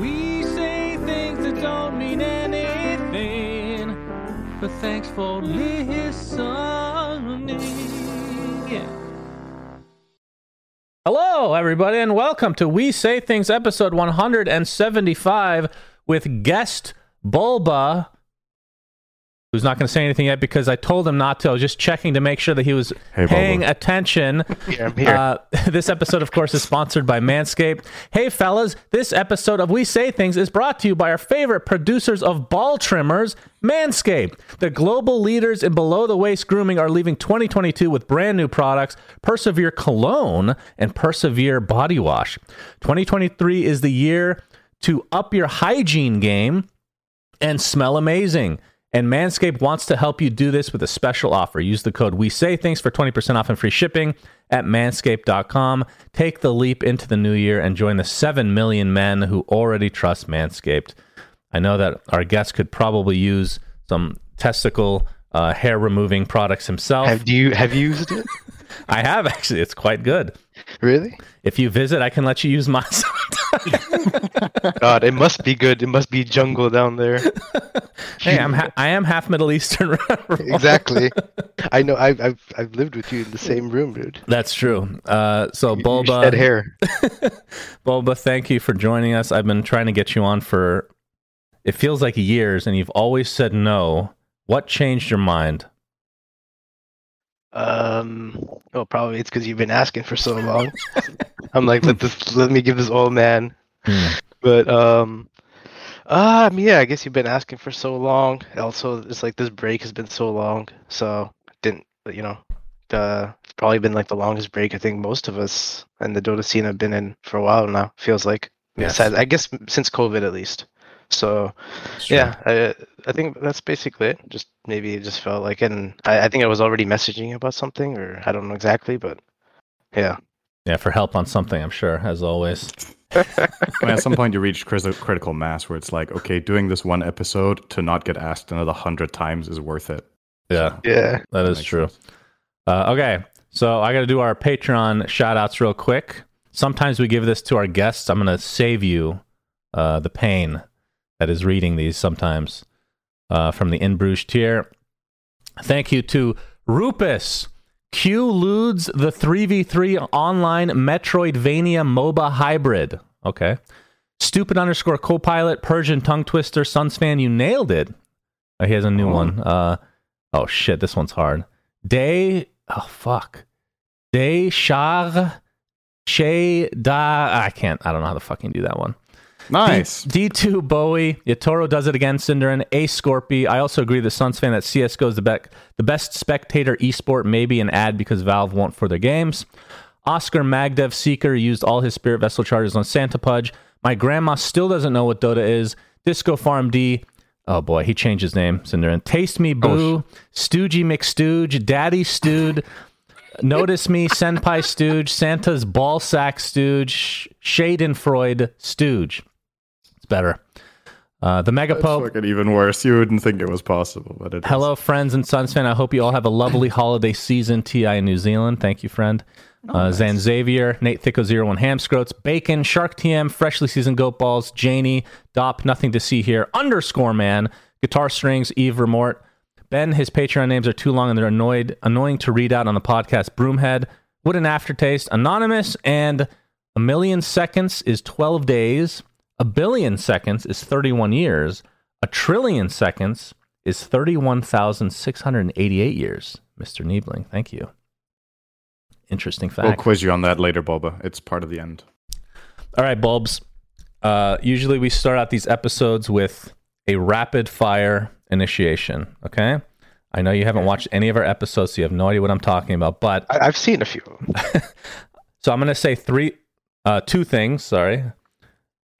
We say things that don't mean anything, but thanks for listening. Hello, everybody, and welcome to We Say Things episode 175 with guest Bulba, who's not going to say anything yet because I told him not to. I was just checking to make sure that he was Hey, paying Bulba. attention. Here, I'm here. Uh, this episode, of course, is sponsored by Manscaped. Hey, fellas, this episode of We Say Things is brought to you by our favorite producers of ball trimmers, Manscaped. The global leaders in below the waist grooming are leaving 2022 with brand new products Persevere Cologne and Persevere Body Wash. 2023 is the year to up your hygiene game and smell amazing. And Manscaped wants to help you do this with a special offer. Use the code We Say Things for 20% off and free shipping at manscaped.com. Take the leap into the new year and join the 7 million men who already trust Manscaped. I know that our guest could probably use some testicle uh, hair removing products himself. have you have you used it? I have actually. It's quite good. Really? If you visit, I can let you use mine. God, it must be good. It must be jungle down there. hey, I'm ha- I am half Middle Eastern. exactly. I know. I've, I've I've lived with you in the same room, dude. That's true. Uh, so You- Bulba, You hair. Bulba, thank you for joining us. I've been trying to get you on for it feels like years, and you've always said no. What changed your mind? Um. Oh, probably it's because you've been asking for so long. I'm like, let this. Let me give this old man. Hmm. But um. Um. Yeah. I guess you've been asking for so long. Also, it's like this break has been so long, so didn't you know? Uh, it's probably been like the longest break I think most of us in the Dota scene have been in for a while now. Feels like. Yes. I guess since COVID at least. So yeah, I, I think that's basically it. Just maybe it just felt like, and I, I think I was already messaging about something, or I don't know exactly, but yeah. Yeah, for help on something, I'm sure, as always. I mean, at some point, you reach criti- critical mass where it's like, okay, doing this one episode to not get asked another hundred times is worth it. Yeah, Yeah. that is true. Uh, okay, so I got to do our Patreon shout outs real quick. Sometimes we give this to our guests. I'm going to save you uh, the pain that is reading these sometimes uh, from the In Bruges tier. Thank you to Rupus. Q Ludes, the 3v3 online Metroidvania MOBA hybrid. Okay. Stupid underscore co-pilot, Persian tongue twister, Suns fan, you nailed it. Oh, he has a new Oh. one. Uh, oh shit, this one's hard. Day, oh fuck. Day Shar Che Da. I can't. I don't know how to fucking do that one. Nice. D- D2 Bowie. Yatoro does it again. Cinderin. A Scorpy. I also agree with the Suns fan that CSGO is the, bec the best spectator esport, maybe an ad because Valve won't for their games. Oscar Magdev Seeker used all his Spirit Vessel charges on Santa Pudge. My grandma still doesn't know what Dota is. Disco Farm D. Oh boy, he changed his name. Cinderin. Taste Me oh, Boo. Stoogey McStooge. Daddy Stooge. Notice Me, Senpai Stooge, Santa's Ballsack Stooge, Schadenfreude Stooge. Better. Uh, the Mega That's Pope. fucking even worse. You wouldn't think it was possible, but it is. Hello, friends and Suns fan. I hope you all have a lovely holiday season. Ti in New Zealand. Thank you, friend. uh, Zan Xavier, Nate Thicko01, Hamscroats, Bacon, Shark TM, Freshly Seasoned Goat Balls, Janie, Dop, Nothing to See Here, Underscore Man, Guitar Strings, Eve Remort, Ben. His Patreon names are too long and they're annoyed, annoying to read out on the podcast. Broomhead, What an Aftertaste, Anonymous, and A Million Seconds is 12 days. A billion seconds is 31 years. A trillion seconds is 31,688 years. Mr. Niebling, thank you. Interesting fact. We'll quiz you on that later, Boba. It's part of the end. All right, bulbs. Uh, usually we start out these episodes with a rapid fire initiation. Okay. I know you haven't watched any of our episodes, so you have no idea what I'm talking about. But I, I've seen a few of them. so I'm going to say three, uh, two things. Sorry,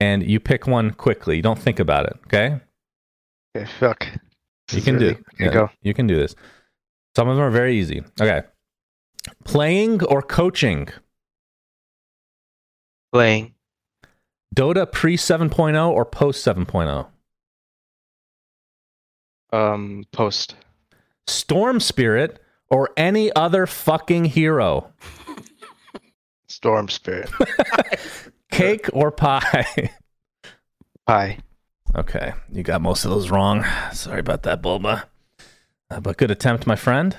and you pick one quickly. You don't think about it. Okay. Okay, fuck. This You is can do. really- Okay, yeah, go. You can do this. Some of them are very easy. Okay. Playing or coaching? Playing. Dota pre 7.0 or post oh? 7.0? Um, post. Storm Spirit or any other fucking hero? Storm Spirit. Cake or pie? Pie. okay. You got most of those wrong. Sorry about that, Bulba. Uh, but good attempt, my friend.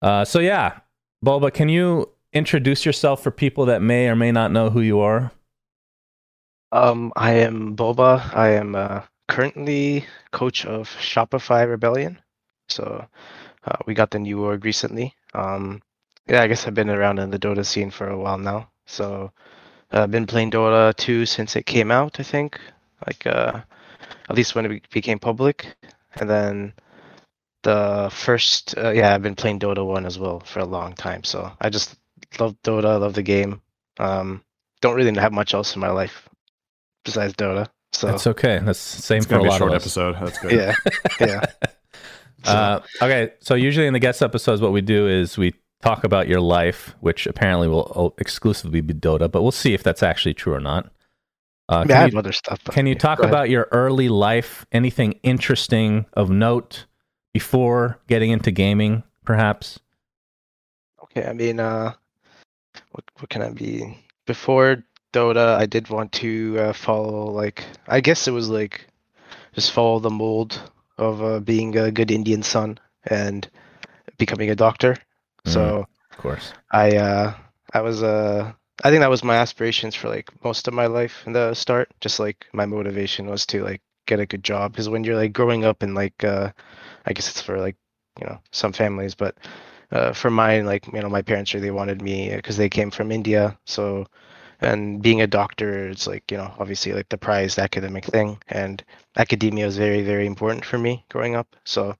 Uh, so, yeah. Bulba, can you introduce yourself for people that may or may not know who you are? Um, I am Boba. I am uh, currently coach of Shopify Rebellion. So uh, we got the new org recently. Um, yeah, I guess I've been around in the Dota scene for a while now. So I've been playing Dota 2 since it came out, I think. Like, uh, at least when it be- became public. And then the first, uh, yeah, I've been playing Dota 1 as well for a long time. So I just love Dota, I love the game. Um, don't really have much else in my life besides Dota. So That's okay. That's the same It's for a gonna a short of us. episode. That's good. yeah, yeah. Uh, okay, so usually in the guest episodes, what we do is we talk about your life, which apparently will oh, exclusively be Dota, but we'll see if that's actually true or not. Uh, I, mean, I can, have you, other stuff. can you talk about your early life? Anything interesting of note before getting into gaming, perhaps? Okay, I mean, uh, what what can I be? Before Dota, I did want to uh, follow like I guess it was like just follow the mold of uh, being a good Indian son and becoming a doctor. So Of course. I uh I was uh I think that was my aspirations for like most of my life in the start. Just like my motivation was to like get a good job because when you're like growing up and like uh I guess it's for like you know some families, but uh, for mine like you know my parents really wanted me because they came from India, so and being a doctor it's like you know obviously like the prized academic thing and academia was very very important for me growing up. So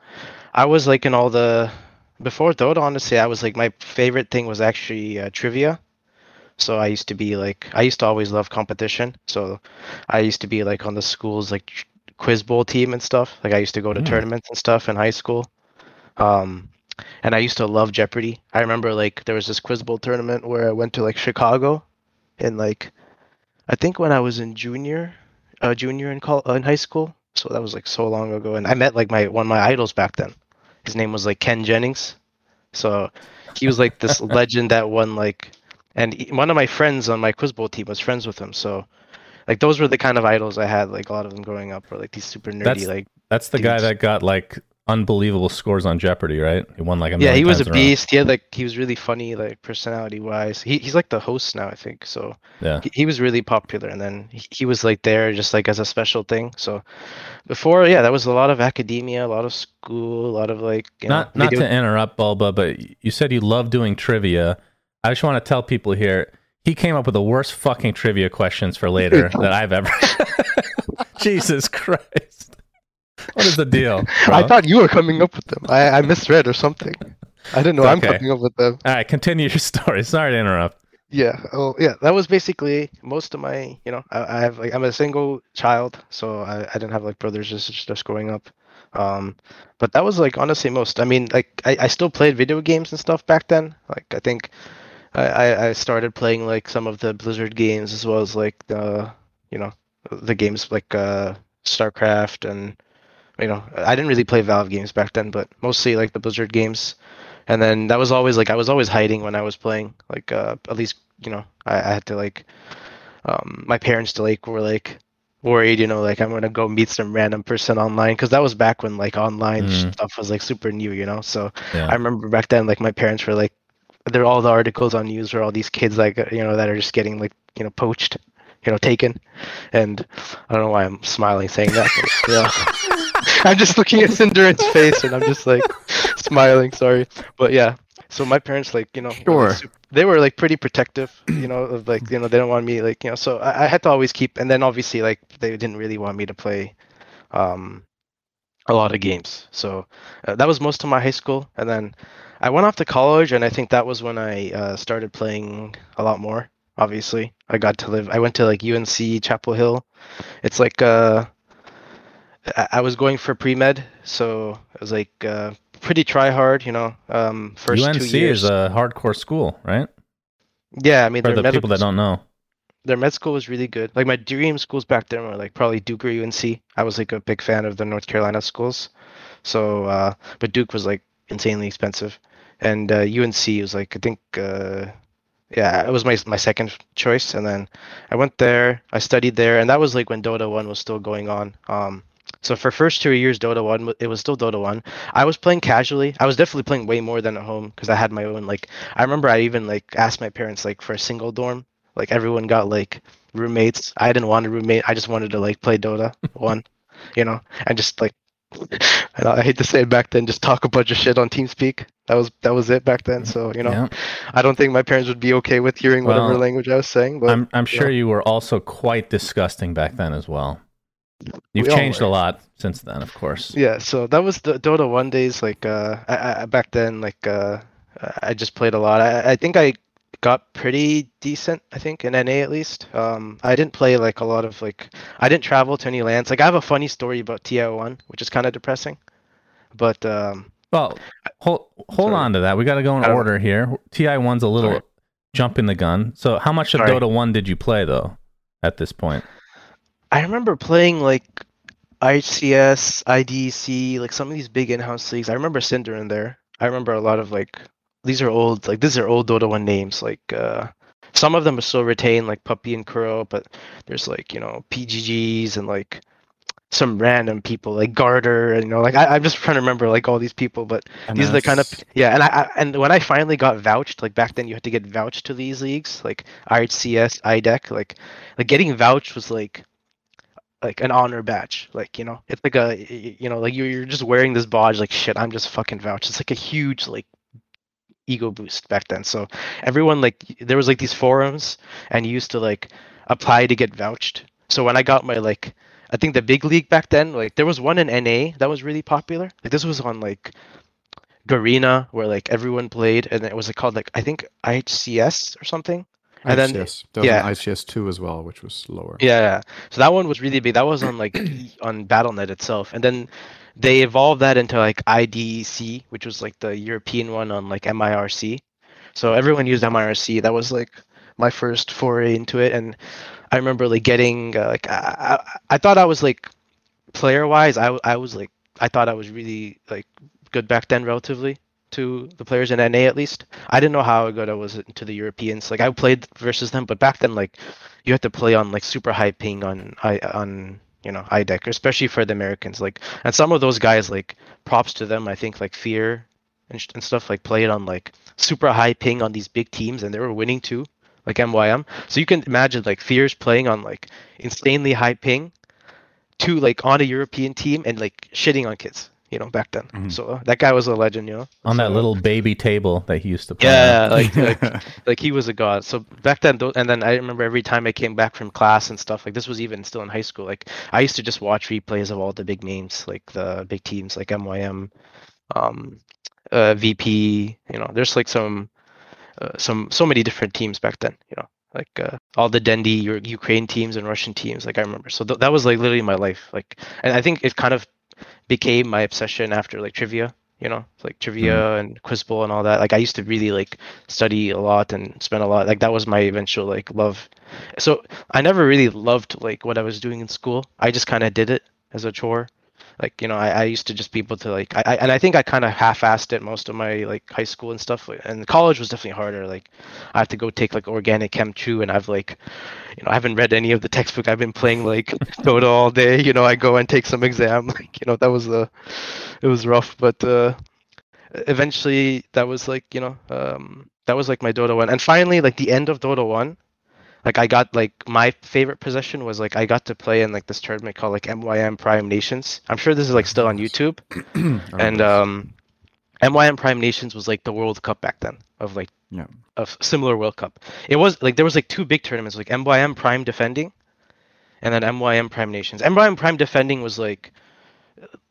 I was like in all the before Dota, honestly, I was like my favorite thing was actually uh, trivia. So I used to be like I used to always love competition. So I used to be like on the school's like quiz bowl team and stuff. Like I used to go to Mm. tournaments and stuff in high school. Um, and I used to love Jeopardy. I remember like there was this quiz bowl tournament where I went to like Chicago, in like I think when I was in junior, uh, junior in col- uh, in high school. So that was like so long ago, and I met like my one of my idols back then. His name was like Ken Jennings. So he was like this legend that won like, and one of my friends on my quiz bowl team was friends with him. So like those were the kind of idols I had. Like a lot of them growing up were like these super nerdy That's- like. That's the guy that got like unbelievable scores on Jeopardy, right? He won like a Yeah, he was a times in row. beast. He had like he was really funny like personality wise. He he's like the host now, I think. So Yeah. he, he was really popular and then he, he was like there just like as a special thing. So before, yeah, that was a lot of academia, a lot of school, a lot of like you know, not not to interrupt Bulba, but you said you love doing trivia. I just want to tell people here he came up with the worst fucking trivia questions for later that I've ever. Jesus Christ! What is the deal? I thought you were coming up with them. I, I misread or something. I didn't know It's I'm coming up with them. All right, continue your story. Sorry to interrupt. Yeah. Oh, yeah. That was basically most of my. You know, I, I have like I'm a single child, so I, I didn't have like brothers or sisters growing up. Um, but that was like honestly most. I mean, like I, I still played video games and stuff back then. Like I think I, I I started playing like some of the Blizzard games as well as like the you know the games like uh StarCraft and you know I didn't really play Valve games back then, but mostly like the Blizzard games. And then that was always like I was always hiding when I was playing. Like uh, at least you know I, I had to like um, my parents to like were like worried you know like I'm gonna go meet some random person online because that was back when like online Mm. stuff was like super new you know so Yeah. I remember back then like my parents were like there all the articles on news were all these kids like you know that are just getting like you know poached you know taken and I don't know why I'm smiling saying that but, yeah I'm just looking at SyndereN's face and I'm just like smiling sorry but yeah so my parents like you know like, Sure. they were like pretty protective you know of like you know they don't want me like you know so I, I had to always keep and then obviously like they didn't really want me to play um a lot of games so uh, that was most of my high school and then I went off to college and I think that was when I uh, started playing a lot more obviously. I got to live. I went to like UNC Chapel Hill. It's like uh, I, I was going for pre med, so it was like uh, pretty try hard, you know. Um, first UNC two years. is a hardcore school, right? yeah, I mean, For the medical people that don't know. their med school was really good. Like my dream schools back then were like probably Duke or UNC. I was like a big fan of the North Carolina schools. So, uh, but Duke was like insanely expensive, and uh, UNC was like I think, uh, yeah, it was my my second choice. And then I went there, I studied there, and that was like when Dota One was still going on. Um, so for first two years, Dota One, it was still Dota One. I was playing casually. I was definitely playing way more than at home because I had my own like. I remember I even like asked my parents like for a single dorm. Like everyone got like roommates. I didn't want a roommate. I just wanted to like play Dota one, you know, and just like. I I hate to say it back then, just talk a bunch of shit on TeamSpeak. That was that was it back then. So you know, Yeah. I don't think my parents would be okay with hearing whatever language I was saying. But I'm I'm sure you were also quite disgusting back then as well. You've We changed a lot since then, of course. Yeah, so that was the Dota one days. Like uh, I, I, back then, like uh, I just played a lot. I, I think I got pretty decent. I think in NA at least. Um, I didn't play like a lot of like I didn't travel to any lands. Like I have a funny story about TI one, which is kind of depressing. But um, Well, hold hold Sorry. on to that. We got to go in order here. Ti one's a little Sorry. jumping the gun. So, how much of Sorry. Dota one did you play though? At this point, I remember playing like ICS, IDC, like some of these big in-house leagues. I remember Cinder in there. I remember a lot of like these are old like these are old Dota 1 names. Like uh some of them are still retained like Puppy and Kuro, but there's like, you know, PGGs and like some random people like Garter and you know like I, I'm just trying to remember like all these people, but these are the kind of yeah and I, I and when i finally got vouched like back then you had to get vouched to these leagues like ihcs idec like like getting vouched was like like an honor badge like you know? It's like a you know like you're, just wearing this badge like shit i'm just fucking vouched it's like a huge like ego boost back then. So everyone like there was like these forums and you used to like apply to get vouched. So when i got my like i think the big league back then like there was one in na that was really popular. Like this was on like Garena where like everyone played and it was like, called like I think IHCS or something. And then ICS. Was yeah. ICS two as well, which was lower. yeah, yeah. So that one was really big. That was on like on BattleNet itself. And then they evolved that into like IDC, which was like the European one on like MIRC. So everyone used MIRC. That was like my first foray into it and I remember like getting uh, like I, I, I thought I was like player wise I I was like I thought I was really like good back then relatively to the players in NA at least. I didn't know how good I was to the Europeans. Like I played versus them, but back then like you had to play on like super high ping on on you know IDEC, especially for the Americans. Like and some of those guys like props to them. I think like Fear and, and stuff like played on like super high ping on these big teams and they were winning too, like MYM. So you can imagine like Fear's playing on like insanely high ping to like on a European team and like shitting on kids. You know, back then. Mhm. So that guy was a legend, you know. on that little baby table that he used to play. yeah, like, like like he was a god. So back then, tho- and then I remember every time I came back from class and stuff. Like this was even still in high school. Like I used to just watch replays of all the big names, like the big teams, like MYM, um, uh, VP. You know, there's like some, uh, some so many different teams back then. You know, like uh, all the Dendi U- Ukraine teams and Russian teams. Like I remember. So th- that was like literally my life. Like, and I think it kind of became my obsession after like trivia. You know, like trivia mm-hmm. and quiz bowl and all that. Like I used to really like study a lot and spend a lot. Like that was my eventual like love. So I never really loved like what I was doing in school. I just kind of did it as a chore. Like you know, I, I used to just be able to like I, I and I think I kind of half-assed it most of my like high school and stuff. And college was definitely harder. Like I had to go take like organic chem two, and I've like, you know, I haven't read any of the textbook. I've been playing like Dota all day. You know, I go and take some exam. Like you know, that was the, it was rough, but uh, eventually that was like you know um that was like my Dota one, and finally like the end of Dota one, like I got like my favorite possession was like I got to play in like this tournament called like MYM Prime Nations. I'm sure this is like still on YouTube, and um, MYM Prime Nations was like the World Cup back then of like Yeah. of similar World Cup. It was like there was like two big tournaments like MYM Prime Defending, and then MYM Prime Nations. MYM Prime Defending was like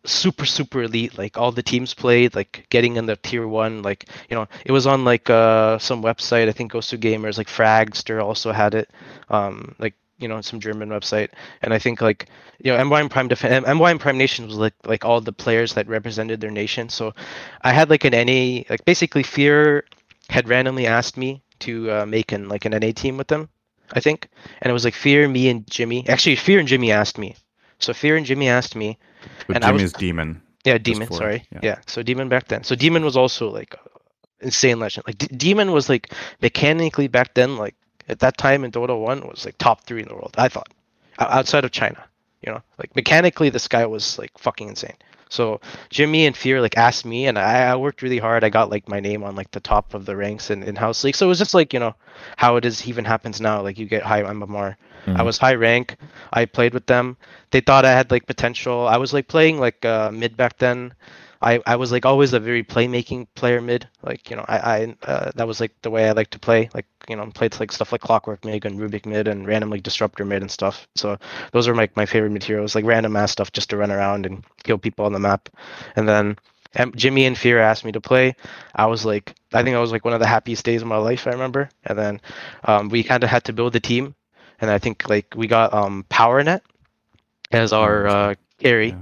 super super elite like all the teams played like getting in the tier one like you know it was on like uh some website i think Gosu gamers like fragster also had it um like you know some german website and i think like you know MYM prime Def- MYM prime nation was like like all the players that represented their nation so i had like an na like basically fear had randomly asked me to uh, make an like an na team with them i think and it was like fear me and jimmy actually fear and jimmy asked me so fear and jimmy asked me But And I was- Jimmy's demon. yeah, Demon. sorry. yeah. Yeah. So Demon back then. So Demon was also like insane legend. Like D- Demon was like mechanically back then, like at that time in Dota One was like top three in the world. I thought, outside of China. You know, like mechanically, this guy was like fucking insane. So Jimmy and Fear like asked me, and I, I worked really hard. I got like my name on like the top of the ranks in, in house league. So it was just like you know how it is even happens now. Like you get high MMR. I was high rank. I played with them. They thought I had like potential. I was like playing like uh, mid back then. I, I was like always a very playmaking player mid. Like you know I, I uh, that was like the way I like to play. Like you know played like stuff like Clockwork mid and Rubik mid and random like Disruptor mid and stuff. So those are like my favorite materials. Like random ass stuff just to run around and kill people on the map. And then um, Jimmy and Fear asked me to play. I was like I think I was like one of the happiest days of my life. I remember. And then um, we kind of had to build the team and I think like we got um PowerNet as our uh, carry. Yeah.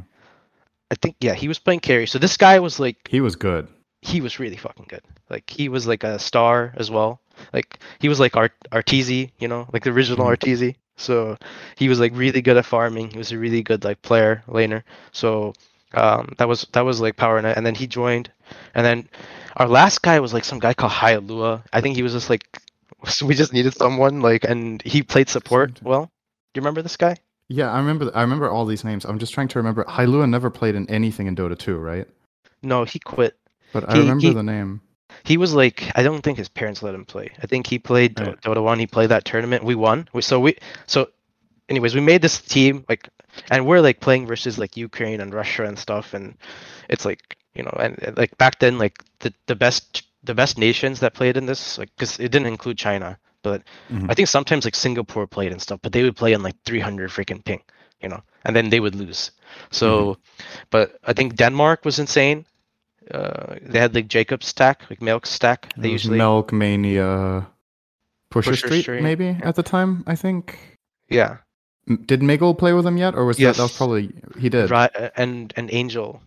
I think yeah, he was playing carry. So this guy was like He was good. he was really fucking good. Like he was like a star as well. Like he was like Art Arteezy, you know, like the original Mhm. Arteezy. So he was like really good at farming. He was a really good like player laner. So um, that was that was like PowerNet, and then he joined, and then our last guy was like some guy called Hyalua. I think he was just like so we just needed someone like, and he played support well. Do you remember this guy? Yeah, I remember. I remember all these names. I'm just trying to remember. Hailua never played in anything in Dota 2, right? No, he quit. But I remember he- the name. He was like, I don't think his parents let him play. I think he played Right. Dota One. He played that tournament. We won. We, so we, so, anyways, we made this team like, and we're like playing versus like Ukraine and Russia and stuff, and it's like you know, and and, like back then, like the the best the best nations that played in this, like, because it didn't include China, but Mhm. I think sometimes like Singapore played and stuff, but they would play in like 300 freaking ping, you know, and then they would lose. So, but I think Denmark was insane. Uh, they had like Jacob's stack, like Milk stack. They usually Milk Mania, Pusher, Pusher Street, Street, maybe at the time. I think. yeah. Did Miguel play with them yet, or was that that was probably he did? Right, and and Angel.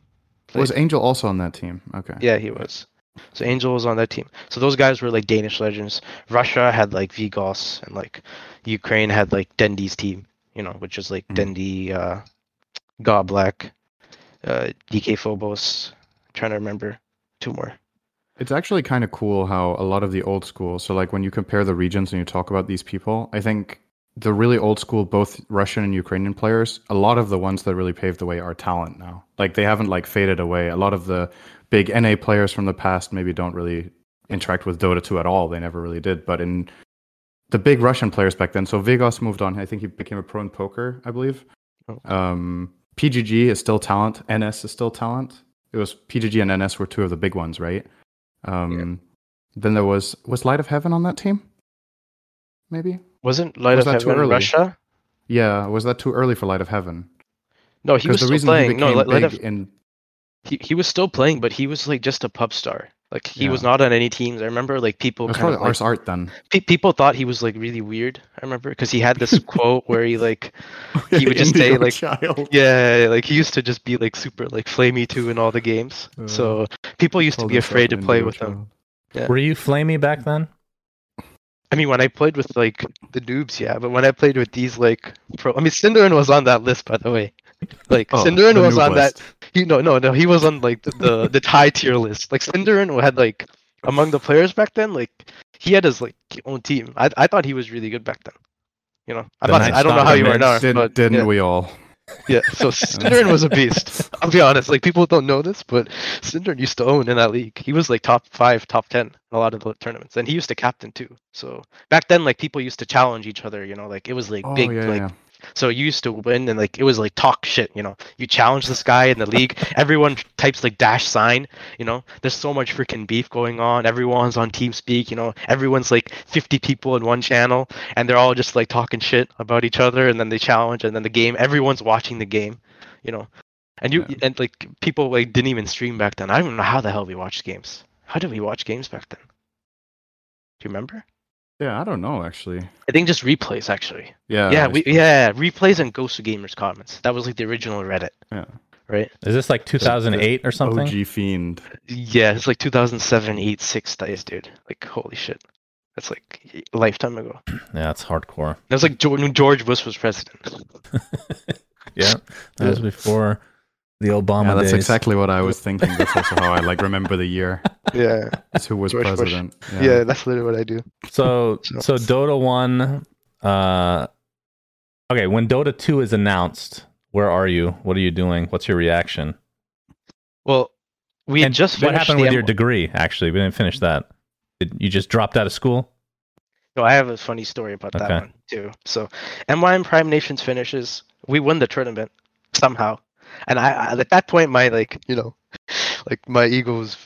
Was. Angel also on that team? Okay. Yeah, he was. So Angel was on that team. So those guys were like Danish legends. Russia had like Vigos, and like Ukraine had like Dendi's team. You know, which is like Mhm. Dendy, uh, Goblak, uh, DK Phobos. Trying to remember two more. It's actually kind of cool how a lot of the old school. So like when you compare the regions and you talk about these people, I think the really old school, both Russian and Ukrainian players, a lot of the ones that really paved the way are talent now. Like they haven't like faded away. A lot of the big NA players from the past maybe don't really interact with Dota 2 at all. They never really did. But in the big Russian players back then, so Vigos moved on. I think he became a pro in poker, I believe. Oh. Um, PGG is still talent. NS is still talent. It was PGG and NS were two of the big ones, right? Um, Then there was was Light of Heaven on that team. Maybe. Wasn't Light Was of Heaven early? Russia? Yeah, was that too early for Light of Heaven? No, he was the still reason playing. he No, Light, Light of, in he, he was still playing, but he was like just a pub star. Like he was not on any teams. I remember like people kind probably of like, Art then. pe- people thought he was like really weird. I remember because he had this quote where he like He would just say, like, child. yeah, like he used to just be like super like flamey too in all the games. Uh, so people used to be afraid to play with him. Yeah. Were you flamey back then? I mean, when I played with like the noobs, yeah, but when I played with these like pro, I mean, SyndereN was on that list, by the way. Like Oh, SyndereN was on that. He no no no, he was on like the the, the high tier list. Like SyndereN had like among the players back then, like he had his like own team. I I thought he was really good back then. You know, I'm The not, I don't know how you are now, Didn't, but didn't yeah. we all? Yeah, so SyndereN was a beast. I'll be honest, like people don't know this, but SyndereN used to own in that league. He was like top five, top ten in a lot of the tournaments, and he used to captain too. So back then, like people used to challenge each other. You know, like it was like Oh big, yeah, like yeah. So you used to win, and like it was like talk shit. You know, you challenge this guy in the league. Everyone types like dash sign. You know, there's so much freaking beef going on. Everyone's on TeamSpeak. You know, everyone's like 50 people in one channel, and they're all just like talking shit about each other, and then they challenge, and then the game. Everyone's watching the game. You know, And you Yeah. and like people like didn't even stream back then. I don't know how the hell we watched games. How did we watch games back then? Do you remember? Yeah, I don't know actually. I think just replays actually. Yeah. yeah, we yeah replays and GosuGamers comments. That was like the original Reddit, Yeah. right? Is this like 2008 or something? OG fiend. Yeah, it's like 2007, 8, 6 days, dude. Like holy shit, that's like a lifetime ago. Yeah, it's hardcore. That was like George, when George Bush was president. Yeah, that was before the Obama Yeah, that's days. exactly what I was thinking. That's also how I like remember the year. yeah, It's who was George president. yeah, that's literally what I do. So So- so Dota one. Uh, okay, when Dota two is announced, where are you? What are you doing? What's your reaction? Well, we had and just what happened the with your degree? Actually, we didn't finish that. Did you just dropped out of school? No, I have a funny story about that Okay. one too. So, MYM Prime Nations finishes. We win the tournament somehow, and I, I at that point my like you know, like my ego was,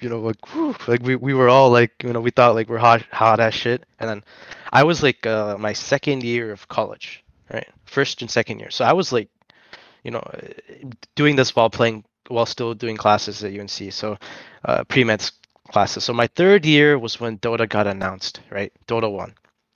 you know, like whew, like we, we were all like you know we thought like we're hot hot as shit, and then I was like uh, my second year of college, right, first and second year. So I was like, you know, doing this while playing while still doing classes at UNC. So, uh, pre med classes. So my third year was when Dota got announced, right? Dota one,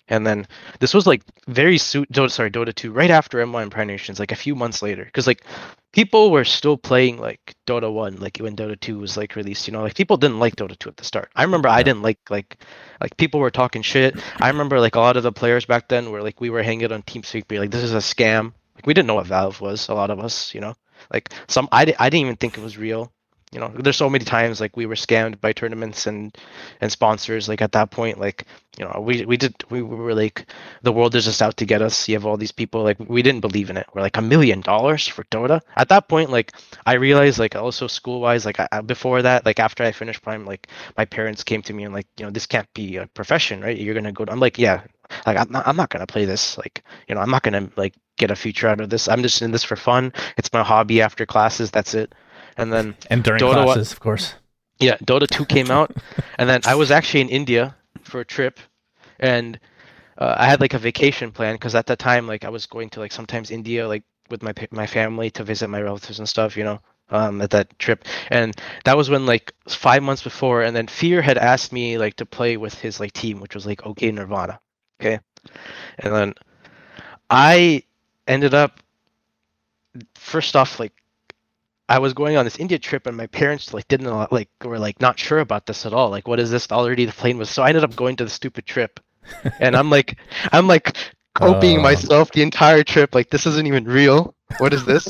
and then this was like very soon. Dota, sorry, Dota two, right after M1 and Prime Nations, like a few months later, because like people were still playing like Dota one, like when Dota two was like released. You know, like people didn't like Dota two at the start. I remember I didn't like like like people were talking shit. I remember like a lot of the players back then were like we were hanging on TeamSpeak, be like this is a scam. Like we didn't know what Valve was. A lot of us, you know, like some I, I didn't even think it was real you know there's so many times like we were scammed by tournaments and and sponsors like at that point like you know we we did we were like the world is just out to get us. You have all these people like we didn't believe in it. We're like a million dollars for dota? At that point like i realized like also school wise like I, before that like after i finished prime like my parents came to me and like you know this can't be a profession right? You're gonna go to, i'm like yeah like I'm not, I'm not gonna play this like you know i'm not gonna like get a future out of this. I'm just in this for fun. It's my hobby after classes. That's it and then And during Dota classes, of course. yeah, Dota 2 came out, and then I was actually in India for a trip, and uh, I had like a vacation plan because at that time, like I was going to like sometimes India, like with my my family to visit my relatives and stuff, you know, um, at that trip, and that was when like five months before, and then Fear had asked me like to play with his like team, which was like OK Nirvana, okay, and then I ended up first off like I was going on this India trip and my parents like didn't like were like not sure about this at all. Like what is this already the plane was so I ended up going to the stupid trip. and I'm like I'm like copying Oh. Uh. myself the entire trip like this isn't even real. What is this?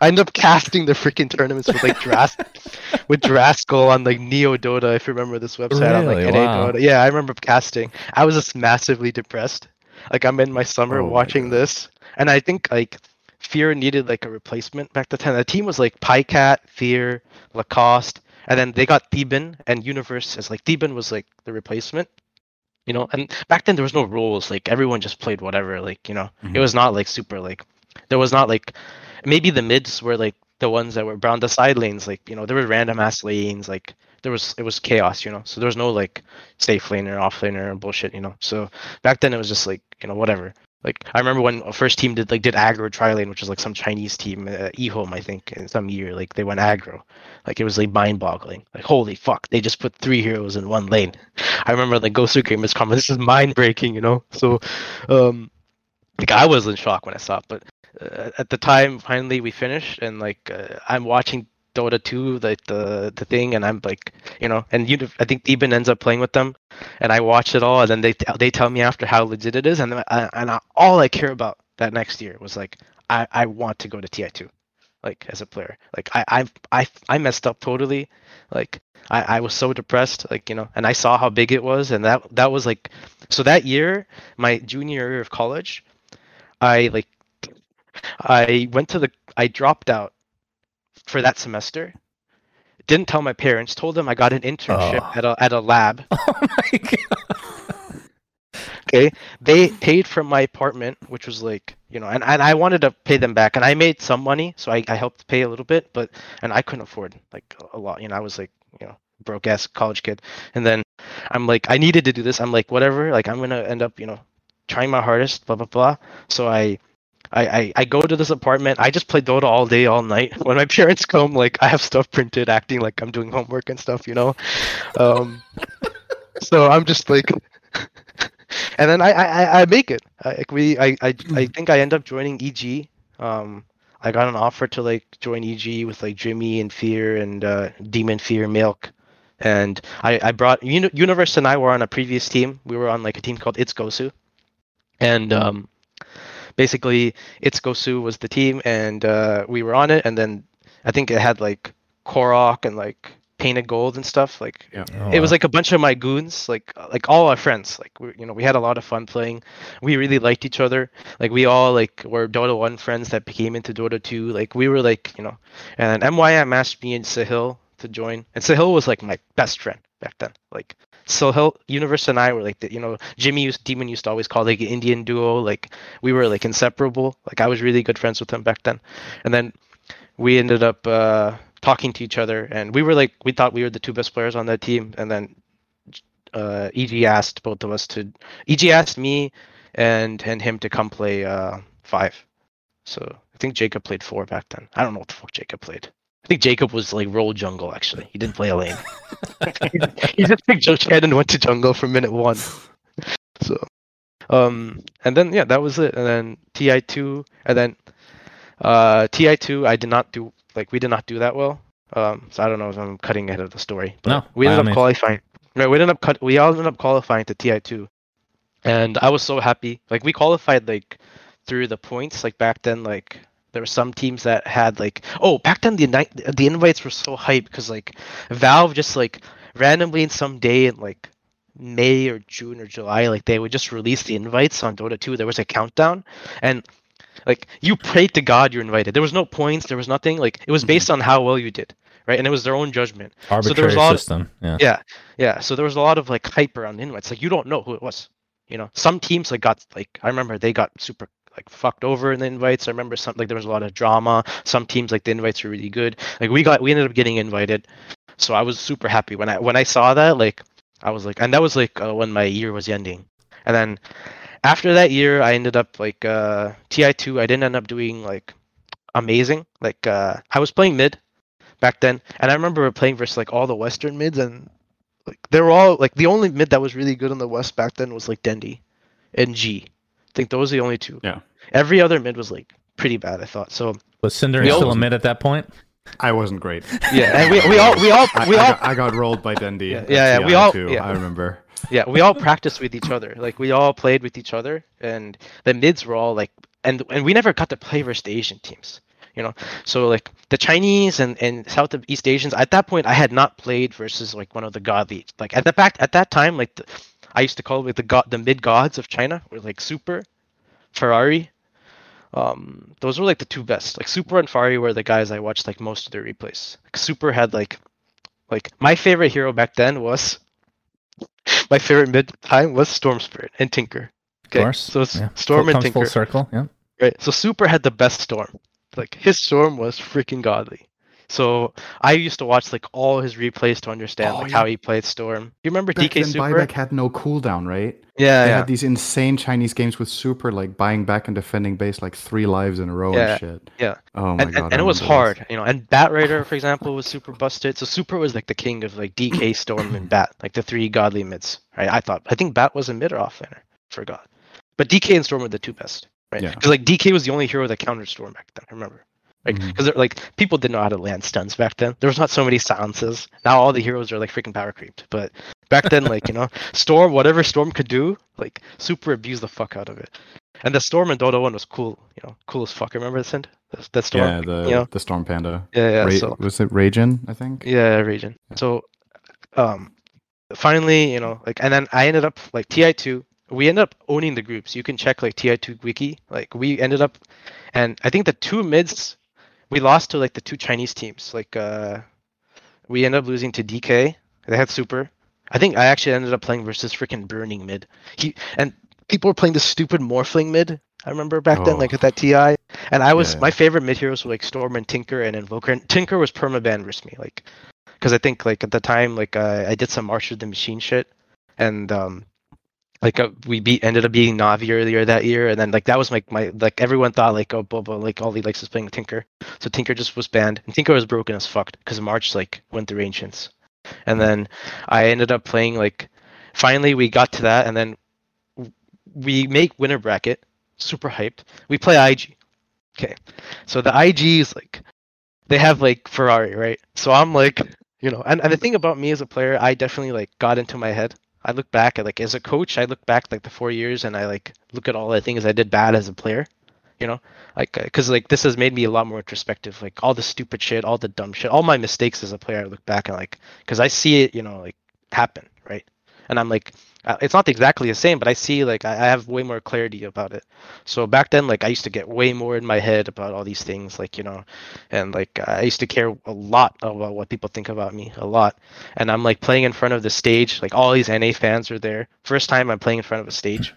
I end up casting the freaking tournaments with like Dras with Draskyl on like Neo Dota if you remember this website on like Really? NA Wow. Dota. Yeah, I remember casting. I was just massively depressed. Like I'm in my summer Oh watching God. this and I think like Fear needed like a replacement back the time. The team was like Pycat, Fear, Lacoste, and then they got Theban and Universe as like Theban was like the replacement. You know, and back then there was no rules. Like everyone just played whatever. Like you know, it Mhm. was not like super like there was not like maybe the mids were like the ones that were brown the side lanes. Like you know, there were random ass lanes. Like there was it was chaos. You know, so there was no like safe laner, off laner, and bullshit. You know, so back then it was just like you know whatever. Like I remember when first team did like did aggro tri lane, which was like some Chinese team, uh, eHome I think, in some year. Like they went aggro, like it was like mind boggling. Like holy fuck, they just put three heroes in one lane. I remember like GosuGamers comment, this is mind breaking, you know. So, um, like I was in shock when I saw it, but uh, at the time, finally we finished, and like uh, I'm watching Dota 2, like the the thing, and I'm like, you know, and you, I think Theban ends up playing with them, and I watch it all, and then they they tell me after how legit it is, and I, and I, all I care about that next year was like, I I want to go to TI2, like as a player, like I I I I messed up totally, like. I, I was so depressed, like you know, and I saw how big it was, and that that was like, so that year, my junior year of college, I like I went to the I dropped out for that semester. Didn't tell my parents, told them I got an internship Oh. at a at a lab. Oh my god. Okay. They paid for my apartment, which was like, you know, and, and I wanted to pay them back and I made some money, so I, I helped pay a little bit, but and I couldn't afford like a lot. You know, I was like, you know, broke ass college kid. And then I'm like, I needed to do this. I'm like, whatever, like I'm gonna end up, you know, trying my hardest, blah blah blah. So I I, I I go to this apartment. I just play Dota all day, all night. When my parents come, like I have stuff printed, acting like I'm doing homework and stuff, you know. Um, so I'm just like, and then I I, I make it. I, like we I, I I think I end up joining EG. Um, I got an offer to like join EG with like Jimmy and Fear and uh, Demon Fear Milk, and I I brought Uni- Universe and I were on a previous team. We were on like a team called It's Gosu, and um, basically It's Gosu was the team, and uh, we were on it. And then I think it had like Korok and like Painted Gold and stuff. Like Yeah. Oh, it was wow. like a bunch of my goons, like like all our friends. Like we, you know, we had a lot of fun playing. We really liked each other. Like we all like were Dota one friends that became into Dota two. Like we were like you know, and MYM asked me and Sahil to join, and Sahil was like my best friend back then. Like Sahil, Universe, and I were like the you know Jimmy used Demon used to always call like Indian duo. Like we were like inseparable. Like I was really good friends with him back then, and then we ended up uh, talking to each other, and we were like we thought we were the two best players on that team, and then uh, EG asked both of us to EG asked me and and him to come play uh, five. So I think Jacob played four back then. I don't know what the fuck Jacob played. I think Jacob was like roll jungle actually. He didn't play a lane. he just picked Joe Chen and went to jungle from minute one. So um and then yeah, that was it. And then TI two and then uh TI two I did not do like we did not do that well. Um so I don't know if I'm cutting ahead of the story. But No, we by all ended up means. qualifying. Right, we ended up cut we all ended up qualifying to TI two. And I was so happy. Like we qualified like through the points, like back then like there were some teams that had like oh back then the the invites were so hype because like Valve just like randomly in some day in like May or June or July like they would just release the invites on Dota 2 there was a countdown and like you prayed to God you're invited. There was no points there was nothing. Like it was based mm-hmm. on how well you did right? And it was their own judgment. Arbitrary there was a lot of- system. Yeah. yeah yeah. So there was a lot of like hype around the invites. Like you don't know who it was you know? Some teams like got like i remember they got super like fucked over in the invites. I remember something like there was a lot of drama. Some teams like the invites were really good. Like we got we ended up getting invited. So i was super happy. When i when i saw that like i was like and that was like uh, when my year was ending. And then after that year i ended up like uh ti2 i didn't end up doing like amazing. Like uh i was playing mid back then. And i remember playing versus like all the western mids and like they were all like the only mid that was really good in the west back then was like Dendi and G. I think those were the only two. Yeah. Every other mid was like pretty bad, I thought. So Was Cinder We still a mid at that point? I wasn't great. yeah, and we, we all we all I, we I all got, I got rolled by Dendi. Yeah, yeah, yeah, we all- too, yeah. I remember. yeah we all practiced with each other. Like we all played with each other, and the mids were all like and and we never got to play versus the Asian teams. You know, so like the Chinese and, and South of East Asians. At that point, I had not played versus like one of the godly. Like at the back at that time, like the, I used to call it like the god the mid gods of China were like Super, Ferrari. Um, those were like the two best. Like Super and Ferrari were the guys I watched like most of their replays. Like, Super had like, like my favorite hero back then was my favorite mid time was Storm Spirit and Tinker. Of course. so it's yeah. Storm Full- and comes full Tinker. circle. Yeah. Right. So Super had the best storm. Like his storm was freaking godly. So I used to watch like all his replays to understand Oh, like yeah. how he played storm. You remember Back DK then, Super? buyback had no cooldown, right? Yeah, they yeah. had these insane Chinese games with super, like buying back and defending base like three lives in a row Yeah, and shit. yeah. Oh my and, god. and, and it was hard, you know. And Batrider, for example, was super busted. So Super was like the king of like DK, Storm, and Bat, like the three godly mids. Right? I thought. I think Bat was a mid or offlaner. Forgot. But DK and Storm were the two best. Right? Yeah. Because like DK was the only hero that countered Storm back then. I remember. Like, because like people didn't know how to land stuns back then. There was not so many silences. Now all the heroes are like freaking power creeped. But back then, like you know, Storm, whatever Storm could do, like super abused the fuck out of it. And the Storm in Dota one was cool. You know, cool as fuck. Remember that? Sind? That, Storm. Yeah, the you know? the Storm Panda. Yeah, yeah. Ra- so was it Ragin? I think. yeah, region. So, um, finally, you know, like, and then I ended up like TI two. We ended up owning the groups. You can check like TI two wiki. Like we ended up, and I think the two mids, we lost to like the two Chinese teams. Like uh, we ended up losing to DK. They had super. I think I actually ended up playing versus freaking burning mid. He and people were playing this stupid morphling mid. I remember back then, Oh. like at that TI, and I was Yeah. my favorite mid heroes were like Storm and Tinker and Invoker. And Tinker was permaban versus me, like because I think like at the time like uh, I did some March of the Machine shit, and um, like uh, we beat ended up beating Navi earlier that year, and then like that was like my like everyone thought like oh Boba like all he likes is playing Tinker, so Tinker just was banned, and Tinker was broken as fucked because March like went through Ancients, and then I ended up playing like finally we got to that, and then we make winner bracket, super hyped. We play IG, okay, so the IG is like they have like Ferrari, right? So I'm like you know, and, and the thing about me as a player, I definitely like got into my head. I look back at like as a coach, I look back like the four years and I like look at all the things I did bad as a player, you know, like uh, because like this has made me a lot more introspective. Like all the stupid shit, all the dumb shit, all my mistakes as a player, I look back and like because I see it, you know, like happen, right? And I'm like, uh, it's not exactly the same, but I see like I I have way more clarity about it. So back then, like I used to get way more in my head about all these things, like you know, and like I used to care a lot about what people think about me, a lot. And I'm like playing in front of the stage, like all these NA fans are there. First time I'm playing in front of a stage,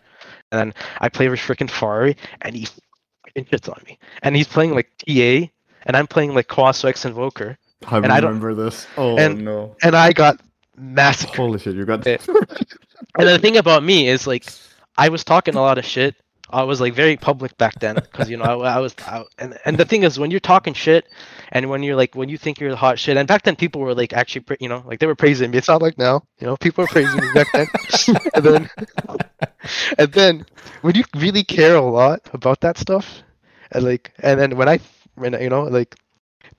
and then I play with freaking Ferrari, and he fucking hits on me, and he's playing like TA, and I'm playing like Quaso X Invoker, I And I don't- remember this. Oh and- no! and I got massacred. Holy shit! You got Eh. And the thing about me is like I was talking a lot of shit. I was like very public back then because you know I, I was out and and the thing is when you're talking shit and when you're like when you think you're the hot shit and back then people were like actually you know like they were praising me. It's not like now you know people are praising me back then. and then and then when you really care a lot about that stuff and like and then when I when I- you know like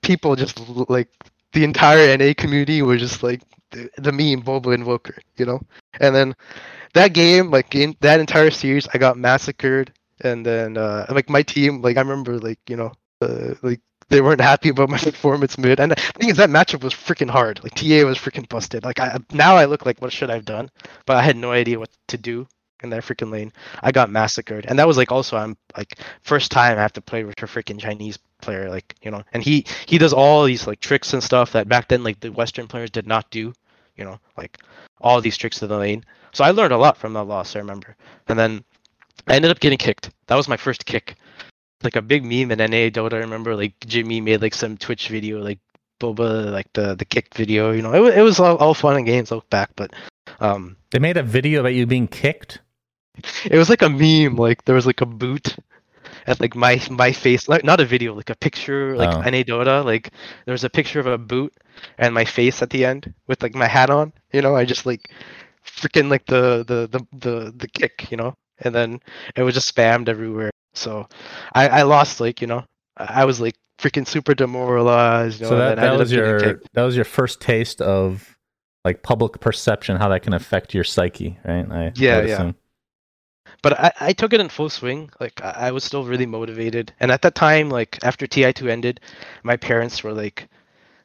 people just like the entire NA community were just like the, meme Bobo Invoker, you know? And then that game, like in that entire series, I got massacred. And then uh, like my team, like I remember, like you know, uh, like they weren't happy about my performance mid. And the thing is, that matchup was freaking hard. Like TA was freaking busted. Like I now I look like what should I've done, but I had no idea what to do in that freaking lane. I got massacred, and that was like also I'm like first time I have to play with a freaking Chinese player, like you know, and he he does all these like tricks and stuff that back then like the Western players did not do, you know, like all these tricks to the lane. So I learned a lot from that loss. I remember, and then I ended up getting kicked. That was my first kick. Like a big meme in NA Dota. I remember like Jimmy made like some Twitch video, like Boba, like the the kick video. You know, it, it was all, all fun and games. Look back, but um, They made a video about you being kicked. it was like a meme. Like there was like a boot at like my my face, like not a video, like a picture, like Oh. NA Like there was a picture of a boot and my face at the end with like my hat on. You know, I just like freaking like the the the the the kick. You know, and then it was just spammed everywhere. So I I lost like you know I I was like freaking super demoralized. You know, so that, that was your kicked. that was your first taste of like public perception, how that can affect your psyche, right? I, I Yeah, would yeah. assume. But I, I took it in full swing. Like I, I was still really motivated, and at that time, like after Ti two ended, my parents were like,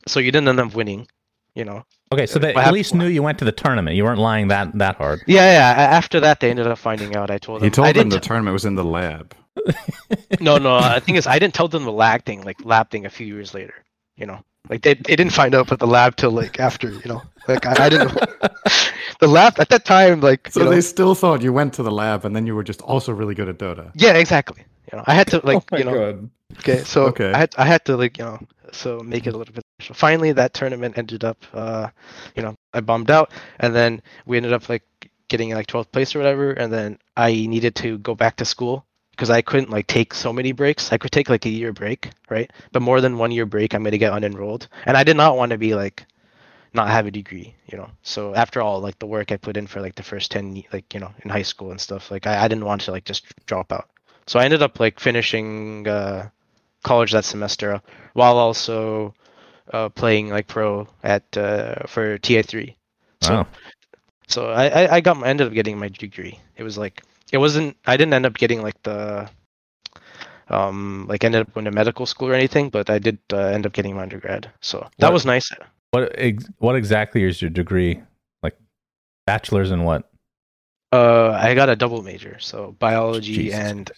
"So you didn't end up winning, you know?" Okay, so uh, they What at hap- least knew you went to the tournament. You weren't lying that that hard. Yeah, yeah. After that, they ended up finding out. I told them. He told I them didn't the tournament was in the lab. no, no. The thing is, I didn't tell them the lag thing, like lab thing, a few years later. You know, like they they didn't find out about the lab till like after. You know, like I, I didn't. the lab at that time, like So you know, they still thought you went to the lab, and then you were just also really good at Dota. yeah, exactly. You know, I had to like oh my you know. god! Okay, so Okay. I had I had to like you know so make it a little bit special. Finally, that tournament ended up, uh, you know, I bombed out, and then we ended up like getting like 12th place or whatever, and then I needed to go back to school because I couldn't like take so many breaks. I could take like a year break, right? But more than one year break, I'm gonna get unenrolled, and I did not want to be like not have a degree, you know. So after all, like the work I put in for like the first 10, like you know, in high school and stuff, like I, I didn't want to like just drop out. So I ended up like finishing uh, college that semester while also uh, playing like pro at uh, for TI3. So Wow. so I, I I got my, ended up getting my degree. It was like it wasn't I didn't end up getting like the um like ended up going to medical school or anything, but I did uh, end up getting my undergrad. So that What- was nice. What ex- what exactly is your degree? Like bachelor's in what? Uh, I got a double major, so biology Jesus and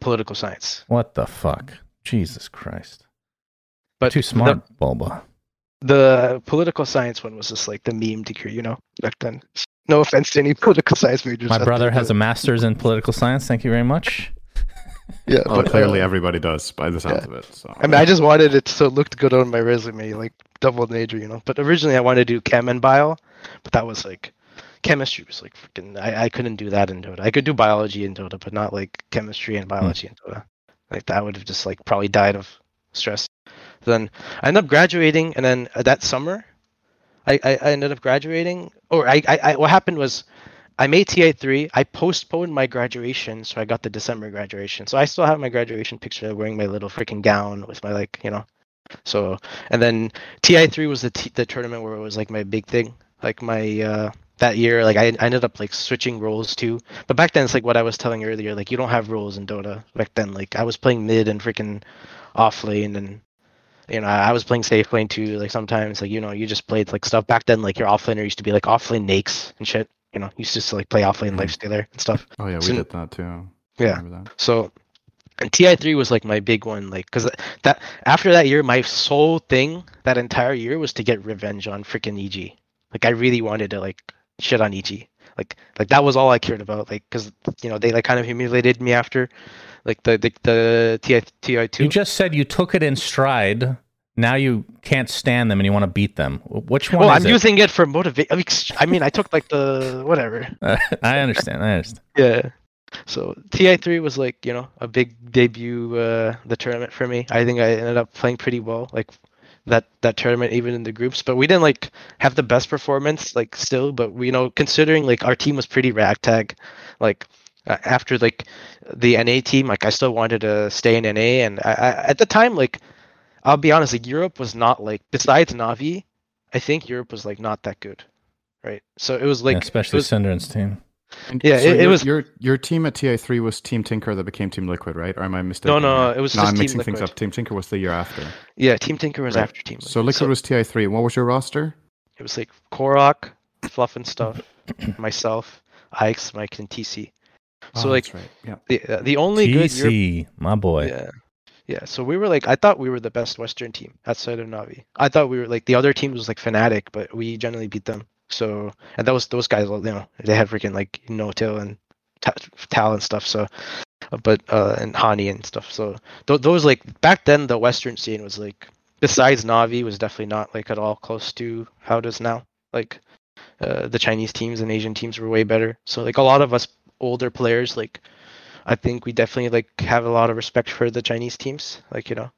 political science. What the fuck? Jesus Christ. But Too the- smart, Bulba. the political science one was just like the meme degree, you know, back then. No offense to any political science majors. My brother there, has a master's in political science. Thank you very much. yeah, Well, but, clearly uh, everybody does by the sounds yeah. of it. So I mean, I just wanted it so it looked good on my resume, like double major, you know. But originally, I wanted to do chem and bio, but that was like, chemistry was like freaking. I, I couldn't do that in Dota. I could do biology in Dota, but not like chemistry and biology in Dota. Like that would have just like probably died of stress. Then I ended up graduating, and then uh, that summer, I, I, I ended up graduating. Or I, I, I what happened was, I made TI three. I postponed my graduation, so I got the December graduation. So I still have my graduation picture wearing my little freaking gown with my like you know. So and then TI three was the t- the tournament where it was like my big thing. Like my uh that year, like I, I ended up like switching roles too. But back then, it's like what I was telling earlier. Like you don't have roles in Dota back then. Like I was playing mid and freaking off lane, and you know I was playing safe lane too. Like sometimes, like you know, you just played like stuff back then. Like your off laner used to be like off lane nakes and shit. You know, used to just like play off lane Mhm. lifestealer and stuff. Oh yeah, we did that too. Yeah. that. So, and TI three was like my big one, like because that after that year, my sole thing that entire year was to get revenge on freaking EG. Like I really wanted to like shit on EG. Like like that was all I cared about. Like because you know they like kind of humiliated me after, like the the, the TI TI two. You just said you took it in stride. Now you can't stand them and you want to beat them. Which one well, I'm it? using it for motivate. I mean, I took like the whatever. I understand. I understand. Yeah. So TI three was like you know a big debut uh the tournament for me. I think I ended up playing pretty well like that that tournament even in the groups, but we didn't like have the best performance like still. But we you know considering like our team was pretty ragtag, like uh, after like the NA team, like I still wanted to stay in NA, and I, I at the time like I'll be honest, like Europe was not like besides Navi, I think Europe was like not that good, right? So it was like Yeah, especially was- SyndereN's team. And Yeah, so it- it was- your your team at TI three was Team Tinker that became Team Liquid, right? Or am I mistaken? no, here? it was no, just I'm Team mixing things up. Team Tinker was the year after. yeah, Team Tinker was Right. after Team. So Liquid was TI three. What was your roster? It was like Korok, Fluff and Stuff, myself, Ike's, Mike, and TC. So Oh, like that's right. Yeah. the uh, the only good Europe, TC, my boy. yeah, yeah. So we were like, I thought we were the best Western team outside of Navi. I thought we were like the other teams was like Fnatic, but we generally beat them. So and was those guys, you know, they had freaking like N0tail and Ta- Tal and stuff. So, but uh and Hani and stuff. So th- those like back then the Western scene was like besides Navi was definitely not like at all close to how it is now. Like uh, the Chinese teams and Asian teams were way better. So like a lot of us older players, like I think we definitely like have a lot of respect for the Chinese teams. Like you know,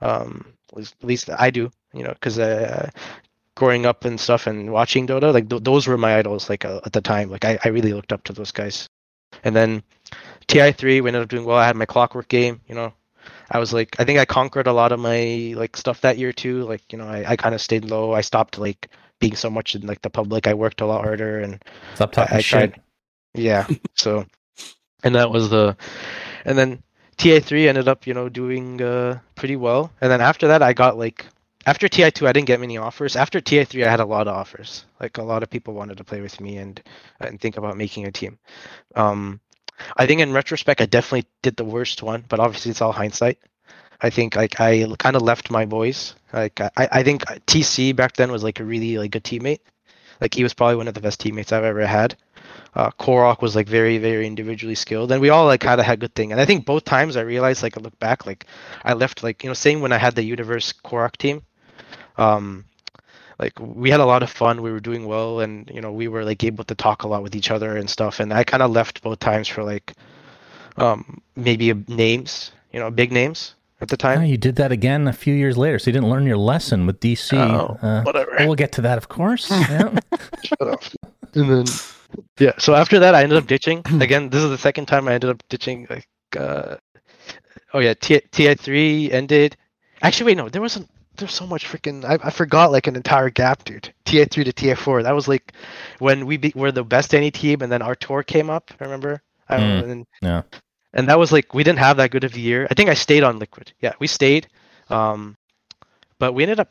um, at least, at least I do. You know, because uh, growing up and stuff and watching Dota, like th- those were my idols. Like uh, at the time, like I, I really looked up to those guys. And then TI three, we ended up doing well. I had my Clockwork game. You know, I was like, I think I conquered a lot of my like stuff that year too. Like you know, I, I kind of stayed low. I stopped like being so much in like the public. I worked a lot harder and Stop talking I- I shit. tried. yeah. So, and that was the, and then TI three ended up you know doing uh pretty well. And then after that, I got like after TI two, I didn't get many offers. After TI three, I had a lot of offers. Like a lot of people wanted to play with me and and think about making a team. Um, I think in retrospect, I definitely did the worst one, but obviously it's all hindsight. I think like I kind of left my boys. Like I, I think TC back then was like a really like good teammate. Like he was probably one of the best teammates I've ever had. Uh, Korok was like very very individually skilled, and we all like kind of had good thing. And I think both times I realized like I look back like I left like you know same when I had the Universe Korok team. Um, like we had a lot of fun. We were doing well, and you know we were like able to talk a lot with each other and stuff. And I kind of left both times for like um maybe names, you know, big names at the time. you did that again a few years later, so you didn't learn your lesson with DC. Oh, Uh, whatever. We'll get to that, of course. Yeah. Shut up. And then yeah, so after that I ended up ditching. Again, this is the second time I ended up ditching like uh oh yeah, T TI three ended. Actually wait, no, there wasn't there's so much freaking I, I forgot like an entire gap, dude. TI three to TI four. That was like when we be, were the best any team and then our tour came up, remember? I don't Mm. know, and, Yeah. and that was like we didn't have that good of a year. I think I stayed on liquid. Yeah, we stayed. Um but we ended up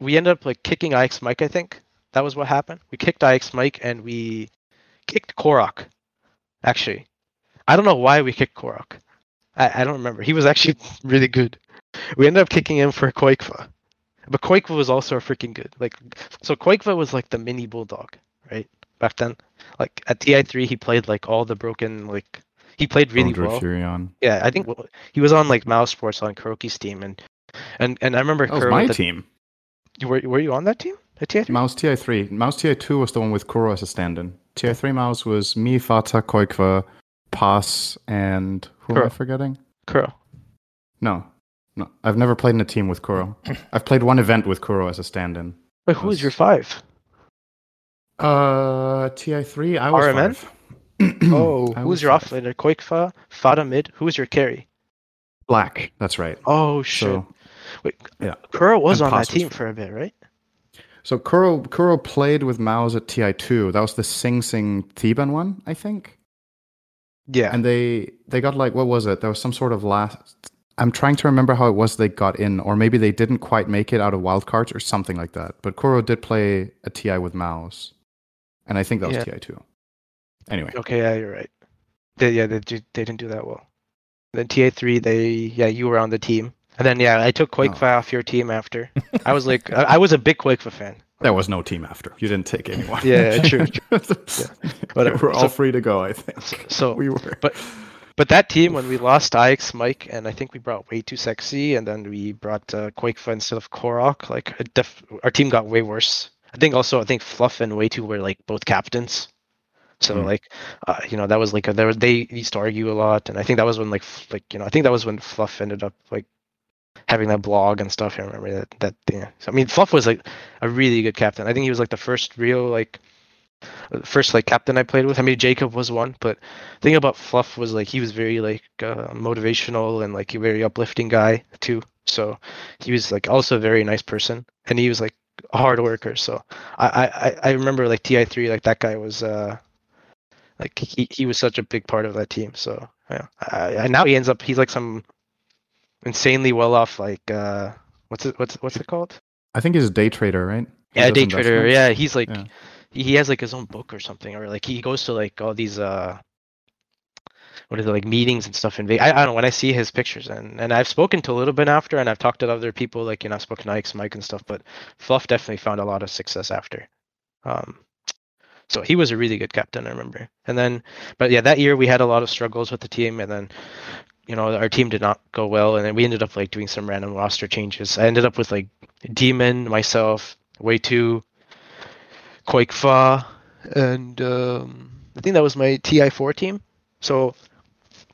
we ended up like kicking IX Mike, I think. That was what happened. We kicked IX Mike and we kicked Korok. Actually. I don't know why we kicked Korok. I, I don't remember. He was actually really good. We ended up kicking him for qojqva. But qojqva was also freaking good. Like so qojqva was like the mini bulldog, right? Back then. Like at TI three he played like all the broken like he played really Android well. Furion. Yeah, I think he was on like Mouse Sports on Kuroky's team and and and I remember That was my the- team. you were were you on that team? A TI3? Mouse TI3. Mouse TI2 was the one with Kuro as a stand-in. TI3 Mouse was me, Fata, qojqva, Pass, and who am I forgetting? Kuro. No, no. I've never played in a team with Kuro. I've played one event with Kuro as a stand-in. Wait, who was your five? Uh, TI3. I was RMN? five. Oh, I who was your five. offlaner? qojqva, Fata mid. Who was your carry? Black. That's right. Oh shit! So Wait, yeah. Kuro was And on that Pass was team for a bit, right? So Kuro Kuro played with Mao's at TI2. That was the Sing Sing Theban one, I think. Yeah. And they they got like what was it? There was some sort of last. I'm trying to remember how it was they got in, or maybe they didn't quite make it out of wildcards or something like that. But Kuro did play a TI with Mouse, and I think that was Yeah. TI too. Anyway, Okay, yeah, you're right. They, yeah, they, they didn't do that well. Then TI3, they yeah, you were on the team, and then yeah, I took qojqva Oh. off your team after. I was like, I, I was a big qojqva fan. there was no team after. You didn't take anyone. Yeah, true, Whatever. We're all So- free to go. I think. So, we were. but but that team when we lost Ix, Mike, and I think we brought Waytosexy, and then we brought uh, qojqva instead of Korok. Like, def- our team got way worse. I think also I think Fluff and Way Too were like both captains. So Mm. like, uh, you know, that was like a, there was they used to argue a lot, and I think that was when like like you know I think that was when Fluff ended up like having that blog and stuff. I remember that that yeah. So, I mean, Fluff was like a really good captain. I think he was like the first real like first like captain I played with. I mean, Jacob was one, but the thing about Fluff was like he was very like uh, motivational and like a very uplifting guy too. So he was like also a very nice person, and he was like a hard worker. So I I I- remember like Ti three like that guy was uh like he he was such a big part of that team. So yeah, I, I, now he ends up he's like some insanely well off like uh what's it what's what's it called? I think he's a day trader, right? He Yeah, day trader. Yeah, he's like Yeah. He, has like his own book or something, or like he goes to like all these uh what is it like meetings and stuff in Vegas. I, I don't know when I see his pictures and and I've spoken to a little bit after, and I've talked to other people like you know I've spoken to IX Mike and stuff, but Fluff definitely found a lot of success after. Um, so he was a really good captain, I remember. And then, but yeah, that year we had a lot of struggles with the team, and then you know our team did not go well, and then we ended up like doing some random roster changes. I ended up with like Demon, myself, Way Two, qojqva, and um, I think that was my TI4 team. So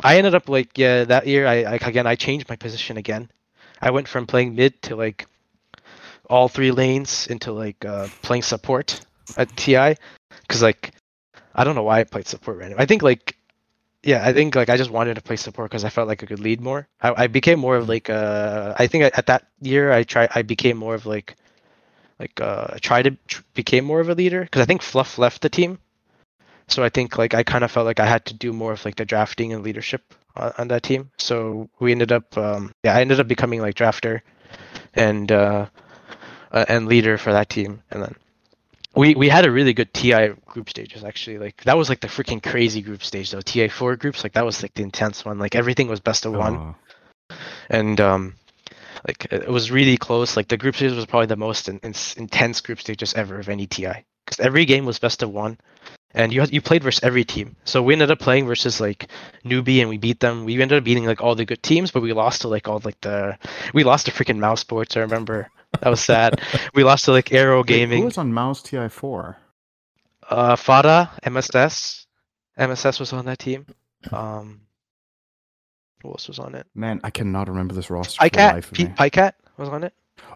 I ended up like yeah that year I, I again I changed my position again. I went from playing mid to like all three lanes into like uh, playing support at TI because like I don't know why I played support random. I think like yeah I think like I just wanted to play support because I felt like I could lead more. I, I became more of like uh I think at that year I try I became more of like like uh I tried to tr- became more of a leader because I think Fluff left the team. So I think like I kind of felt like I had to do more of like the drafting and leadership on, on that team. So we ended up um yeah I ended up becoming like drafter and uh uh, and leader for that team and then we we had a really good TI group stages actually. Like that was like the freaking crazy group stage though. TI four groups like that was like the intense one. Like everything was best of one Oh. and um like it was really close. Like the group stage was probably the most in, in, intense group stages ever of any ti because every game was best of one. And you had, you played versus every team. So we ended up playing versus like Newbee and we beat them. We ended up beating like all the good teams but we lost to like all like the we lost to freaking mouse sports. I remember. That was sad. We lost to like arrow Wait, Who was on Mouse TI4? uh Fata mss mss was on that team. Um who else was on it Man, I cannot remember this roster Pycat, Pete me. Pycat was on it.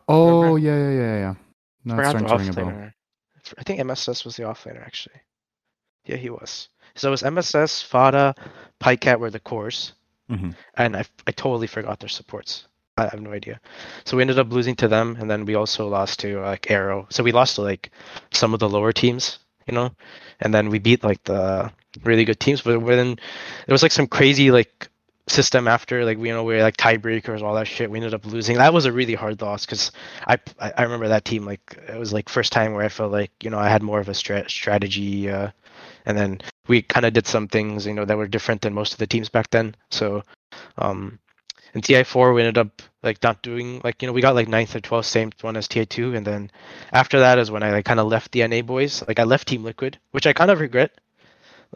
Oh yeah, yeah, yeah, yeah. No, it's Forgot the to ring offlaner. I think MSS was the offlaner actually. Yeah, he was. So it was MSS, Fata, Pycat were the cores, Mhm. and I I totally forgot their supports. I have no idea. So we ended up losing to them, and then we also lost to like Arrow. So we lost to like some of the lower teams, you know, and then we beat like the really good teams. But then there was like some crazy like system after like you know we were like tiebreakers all that shit. We ended up losing. That was a really hard loss because I, I remember that team like it was like first time where i felt like you know i had more of a stra- strategy uh and then we kind of did some things you know that were different than most of the teams back then. So um in ti4 we ended up like not doing like you know we got like ninth or 12th same one as ti2 and then after that is when i like kind of left the na boys. Like i left team liquid which i kind of regret.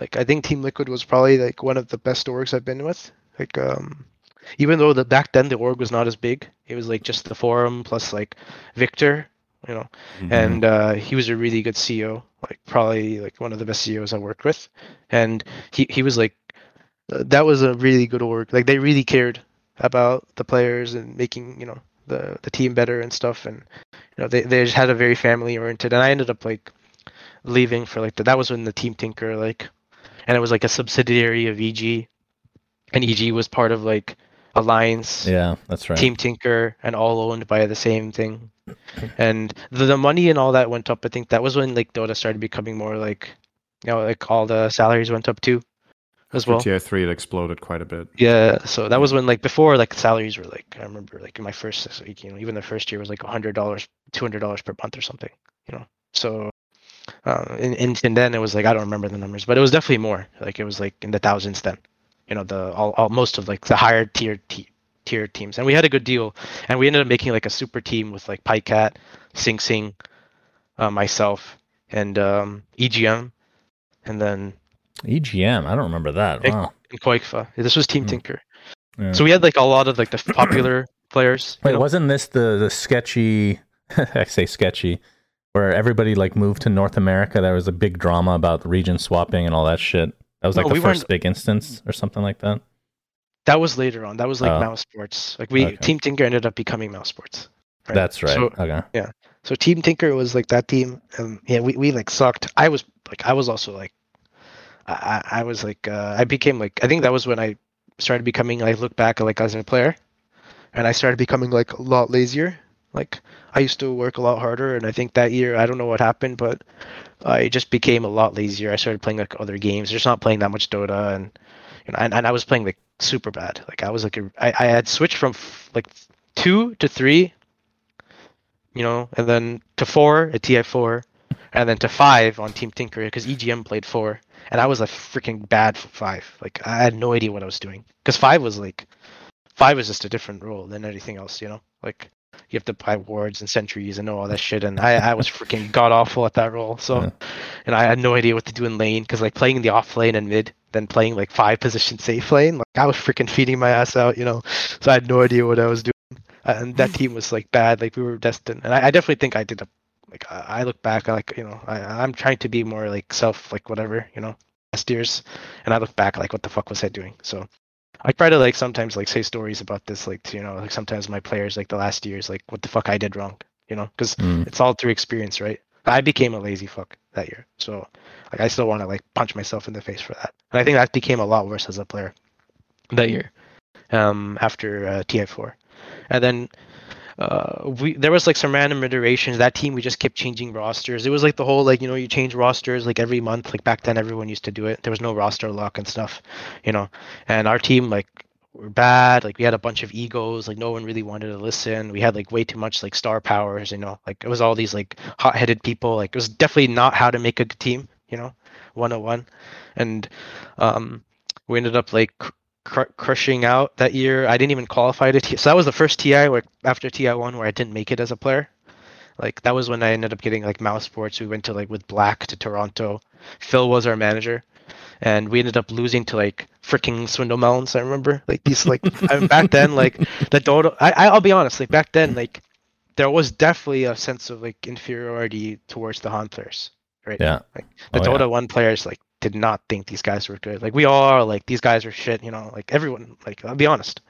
Like i think team liquid was probably like one of the best orgs i've been with like um even though the back then the org was not as big it was like just the forum plus like victor you know, Mhm. and uh, he was a really good CEO, like probably like one of the best CEOs I worked with, and he he was like, uh, that was a really good org. Like they really cared about the players and making you know the the team better and stuff, and you know they they just had a very family oriented. And I ended up like leaving for like the, that was when the Team Tinker like, and it was like a subsidiary of EG, and EG was part of like Alliance. Yeah, that's right. Team Tinker and all owned by the same thing. And the, the money and all that went up. I think that was when like Dota started becoming more like, you know, like all the salaries went up too, as For well. tier three, it exploded quite a bit. Yeah, so that was when like before like salaries were like I remember like in my first week, you know, even the first year was like hundred dollars, two hundred dollars per month or something, you know. So, uh, and, and and then it was like I don't remember the numbers, but it was definitely more. Like it was like in the thousands then, you know, the all, all most of like the higher tier tier teams, and we had a good deal, and we ended up making like a super team with like PyCat, Sing Sing, uh, myself, and um, EGM, and then EGM. I don't remember that. Wow. and qojqva. This was Team Hmm. Tinker. Yeah. So we had like a lot of like the popular players. Wait, know? wasn't this the the sketchy? I say sketchy, where everybody like moved to North America. There was a big drama about region swapping and all that shit. That was like No, the we first big instance or something like that. That was later on. That was like Oh. Mouse Sports. Like we Okay. Team Tinker ended up becoming Mouse Sports. right? That's right. So, okay. so Team Tinker was like that team. Um, yeah, we, we like sucked. I was like I was also like I, I I was like uh, I became like I think that was when I started becoming like look back like as a player, and I started becoming like a lot lazier. Like I used to work a lot harder, and I think that year I don't know what happened, but Uh, I just became a lot lazier. I started playing like other games, just not playing that much Dota, and you know, and, and I was playing like super bad. Like I was like a, I, I had switched from f- like two to three, you know, and then to four at TI four, and then to five on Team Tinker because EGM played four, and I was a freaking bad five. Like I had no idea what I was doing because five was like five was just a different role than anything else, you know. Like you have to buy wards and sentries and all that shit, and I I was freaking god awful at that role. So, Yeah. and I had no idea what to do in lane because like playing the off lane and mid, then playing like five position safe lane, like I was freaking feeding my ass out, you know. So I had no idea what I was doing, and that team was like bad. Like we were destined, and I, I definitely think I did a like I, look back, I like you know, I I'm trying to be more like self like whatever, you know, last years, and I look back like what the fuck was I doing? So I try to like sometimes like say stories about this, like to, you know, like sometimes my players like the last years, like what the fuck I did wrong, you know, because Mm. it's all through experience, right? I became a lazy fuck that year, so like I still want to like punch myself in the face for that, and I think that became a lot worse as a player that year, um, after uh, TI4, and then uh, we there was like some random iterations. That team we just kept changing rosters. It was like the whole like you know you change rosters like every month. Like back then everyone used to do it. There was no roster lock and stuff, you know. And our team like were bad. Like we had a bunch of egos. Like no one really wanted to listen. We had like way too much like star powers. You know, like it was all these like hot-headed people. Like it was definitely not how to make a good team. You know, 101. And um, we ended up like cr- crushing out that year. I didn't even qualify to T. So that was the first TI where after TI one where I didn't make it as a player. Like that was when I ended up getting like Mouse Sports. We went to like with Black to Toronto. Phil was our manager, and we ended up losing to like freaking Swindlemelonzz. I remember like these like I mean, back then like the Dota. I I- I'll be honest. Like back then like there was definitely a sense of like inferiority towards the HoN players. Right. Yeah. Like oh, the Oh, yeah. Dota one players like did not think these guys were good. Like we all are like these guys are shit. You know. Like everyone. Like I'll be honest.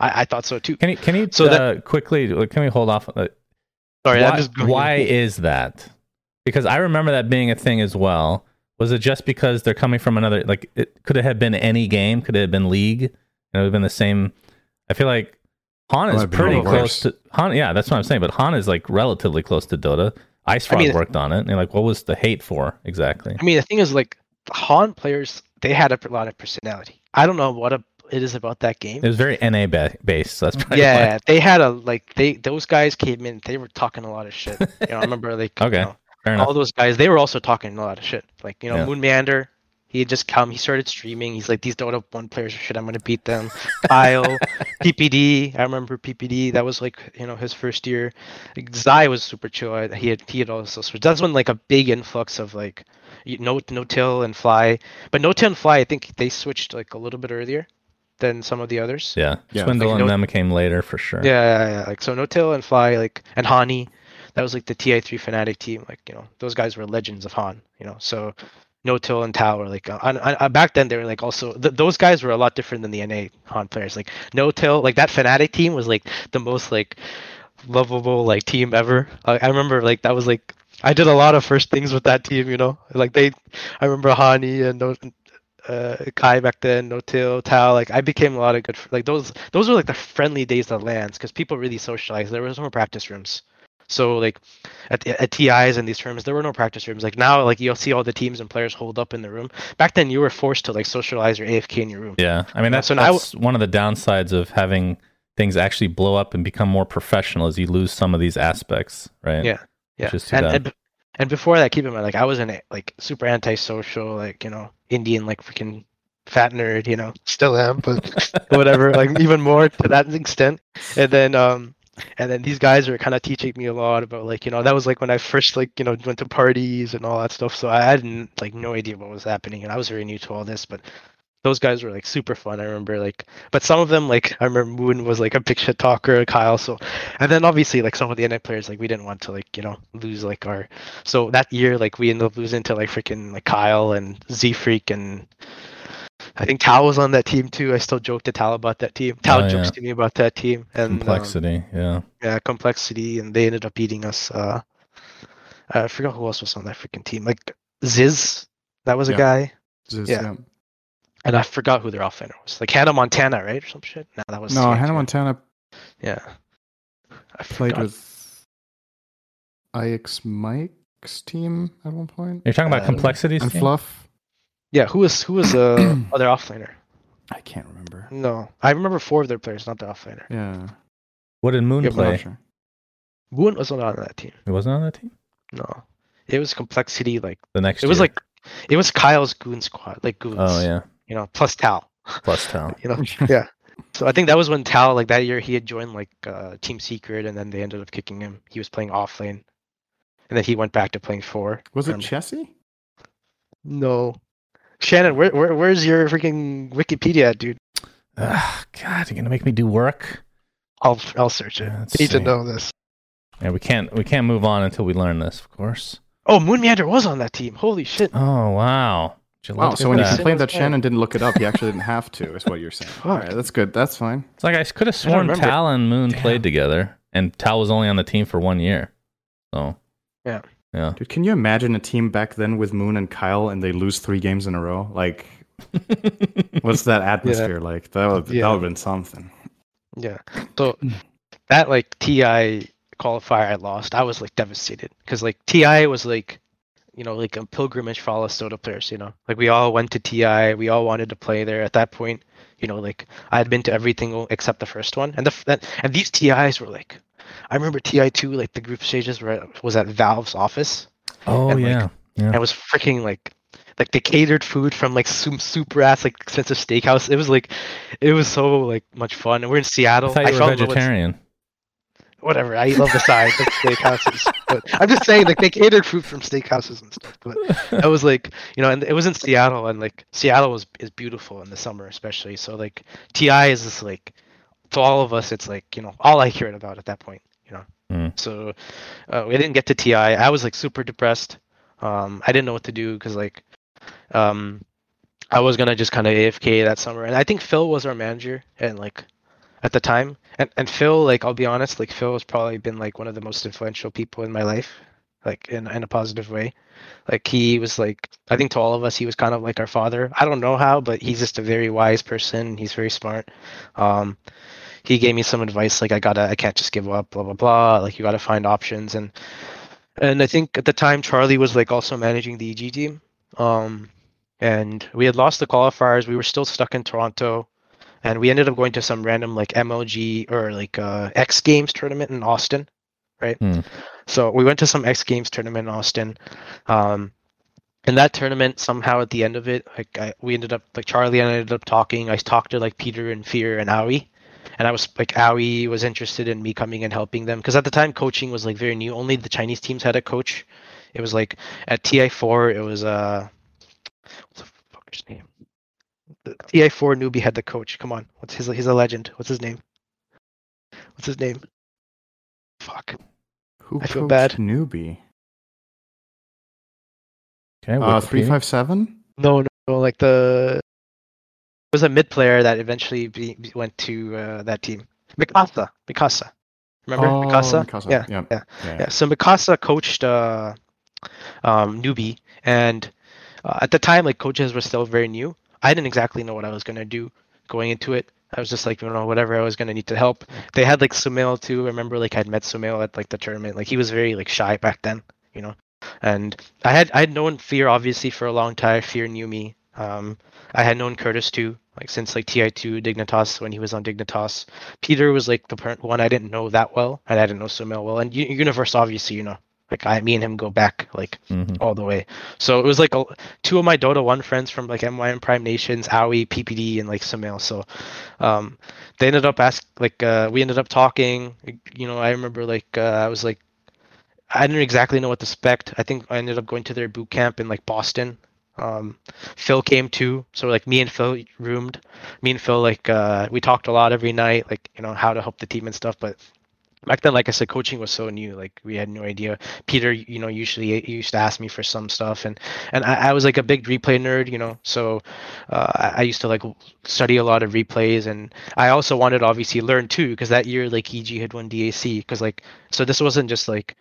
I, I thought so too. Can you can you So that- uh, quickly? Can we hold off? Uh, Sorry, why, I'm just why is that? Because I remember that being a thing as well. Was it just because they're coming from another? Like, it could it have been any game? Could it have been League? And it would have been the same. I feel like HoN is pretty close to HoN. Yeah, that's what I'm saying. But HoN is like relatively close to Dota. IceFrog mean- worked on it. And like, what was the hate for exactly? I mean, the thing is, like, the HoN players, they had a lot of personality. I don't know what a, it is about that game. It was very NA ba- based. So that's probably yeah, they had a like they those guys came in. They were talking a lot of shit. You know, I remember like you Okay, know, all those guys. They were also talking a lot of shit. Like you know, Yeah. Moon Meander. He had just come. He started streaming. He's like, these Dota one players are shit. I'm gonna beat them. Kyle, PPD. I remember PPD. That was like you know his first year. Like, Zai was super chill. He had he had also switched. That's when like a big influx of like you- no N0tail and fly. But N0tail and fly. I think they switched like a little bit earlier than some of the others. yeah, Yeah, Swindle like, and no- them came later for sure. Yeah, yeah, yeah. Like so, N0tail and fly, like and Hani. that was like the TI3 Fnatic team. Like you know, those guys were legends of HoN. You know, so N0tail and Tal were like uh, on, on, back then they were like also th- those guys were a lot different than the NA HoN players. Like N0tail, like that Fnatic team was like the most like lovable like team ever. I, remember like that was like I did a lot of first things with that team. You know, like they, I remember Hani and uh, Kai back then, No Till, Tal. Like I became a lot of good. Like those, those were like the friendly days of lands because people really socialized. There was no practice rooms. So like at, at TIs and these terms, there were no practice rooms. Like now, like you'll see all the teams and players hold up in the room. Back then, you were forced to like socialize or AFK in your room. Yeah, I mean that's, So now- that's one of the downsides of having things actually blow up and become more professional is you lose some of these aspects, right? Yeah, Yeah, Which and, and and before that, keep in mind, like I was an like super antisocial, like you know, Indian, like freaking fat nerd, you know, still am, but whatever, like even more to that extent. And then um and then these guys are kind of teaching me a lot about like you know that was like when I first like you know went to parties and all that stuff. So I had n- like no idea what was happening, and I was very new to all this, but. Those guys were like super fun. I remember like, but some of them like I remember Moon was like a big shit talker, Kyle. So, and then obviously like some of the NA players like we didn't want to like you know lose like our so that year, like we ended up losing to like freaking like Kyle and Z Freak and I think Tal was on that team too. I still joke to Tal about that team. Tal Oh, jokes yeah. to me about that team and um, Complexity, yeah. yeah, complexity, and they ended up beating us. Uh, I forgot who else was on that freaking team. Like Ziz, that was a Yeah. guy, Just, Yeah. yeah. and I forgot who their offlaner was. Like Hannah Montana, right, or some shit. No, that was No, TI2. Hannah Montana Yeah, I played forgot. with IX Mike's team at one point. You're talking about Uh, complexities And team? Fluff. Yeah, who was who was the other offlaner? I can't remember. No, I remember four of their players, not the offlaner. Yeah. What did Moon Yeah, I'm play? sure. Moon wasn't on that team. He wasn't on that team. No, it was complexity. Like The next. it was like it was Kyle's goon squad, like goons. Oh yeah, you know, plus Tal. plus Tal. You know, yeah. So I think that was when Tal, like that year, he had joined like uh, Team Secret, and then they ended up kicking him. He was playing off lane, and then he went back to playing four. Was it Chessy? No, Shannon, where, where where's your freaking Wikipedia, at, dude? Ugh, God, you're gonna make me do work. I'll I'll search it. I let's need to know this. Yeah, we can't we can't move on until we learn this, of course. Oh, Moon Meander was on that team. Holy shit! Oh wow. Wow, oh, so at when you complained that Shannon didn't look it up, he actually didn't have to, is what you're saying. All right, that's good. That's fine. It's like I could have sworn remember. Tal and Moon Damn. played together, and Tal was only on the team for one year. So Yeah. Yeah. Dude, can you imagine a team back then with Moon and Kyle and they lose three games in a row? Like, what's that atmosphere like? That would, Yeah. that would have been something. Yeah. So that like TI qualifier I lost, I was like devastated because like TI was like, you know, like a pilgrimage for all us Dota players. You know, like we all went to TI, we all wanted to play there. At that point, you know, like I had been to everything except the first one, and the and these TIs were like, I remember TI two like the group stages were was at Valve's office. Oh And, like, yeah. yeah. and it was freaking like like they catered food from like some super ass like expensive steakhouse. It was like it was so like much fun. And we're in I Seattle. thought you were love with- vegetarian. whatever. I love the side of steakhouses. But I'm just saying like they catered food from steakhouses and stuff. But I was like you know, and it was in Seattle and like Seattle was is beautiful in the summer especially. So like TI is this like to all of us it's like, you know, all I cared about at that point, you know. Mm. So uh, we didn't get to TI. I was like super depressed. Um, I didn't know what to do because like, um, I was gonna just kind of AFK that summer, and I think Phil was our manager, and like, at the time, and and Phil, like, I'll be honest, like Phil has probably been like one of the most influential people in my life, like in in a positive way. Like he was like, I think to all of us, he was kind of like our father. I don't know how, but he's just a very wise person. He's very smart. Um, he gave me some advice like I gotta, I can't just give up, blah blah blah. Like you gotta find options and and I think at the time Charlie was like also managing the EG team. Um, and we had lost the qualifiers. We were still stuck in Toronto, and we ended up going to some random like MLG or like uh, X Games tournament in Austin, right? Hmm. So we went to some X Games tournament in Austin. Um, in that tournament, somehow at the end of it, like I, we ended up like Charlie and I ended up talking. I talked to like Peter and Fear and Aoi, and I was like Aoi was interested in me coming and helping them because at the time coaching was like very new. Only the Chinese teams had a coach. It was like at TI4, it was uh, what's the fucker's name? The TI4 Newbee had the coach. Come on, what's his? He's a legend. What's his name? What's his name? Fuck. Who I feel coached bad. Newbee? Okay, Uh, three five seven. No, no, no, like the it was a mid player that eventually be, be- went to uh, that team. Mikasa, Mikasa. Remember Oh, Mikasa? Mikasa, Yeah, yeah. yeah, Yeah. yeah. So Mikasa coached uh, um, Newbee, and uh, at the time, like coaches were still very new. I didn't exactly know what I was gonna do going into it. I was just like, you know, whatever I was gonna need to help. They had like Sumail too. I remember like I'd met Sumail at like the tournament. Like he was very like shy back then, you know. And I had I had known Fear obviously for a long time. Fear knew me. Um, I had known Curtis too, like since like TI2 Dignitas when he was on Dignitas. Peter was like the one I didn't know that well, and I didn't know Sumail well. And U- Universe obviously, you know, like I, me and him go back like Mhm. all the way. So it was like a, two of my Dota one friends from like MYM Prime Nations, Aoi, PPD, and like Sumail. So um, they ended up ask like uh, we ended up talking. You know, I remember like uh, I was like I didn't exactly know what to expect. I think I ended up going to their boot camp in like Boston. Um, Phil came too, so like me and Phil roomed. Me and Phil like uh, we talked a lot every night, like you know how to help the team and stuff. But back then, like I said, coaching was so new. Like we had no idea. Peter, you know, usually used to ask me for some stuff, and and I, I was like a big replay nerd, you know. So uh, I, I used to like study a lot of replays, and I also wanted obviously learn too, because that year like EG had won DAC, because like so this wasn't just like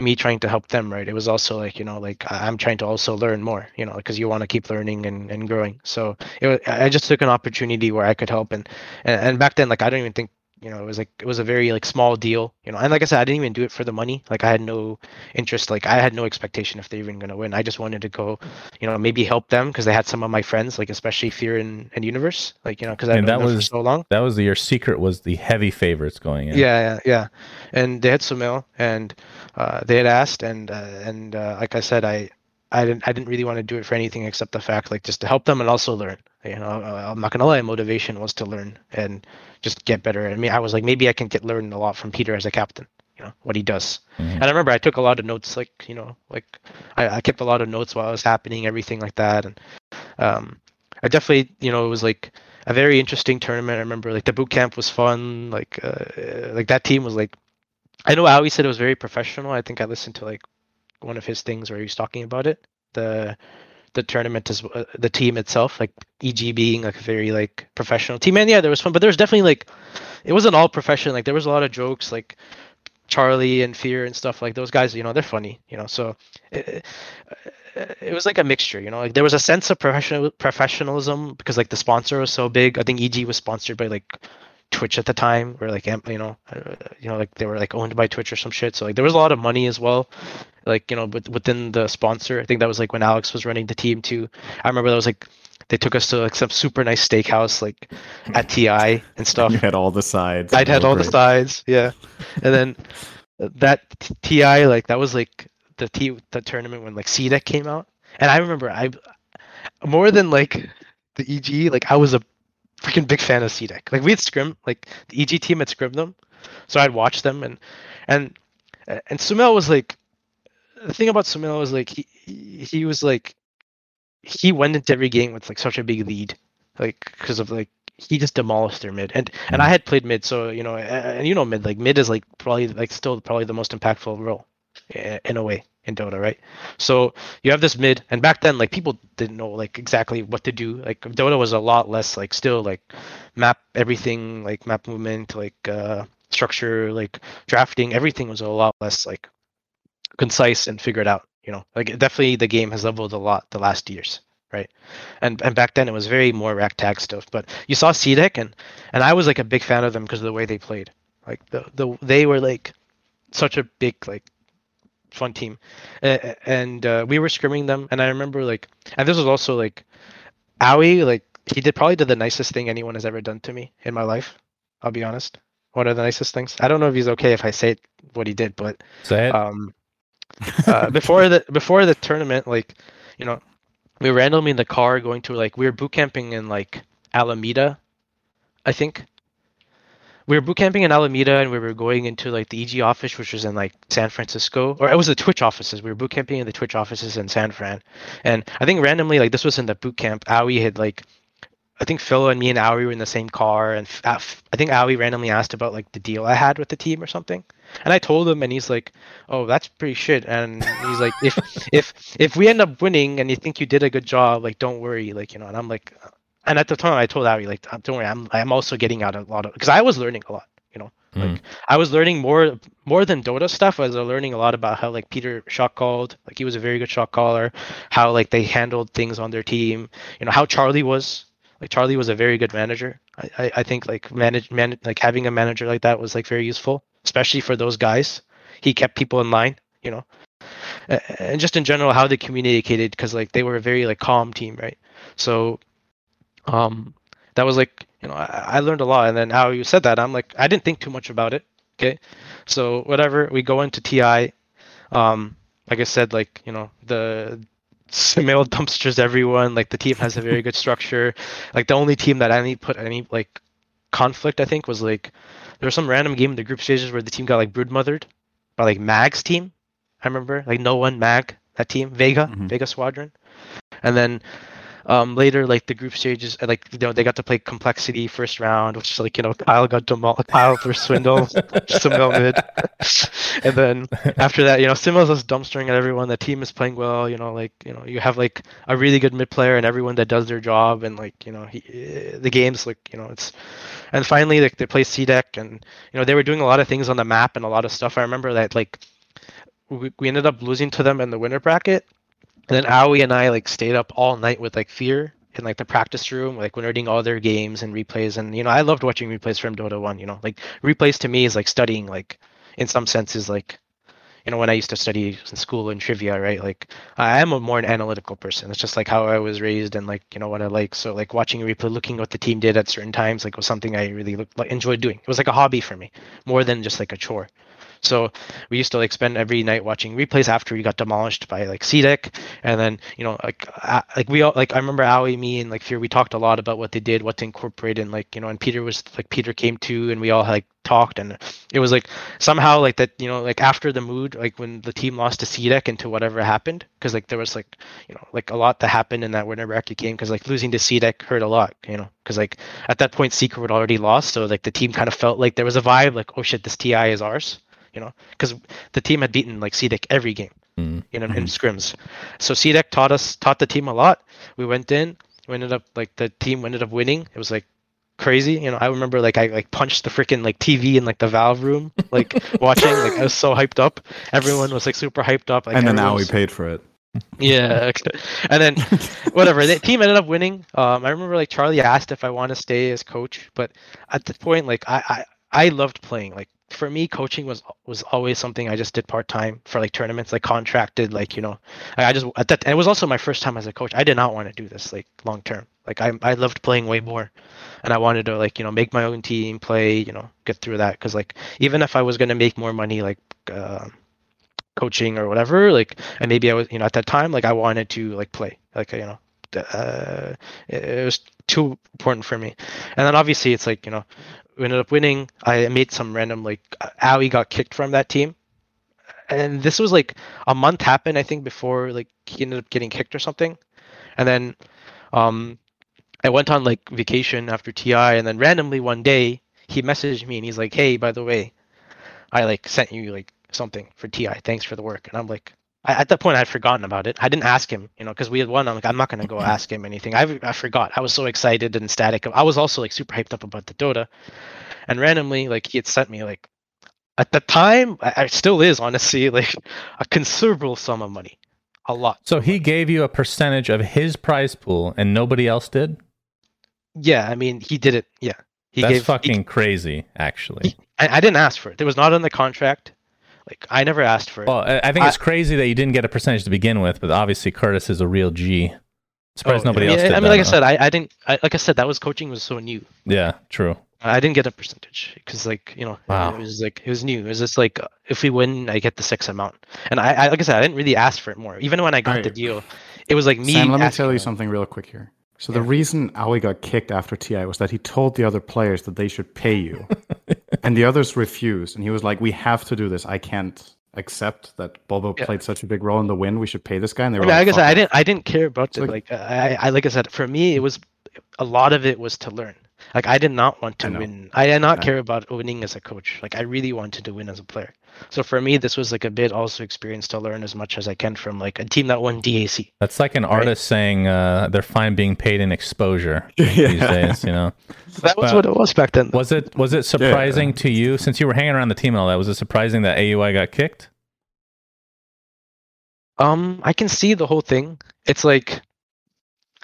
me trying to help them right? It was also like you know like i'm trying to also learn more you know because you want to keep learning and, and growing. So it wa- i just took an opportunity where i could help and, and and back then like i don't even think you know it was like it was a very like small deal you know and like i said i didn't even do it for the money like i had no interest like i had no expectation if they're even going to win i just wanted to go you know maybe help them because they had some of my friends like especially fear and, and universe like you know because i that was- for so long That was the, your secret was the heavy favorites going in. yeah, yeah, yeah. And they had Sumail, and uh, they had asked, and uh, and uh, like I said, I I didn't I didn't really want to do it for anything except the fact like just to help them and also learn. You know, I'm not gonna lie, motivation was to learn and just get better. I mean, I was like maybe I can get learn a lot from Peter as a captain. You know what he does. Mhm. And I remember I took a lot of notes, like you know, like I, I kept a lot of notes while it was happening, everything like that, and um, I definitely, you know, it was like a very interesting tournament. I remember like the boot camp was fun, like uh, like that team was like, I know I always said it was very professional. I think I listened to like one of his things where he was talking about it, the the tournament as uh, the team itself, like EG being like a very like professional team. And yeah, there was fun, but there was definitely like it wasn't all professional. Like there was a lot of jokes, like Charlie and Fear and stuff like those guys. You know, they're funny. You know, so it, it was like a mixture. You know, like there was a sense of professional professionalism because like the sponsor was so big. I think EG was sponsored by like Twitch at the time, or like you know, uh, you know, like they were like owned by Twitch or some shit. So like there was a lot of money as well. Like you know, with, within the sponsor, I think that was like when Alex was running the team too. I remember that was like they took us to like some super nice steakhouse like at TI and stuff. You had all the sides. I'd had Oh, all the sides, yeah. And then that TI, like that was like the T the tournament when like CDEC came out, and I remember I more than like the EG, like I was a freaking big fan of CDEC. Like we had scrim, like the EG team had scrimmed them, so I'd watch them and and and Sumail was like the thing about Sumail was like he he was like he went into every game with like such a big lead, like because of like he just demolished their mid and and I had played mid, so you know, a- and you know mid like mid is like probably like still probably the most impactful role in a way in Dota, right? So you have this mid, and back then like people didn't know like exactly what to do. Like Dota was a lot less like still like map everything like map movement like uh structure like drafting everything was a lot less like concise and figured out you know like definitely the game has leveled a lot the last years right and and back then it was very more rack tag stuff but you saw CDEC and and I was like a big fan of them because of the way they played like the the they were like such a big like fun team. And uh, we were scrimming them and I remember like and this was also like Aoi like he did probably did the nicest thing anyone has ever done to me in my life I'll be honest. One of the nicest things. I don't know if he's okay if I say it, what he did but Say it. um uh, before the before the tournament like you know we were randomly in the car going to like we were boot camping in like alameda i think we were boot camping in alameda and we were going into like the eg office which was in like san francisco or it was the twitch offices. We were boot camping in the twitch offices in san fran. And i think randomly like this was in the boot camp aoi had like I think Phil and me and Aoi were in the same car, and I think Aoi randomly asked about like the deal I had with the team or something, and I told him, and he's like, "Oh, that's pretty shit," and he's like, "If if if we end up winning and you think you did a good job, like don't worry, like you know," and I'm like, and at the time I told Aoi like, "Don't worry, I'm I'm also getting out a lot of because I was learning a lot, you know, hmm. like I was learning more more than Dota stuff. I was learning a lot about how like Peter shot called, like he was a very good shot caller, how like they handled things on their team, you know, how Charlie was like Charlie was a very good manager. I, I, I think like manage man like having a manager like that was like very useful, especially for those guys. He kept people in line, you know, and just in general how they communicated because like they were a very like calm team, right? So, um, that was like you know I, I learned a lot, and then how you said that I'm like I didn't think too much about it. Okay, so whatever we go into TI, um, like I said, like you know the mail dumpsters everyone. Like the team has a very good structure. Like the only team that any put any like conflict I think was like there was some random game in the group stages where the team got like broodmothered by like Mag's team. I remember like no one Mag that team Vega Mhm. Vega Squadron, and then um, later like the group stages like you know they got to play complexity first round which is like you know Kyle got demolished Kyle for swindle Sumail mid and then after that you know Sumail's just dumpstering at everyone. The team is playing well you know like you know you have like a really good mid player and everyone that does their job and like you know he, the game's like you know it's and finally like they play CDEC and you know they were doing a lot of things on the map and a lot of stuff. I remember that like we, we ended up losing to them in the winner bracket and then Aui and I like stayed up all night with like fear in like the practice room, like when reading all their games and replays. And you know, I loved watching replays from Dota One. You know, like replays to me is like studying, like in some senses, like you know, when I used to study in school and trivia, right? Like I am a more an analytical person. It's just like how I was raised and like you know what I like. So like watching a replay, looking what the team did at certain times, like was something I really looked, like enjoyed doing. It was like a hobby for me, more than just like a chore. So we used to like spend every night watching replays after we got demolished by like CDEC, and then you know like uh, like we all like I remember Aui, me, and like Fear. We talked a lot about what they did, what to incorporate, and like you know, and Peter was like Peter came too, and we all like talked, and it was like somehow like that you know like after the mood like when the team lost to CDEC to whatever happened because like there was like you know like a lot that happened in that winner bracket game because like losing to CDEC hurt a lot you know because like at that point Secret had already lost so like the team kind of felt like there was a vibe like oh shit this TI is ours you know, because the team had beaten like CDEC every game, Mm. you know, in scrims. So CDEC taught us, taught the team a lot. We went in, we ended up like the team ended up winning. It was like crazy, you know. I remember like I like punched the freaking like TV in like the Valve room, like watching. Like I was so hyped up. Everyone was like super hyped up. Like, and then now we was- paid for it. yeah, and then whatever. The team ended up winning. Um, I remember like Charlie asked if I want to stay as coach, but at the point, like I, I, I loved playing. Like for me, coaching was was always something I just did part time for like tournaments, like contracted. Like you know, I, just at that. It was also my first time as a coach. I did not want to do this like long term. Like I, I loved playing way more, and I wanted to like you know make my own team, play, you know, get through that. Because like even if I was gonna make more money, like. Uh, coaching or whatever like and maybe i was you know at that time like i wanted to like play like you know uh, it, was too important for me. And then obviously it's like you know we ended up winning. I made some random like Aui got kicked from that team. And this was like a month happened i think before like he ended up getting kicked or something. And then um i went on like vacation after ti and then randomly one day he messaged me and he's like hey by the way i like sent you like something for ti thanks for the work. And i'm like I, at that point i'd forgotten about it. I didn't ask him you know because we had won. I'm like i'm not going to go mm-hmm. ask him anything. I, I forgot. I was so excited and ecstatic i was also like super hyped up about the dota. And randomly like he had sent me like at the time I, I still is honestly like a considerable sum of money. A lot So he gave you a percentage of his prize pool, and nobody else did. yeah i mean he did it. Yeah. He That's gave he- fucking crazy, actually. I, I didn't ask for it. It was not in the contract like i never asked for it Well, I I think it's crazy that you didn't get a percentage to begin with, but obviously Kurtis is a real G. Surprised Oh, nobody I mean, else did I mean, that, like I said, I, I didn't. I, like I said, that was coaching was so new. Yeah, true. I didn't get a percentage because, like, you know, Wow. it was like it was new. It was just like uh, if we win, I get the six amount. And I, I like I said, I didn't really ask for it more. Even when I got the deal, it was like me. Sam, let me tell you something real quick here. So the reason Aui got kicked after TI was that he told the other players that they should pay you, and the others refused. And he was like, "We have to do this. I can't accept that Bobo Yeah. played such a big role in the win. We should pay this guy." And they I were mean, like, like I said, "Fuck I didn't. I didn't care about it. like- Like I, I, like I said, for me, it was. a lot of it was to learn. Like I did not want to know. win. I did not I- care about winning as a coach. Like I really wanted to win as a player. So for me, this was like a bit also experience to learn as much as I can from like a team that won DAC. That's like an artist saying uh, they're fine being paid in exposure these days. You know, That was But- what it was back then. was it was it surprising to you since you were hanging around the team and all that? Was it surprising that Aui got kicked? Um, I can see the whole thing. It's like,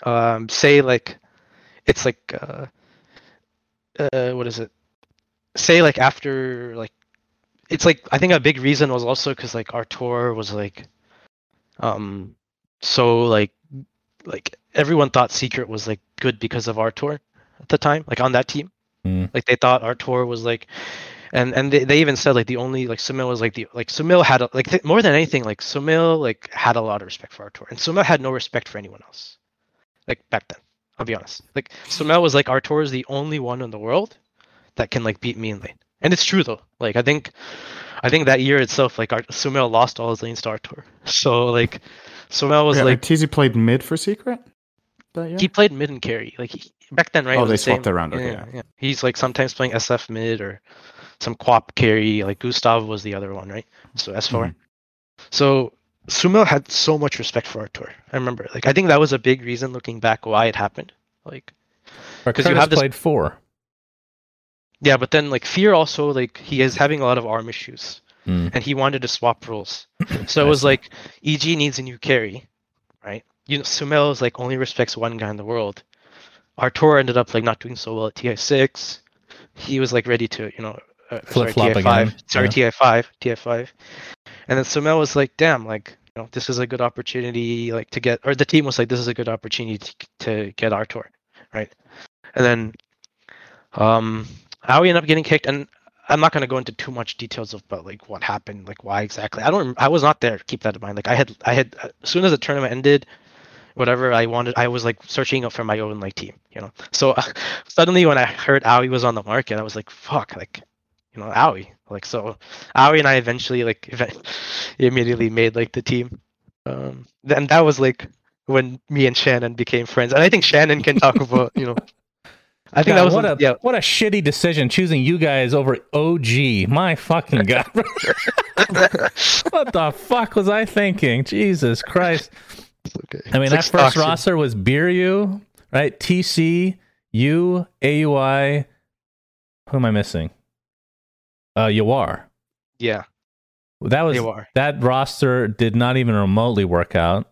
um, say like, it's like, uh, uh, what is it? Say like after like, it's like I think a big reason was also because like Artur was like, um, so like, like everyone thought Secret was like good because of Artur at the time, like on that team. Mm. Like they thought Artur was like, and and they, they even said like the only like Sumail was like the like Sumail had a, like th- more than anything like Sumail like had a lot of respect for Artur and Sumail had no respect for anyone else, like back then. I'll be honest. Like Sumail was like our tour is the only one in the world that can like beat me in lane, and it's true though. Like I think, I think that year itself like our lost all his lanes to Artur. So like Sumail was yeah, like TZ played mid for Secret. That year? he played mid and carry. Like he, back then, right? Oh, they the swapped same- around, okay, Yeah, yeah. He's like sometimes playing SF mid or some quap carry. Like Gustav was the other one, right? So S4. Mhm. So Sumail had so much respect for Artur. I remember. Like I think that was a big reason looking back why it happened. Like because you have this- played four. Yeah, but then like Fear also like he is having a lot of arm issues. Mm. and he wanted to swap roles. So it was like EG needs a new carry, right? You know, Sumail is like only respects one guy in the world. Artur ended up like not doing so well at TI six. He was like ready to, you know, uh, TI five. again, Sorry, yeah. TI five, TI five. And then Sumail was like, "Damn, like you know, this is a good opportunity, like to get." Or the team was like, "This is a good opportunity to, to get Artur, right?" And then, um, Aui ended up getting kicked, and I'm not going to go into too much details of about like what happened, like why exactly. I don't. I was not there. Keep that in mind. Like I had, I had as soon as the tournament ended, whatever I wanted, I was like searching up for my own like team. You know. So suddenly when I heard Aui was on the market, I was like, fuck, like, you know, Aui. Like so, Aui and I eventually like immediately made like the team. Um, and that was like when me and Shannon became friends. And I think Shannon can talk about you know. I think God, that was what a yeah. what a shitty decision choosing you guys over OG. My fucking god. what the fuck was I thinking? Jesus Christ. okay. I mean, It's that like first Stockton. roster was Biryu, right? TC, U, Aui. Who am I missing? Uh, Yawar. Yeah, That was you that roster did not even remotely work out.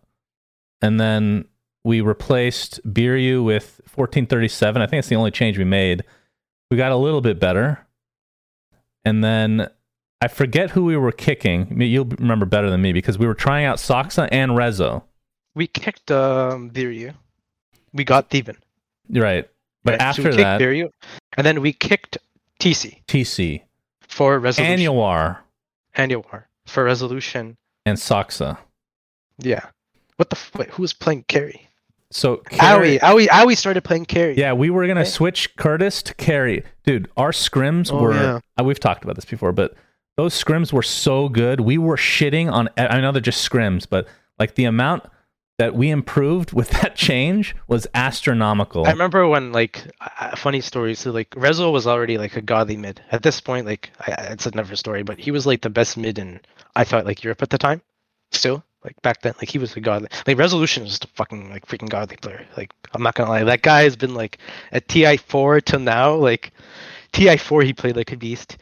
And then we replaced Biryu with 1437. I think it's the only change we made. We got a little bit better. And then I forget who we were kicking. You'll remember better than me because we were trying out Soxa and Rezo. We kicked um Biryu. We got Theben. Right. But right? So after we kicked that, Biryu, and then we kicked TC TC, for resolution. Annuar, and Yawar for resolution. and Soxa. Yeah. What the f- wait? Who was playing carry? So Aui. Aui. Aui started playing carry. Yeah, we were gonna Okay. switch Kurtis to carry. Dude, our scrims Oh, were yeah. uh, we've talked about this before, but those scrims were so good. We were shitting on I know they're just scrims, but like the amount that we improved with that change was astronomical. I remember when like a funny story. So like Rezo was already like a godly mid at this point. Like I- it's another story, but he was like the best mid in I thought like Europe at the time. Still like back then, like he was a godly. Like Resolution is just a fucking like freaking godly player. Like I'm not gonna lie, that guy has been like at TI four till now. Like TI four, he played like a beast.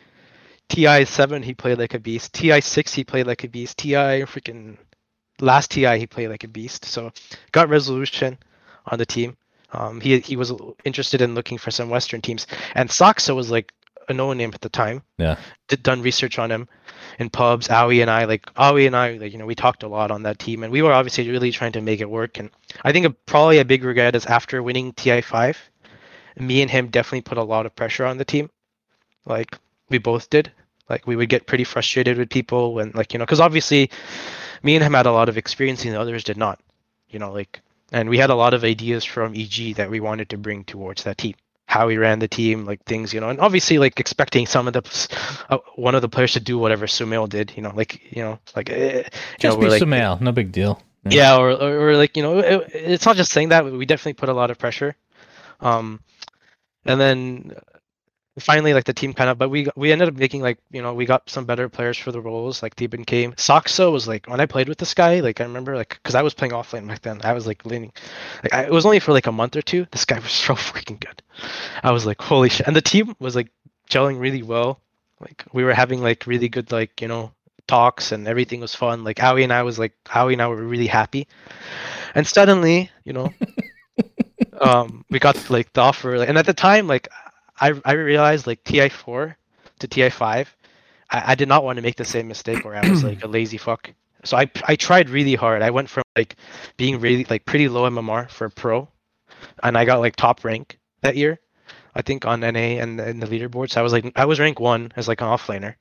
TI seven, he played like a beast. TI six, he played like a beast. TI freaking last TI, he played like a beast. So got Resolution on the team. Um, he he was interested in looking for some Western teams, and Soxa was like a no name at the time. Yeah. Did done research on him in pubs. Aui and I like Aui and I like you know we talked a lot on that team, and we were obviously really trying to make it work. And I think a, probably a big regret is after winning TI five, me and him definitely put a lot of pressure on the team. Like we both did. Like we would get pretty frustrated with people when like you know because obviously me and him had a lot of experience and the others did not. You know like and we had a lot of ideas from EG that we wanted to bring towards that team. How he ran the team, like things, you know, and obviously like expecting some of the uh, one of the players to do whatever Sumail did, you know, like you know, like eh, you Just know, be like, Sumail, no big deal. yeah, or, or or like you know, it, it's not just saying that. We definitely put a lot of pressure Um, and then finally like the team kind of but we we ended up making like you know we got some better players for the roles like Theben came. Saxo was like when I played with this guy like I remember like because I was playing offlane back then I was like leaning like I, it was only for like a month or two this guy was so freaking good. I was like holy shit and the team was like gelling really well like we were having like really good like you know talks and everything was fun like Aui and I was like Aui and I were really happy. And suddenly you know um we got like the offer like, and at the time like I I realized like TI4 to TI5 I, I did not want to make the same mistake where I was like a lazy fuck. So I I tried really hard. I went from like being really like pretty low MMR for pro and I got like top rank that year I think on NA and in the leaderboard. So I was like I was rank 1 as like an offlaner.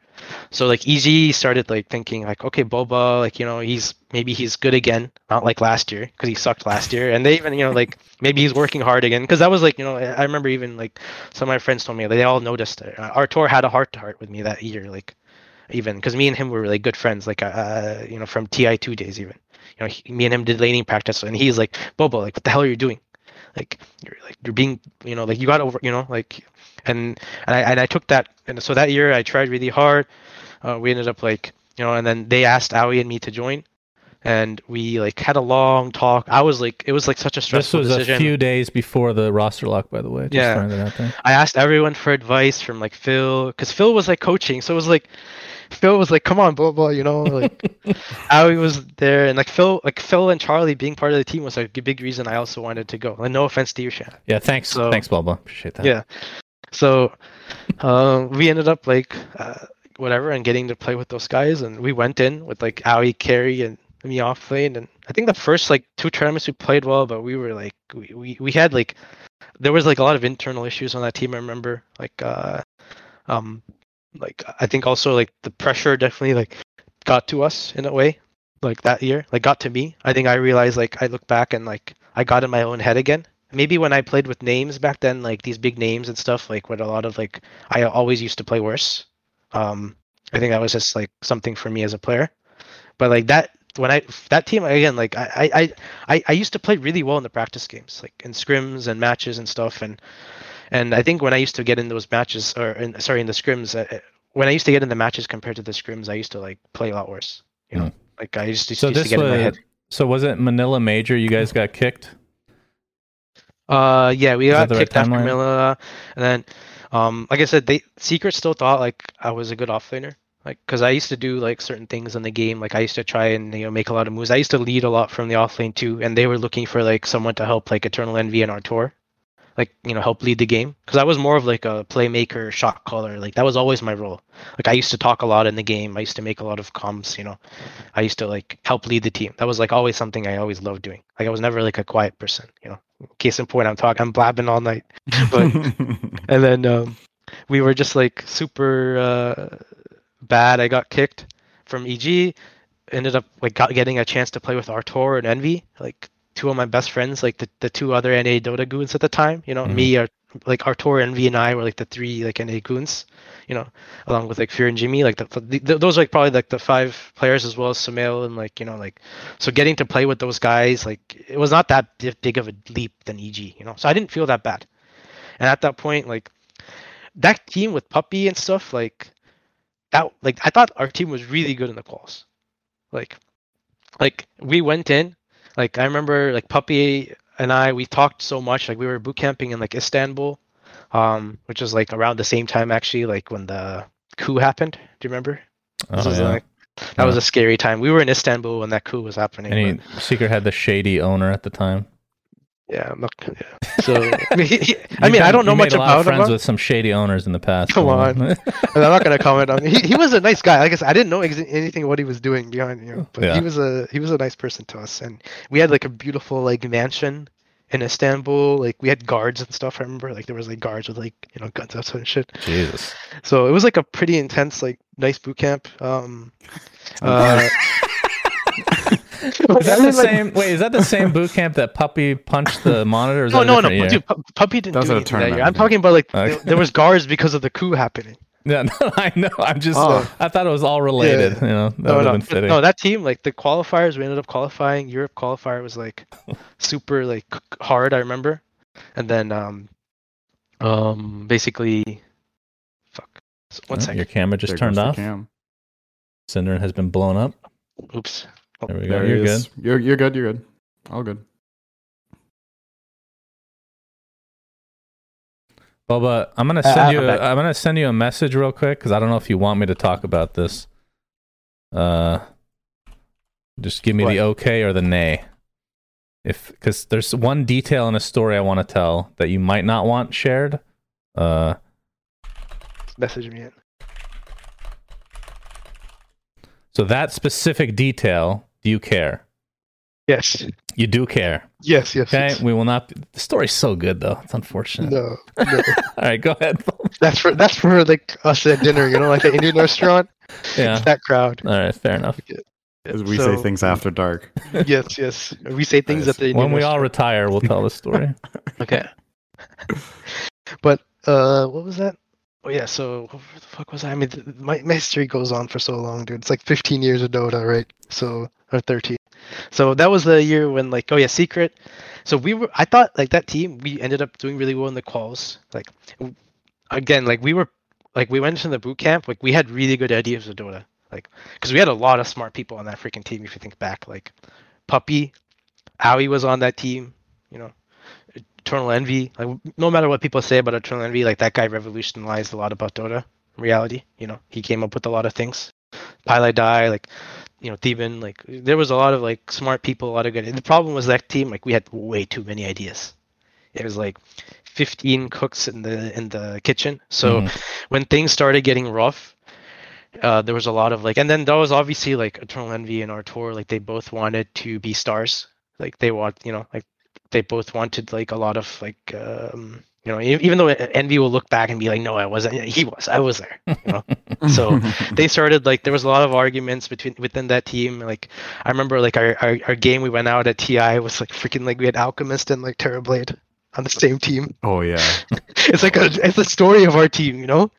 So like EG started like thinking like okay Boba like you know he's maybe he's good again. Not like last year because he sucked last year. And they even you know like maybe he's working hard again. Because that was like you know I remember even like some of my friends told me they all noticed it. Uh, Artur had a heart to heart with me that year like even because me and him were really good friends like uh you know from TI2 days even. You know he, me and him did laning practice and he's like Boba like what the hell are you doing like you're like you're being you know like you got over you know like and and I and I took that and so that year I tried really hard. Uh, we ended up like you know, and then they asked Aui and me to join, and we like had a long talk. I was like, it was like such a stressful. This was decision. a few days before the roster lock, by the way. Just Yeah. out there. I asked everyone for advice from like Phil, because Phil was like coaching, so it was like. Phil was like, "Come on, blah blah," you know, like Aui was there, and like Phil, like Phil and Charlie being part of the team was like a big reason I also wanted to go. And no offense to you, Shan. Yeah, thanks, So- thanks, Bubba. Appreciate that. Yeah. So uh, we ended up like uh, whatever and getting to play with those guys, and we went in with like Aui, Carey, and me off lane, and I think the first like two tournaments we played well, but we were like we, we, we had like there was like a lot of internal issues on that team. I remember like uh um like I think also like the pressure definitely like got to us in a way like that year like got to me. I think i realized like i look back and like i got in my own head again. Maybe when i played with names back then like these big names and stuff like with a lot of like i always used to play worse. Um i think that was just like something for me as a player. But like that when i that team again like i i i, I used to play really well in the practice games like in scrims and matches and stuff. And and i think when i used to get in those matches or in, sorry in the scrims uh, when i used to get in the matches compared to the scrims i used to like play a lot worse you know like i used So used to this my was head so was it Manila Major? You guys got kicked. Uh, yeah, we Is got that right kicked after timeline? Manila, and then, um, like I said, they Secret still thought like I was a good offlaner, like because I used to do like certain things in the game, like I used to try and you know make a lot of moves. I used to lead a lot from the offlane too, and they were looking for like someone to help like Eternal Envy and Artur, like you know help lead the game because I was more of like a playmaker, shot caller, like that was always my role. Like I used to talk a lot in the game. I used to make a lot of comms, you know. I used to like help lead the team. That was like always something I always loved doing. Like I was never like a quiet person, you know. Case in point, I'm talking, I'm blabbing all night. But and then um, we were just like super uh, bad. I got kicked from EG. Ended up like got, getting a chance to play with Artur and Envy, like two of my best friends, like the, the two other NA Dota goons at the time. You know, Mhm. me, Ar- like Artur, and V and I were like the three like NA goons. You know, along with like Fear and Jimmy, like the, the, those are like probably like the five players as well as Sumail and like you know like so getting to play with those guys like it was not that big of a leap than EG, you know. So I didn't feel that bad. And at that point, like that team with Puppey and stuff, like that, like I thought our team was really good in the quals. Like, like we went in, like I remember, like Puppey and I, we talked so much. Like we were boot camping in like Istanbul, um, which was like around the same time actually, like when the coup happened. Do you remember? This Oh, was yeah. like that was a scary time. We were in Istanbul when that coup was happening. And but- Secret had the shady owner at the time. Yeah, I'm not. Yeah. So I mean, he- I mean, I don't know much made a lot of about him. friends with some shady owners in the past. Come. And I'm not gonna comment on. He he was a nice guy. Like I guess I didn't know ex- anything what he was doing behind you know, but Yeah. he was a he was a nice person to us, and we had like a beautiful like mansion in Istanbul. Like we had guards and stuff. I remember like there was like guards with like you know guns outside and shit. Jesus. So it was like a pretty intense like nice boot camp. Um, uh, Is that the same? Wait, is that the same boot camp that Puppey punched the monitor? Or No, no, no, year? dude. Pu- Puppey didn't That was do a anything that year. tournament, I'm talking about like Okay. there, there was guards because of the coup happening. Yeah, no, I know. I'm just. Oh. I thought it was all related. You know, that no, would no, have been fitting. no. That team, like the qualifiers, we ended up qualifying. Europe qualifier was like super like hard. I remember. and then um, um, basically, fuck. So, one Oh, second. Your camera just There turned off. cam. Cinder has been blown up. Oops. There we go. There You're is. good. You're you're good. You're good. All good. Bubba, I'm gonna Uh, send I'm you. back. A, I'm gonna send you a message real quick because I don't know if you want me to talk about this. Uh, just give me the okay or the nay. If because there's one detail in a story I want to tell that you might not want shared. Uh, Message me in. so that specific detail, do you care? Yes. You do care. Yes. Yes. Okay, yes. we will not. The story's so good though. It's unfortunate. No. no. All right, go ahead. that's for that's for like us at dinner. You know, like an Indian restaurant. yeah. It's that crowd. All right, fair enough. As we So- say things after dark. yes. Yes. We say things Nice. at the Indian When we all retire, we'll tell the story. Okay. but uh, what was that? Oh yeah. So what the fuck was I? I mean, my my history goes on for so long, dude. It's like 15 years of Dota, right? So or 13. So that was the year when like oh yeah, secret. So we were. I thought like that team. We ended up doing really well in the calls. Like again, like we were like we went into the boot camp. Like we had really good ideas of Dota. Like because we had a lot of smart people on that freaking team. If you think back, like Puppey, Owie was on that team. You know, Eternal Envy. Like no matter what people say about Eternal Envy, like that guy revolutionized a lot about Dota reality. You know, he came up with a lot of things. pieliedie, like you know, Theban, like there was a lot of like smart people, a lot of good. And the problem was that team, like we had way too many ideas. It was like 15 cooks in the in the kitchen. So Mhm. when things started getting rough, uh, there was a lot of like, and then there was obviously like Eternal Envy and Artur, like they both wanted to be stars. Like they want, you know, like they both wanted like a lot of like, um, you know, even though Envy will look back and be like, no, I wasn't. He was. I was there. You know. So they started like there was a lot of arguments between within that team. Like I remember like our, our, our game we went out at TI was like freaking like we had Alchemist and like Terrorblade on the same team. oh yeah. It's like a it's a story of our team, you know?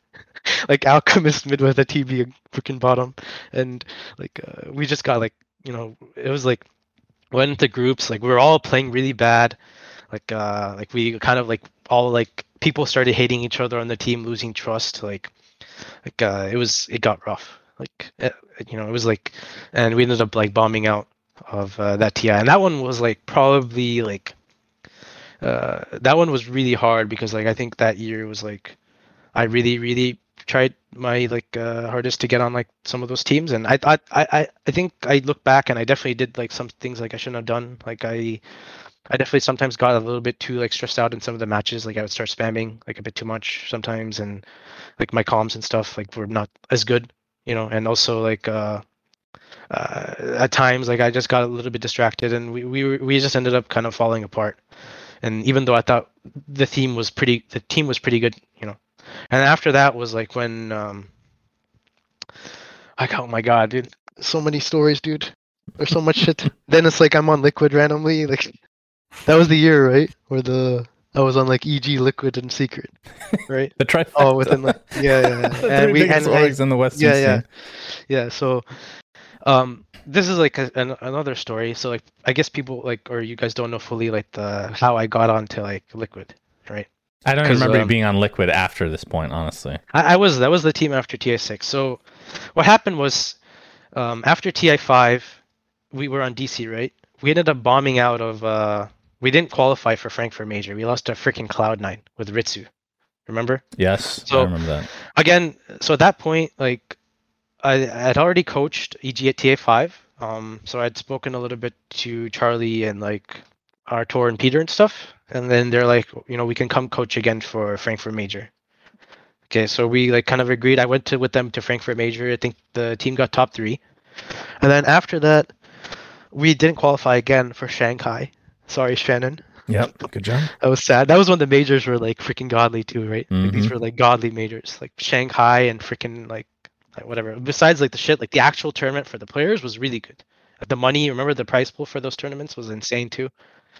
Like Alchemist mid with a TB freaking bottom. And like uh, we just got like you know, it was like went into groups, like we were all playing really bad. Like uh like we kind of like all like people started hating each other on the team, losing trust, like like uh it was it got rough. Like uh, you know, it was like and we ended up like bombing out of uh, that TI. And that one was like probably like uh, that one was really hard because like I think that year was like I really really tried my like uh, hardest to get on like some of those teams and I thought I, I I think I look back and I definitely did like some things like I shouldn't have done like I I definitely sometimes got a little bit too like stressed out in some of the matches like I would start spamming like a bit too much sometimes and like my comms and stuff like were not as good you know and also like uh uh, at times like I just got a little bit distracted and we, we we just ended up kind of falling apart and even though I thought the theme was pretty, the team was pretty good, you know. And after that was like when, um, like oh my god, dude, so many stories, dude. There's so much shit. then it's like I'm on Liquid randomly, like that was the year, right? Where the I was on like EG Liquid and Secret, right? The trifecta. Oh, within like yeah, yeah, yeah. and we and, orgs in the Western yeah, yeah, yeah. So, um, this is like a, an, another story. So like, I guess people like, or you guys don't know fully like the how I got onto like Liquid, right? I don't remember you um, being on Liquid after this point, honestly. I, I was that was the team after TI6. So, what happened was, um, after TI5, we were on DC, right? We ended up bombing out of. Uh, we didn't qualify for Frankfurt Major. We lost to freaking Cloud9 with Ritsu. Remember? Yes, So- I remember that. again, so at that point, like I had already coached EG at TI5. Um, so I'd spoken a little bit to Charlie and like Artur and Peter and stuff. And then they're like, you know, we can come coach again for Frankfurt Major. Okay, so we like kind of agreed. I went to with them to Frankfurt Major. I think the team got top three. And then after that, we didn't qualify again for Shanghai. Sorry, Shannon. Yep, good job. That was sad. That was when the majors were like freaking godly too, right? Like, these Mhm. were like godly majors, like Shanghai and freaking like, like whatever. Besides like the shit, like the actual tournament for the players was really good. The money, remember the prize pool for those tournaments was insane too.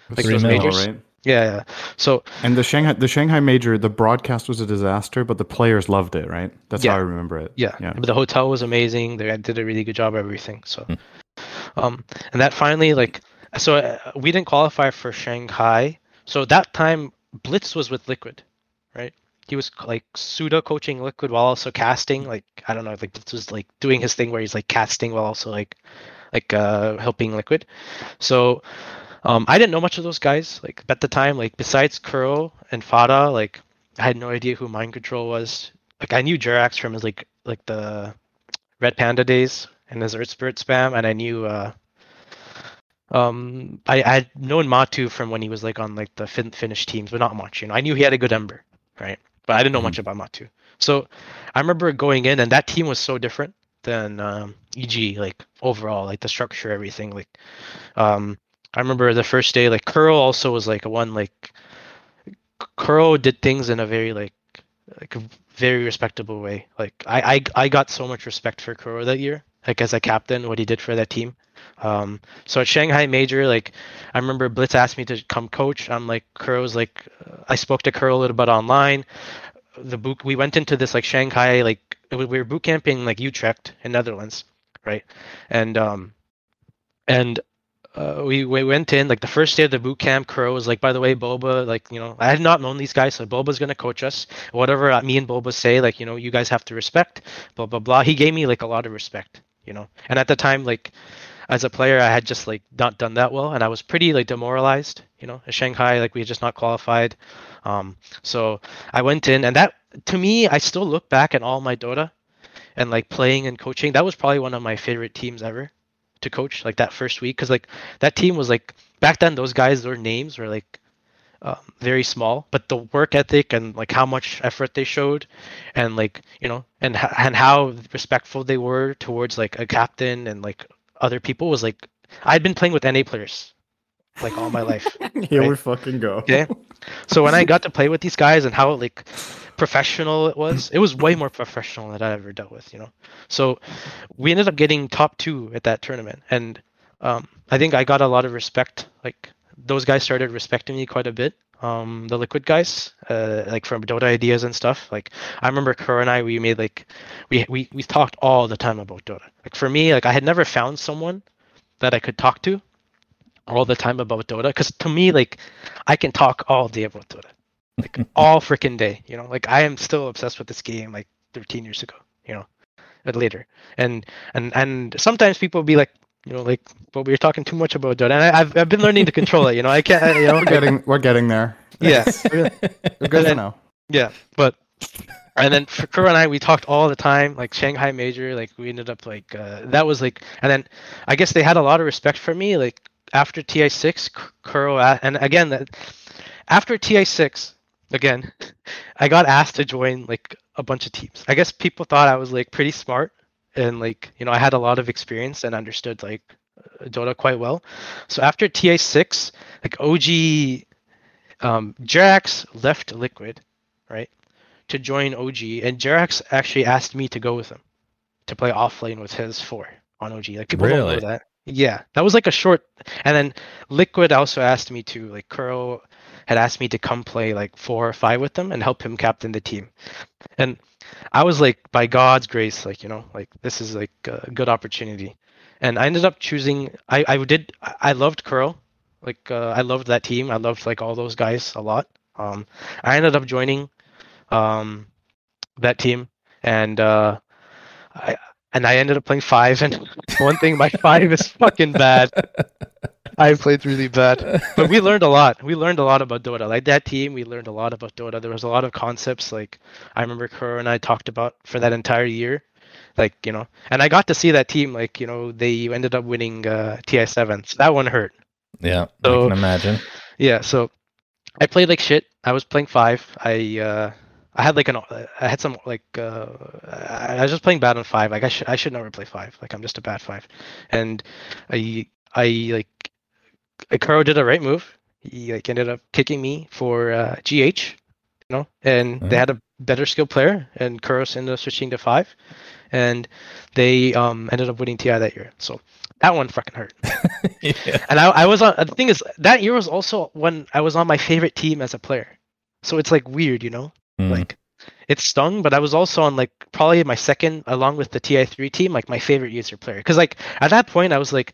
Like Three those mil, majors. right? Yeah, yeah. So And the Shanghai the Shanghai major, the broadcast was a disaster, but the players loved it, right? That's Yeah. how I remember it. yeah, Yeah. but the hotel was amazing. They did a really good job of everything. So, um, and that finally like, so uh, we didn't qualify for Shanghai. So that time Blitz was with Liquid, right? He was like pseudo coaching Liquid while also casting. Like I don't know, like Blitz was like doing his thing where he's like casting while also like like uh helping Liquid. So um I didn't know much of those guys like at the time. Like besides Kuro and Fata, like I had no idea who Mind Control was. Like I knew Jerax from his like like the Red Panda days and his Earth Spirit spam, and I knew uh um I, had known Matu from when he was like on like the fin- Finnish teams, but not much. You know, I knew he had a good Ember, right? But I didn't know much about Matu. So I remember going in, and that team was so different than um, EG. Like overall, like the structure, everything. Like um, I remember the first day, like Kuro also was like one like Kuro did things in a very like like very respectable way. Like I I I got so much respect for Kuro that year, like as a captain, what he did for that team. Um, so at Shanghai Major, like I remember Blitz asked me to come coach. I'm like Kuro's like I spoke to Kuro a little bit online. The boot we went into this like Shanghai like we were boot camping like Utrecht in Netherlands, right? And um and uh, we we went in like the first day of the boot camp. Kuro was like, by the way, Boba, like you know, I had not known these guys, so Boba's gonna coach us. Whatever uh, me and Boba say, like you know, you guys have to respect. Blah blah blah. He gave me like a lot of respect, you know. And at the time, like as a player, I had just like not done that well, and I was pretty like demoralized, you know. At Shanghai, like we had just not qualified. Um, so I went in, and that to me, I still look back at all my Dota and like playing and coaching. That was probably one of my favorite teams ever to coach like that first week because like that team was like back then those guys their names were like um, very small but the work ethic and like how much effort they showed and like you know and and how respectful they were towards like a captain and like other people was like i'd been playing with na players like all my life Here Right. we fucking go. Okay. so when i got to play with these guys and how like professional it was it was way more professional than i ever dealt with you know? So we ended up getting top two at that tournament. And um, i think i got a lot of respect. Like those guys started respecting me quite a bit. Um, the liquid guys uh, like from dota ideas and stuff. Like i remember Kerr and i we made like we, we we talked all the time about dota. Like for me like i had never found someone that i could talk to all the time about dota because to me like i can talk all day about dota. Like all freaking day you know? Like i am still obsessed with this game like 13 years ago you know but later. And and and sometimes people will be like you know like but we are talking too much about dota and I, i've i've been learning to control it you know? I can't I- you know? We're getting we're getting there. yeah. We're good to know. yeah but and then for Kuro and I, we talked all the time, like Shanghai Major, like we ended up like uh, that was like, and then I guess they had a lot of respect for me, like after TI six, Kuro, and again after TI six, again, I got asked to join like a bunch of teams. I guess people thought I was like pretty smart and like you know I had a lot of experience and understood like uh, Dota quite well. So after TI six, like OG, um, Jerax left Liquid, right? to join OG, and Jerax actually asked me to go with him to play offlane with his four on OG. Like people don't know that. Yeah, that was like a short. And then Liquid also asked me to like Kuro had asked me to come play like four or five with them and help him captain the team. And I was like, by God's grace, like you know, like this is like a good opportunity. And I ended up choosing. I I did. I loved Kuro. Like uh, I loved that team. I loved like all those guys a lot. Um, I ended up joining um, that team, and uh, I and I ended up playing five. And one thing, my five is fucking bad. I played really bad, but we learned a lot. We learned a lot about Dota. Like that team, we learned a lot about Dota. There was a lot of concepts like I remember Kuro and I talked about for that entire year. Like you know, and I got to see that team. Like you know, they ended up winning uh, TI seven. So that one hurt. Yeah, So- I can imagine. Yeah, so I played like shit. I was playing five. I uh I had like an I had some like uh I was just playing bad on five. Like I should I should never play five. Like I'm just a bad five. And I I like Kuro did a right move. He like ended up kicking me for uh GH, you know, and they Mhm. had a better skill player and Kuros ended up switching to five. And they um ended up winning TI that year. So that one fucking hurt. yeah. And I, I was on. The thing is, that year was also when I was on my favorite team as a player. So it's like weird, you know. Mm. Like it stung, but I was also on like probably my second, along with the TI3 team, like my favorite user player. Because like at that point, I was like,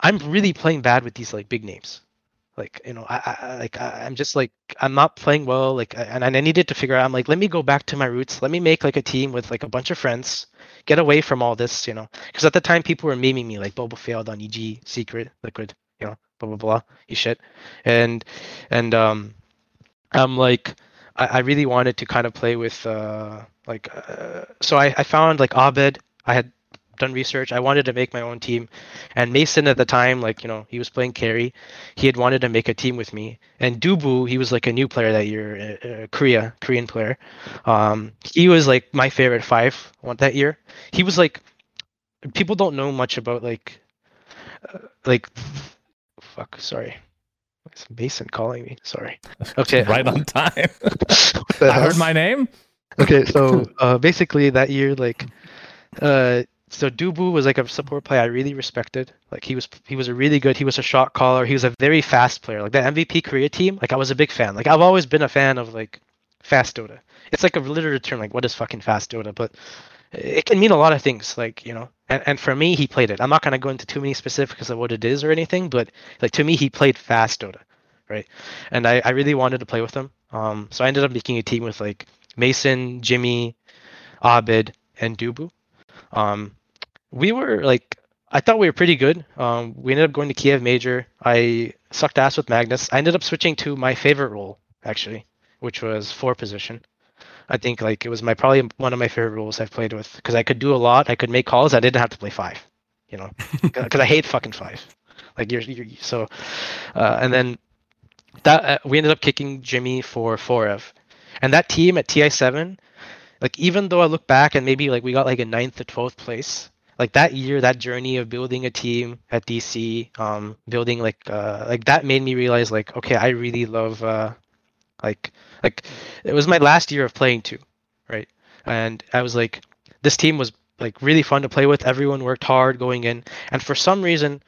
I'm really playing bad with these like big names. Like you know, I, I like I, I'm just like I'm not playing well. Like and, and I needed to figure out. I'm like, let me go back to my roots. Let me make like a team with like a bunch of friends. Get away from all this, you know. Because at the time, people were memeing me like Boba failed on EG, Secret, Liquid, you know, blah blah blah, you shit. And and um, I'm like, I, I really wanted to kind of play with uh like uh, so I, I found like Abed. I had done research. I wanted to make my own team, and Mason at the time, like you know, he was playing carry. He had wanted to make a team with me, and Dubu, he was like a new player that year, uh, uh, Korea, Korean player. Um, he was like my favorite five that year. He was like, people don't know much about like, uh, like, fuck, sorry. It's Mason calling me. Sorry. Okay. right on time. I heard my name. okay so uh basically that year like uh so Dubu was like a support player I really respected. Like he was he was a really good he was a shot caller. He was a very fast player. Like that MVP Korea team, like I was a big fan. Like I've always been a fan of like fast Dota. It's like a literate term, like what is fucking fast Dota? But it can mean a lot of things, like, you know. And and for me he played it. I'm not gonna go into too many specifics of what it is or anything, but like to me he played fast Dota. Right. And I, I really wanted to play with him. Um so I ended up making a team with like Mason, Jimmy, Abed, and Dubu. Um, we were like, I thought we were pretty good. Um, we ended up going to Kiev Major. I sucked ass with Magnus. I ended up switching to my favorite role actually, which was four position. I think like it was my probably one of my favorite roles I've played with because I could do a lot. I could make calls. I didn't have to play five, you know, because I hate fucking five. Like you're, you're so, uh, and then that uh, we ended up kicking Jimmy for Forev, and that team at TI7, like even though I look back and maybe like we got like a ninth or twelfth place, like that year, that journey of building a team at DC, um, building like uh, like that made me realize like okay, I really love uh, like like it was my last year of playing too, right? And I was like, this team was like really fun to play with. Everyone worked hard going in, and for some reason,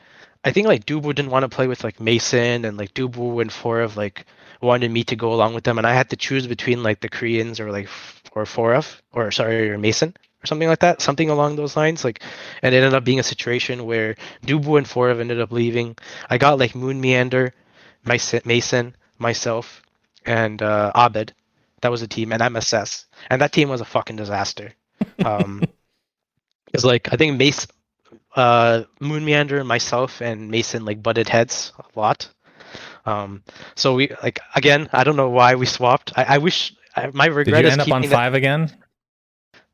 I think like Dubu didn't want to play with like Mason and like Dubu and four of like wanted me to go along with them, and I had to choose between like the Koreans or like or Forev or sorry or Mason or something like that, something along those lines. Like, and it ended up being a situation where Dubu and Forev ended up leaving. I got like Moon Meander, Mason, Mason myself, and uh, Abed. That was a team, and MSS, and that team was a fucking disaster. Um, it's like I think Mace, uh, Moon Meander, myself, and Mason like butted heads a lot. Um, so we like again, I don't know why we swapped. I, I wish I, my Did regret you is end up on keeping that- five again?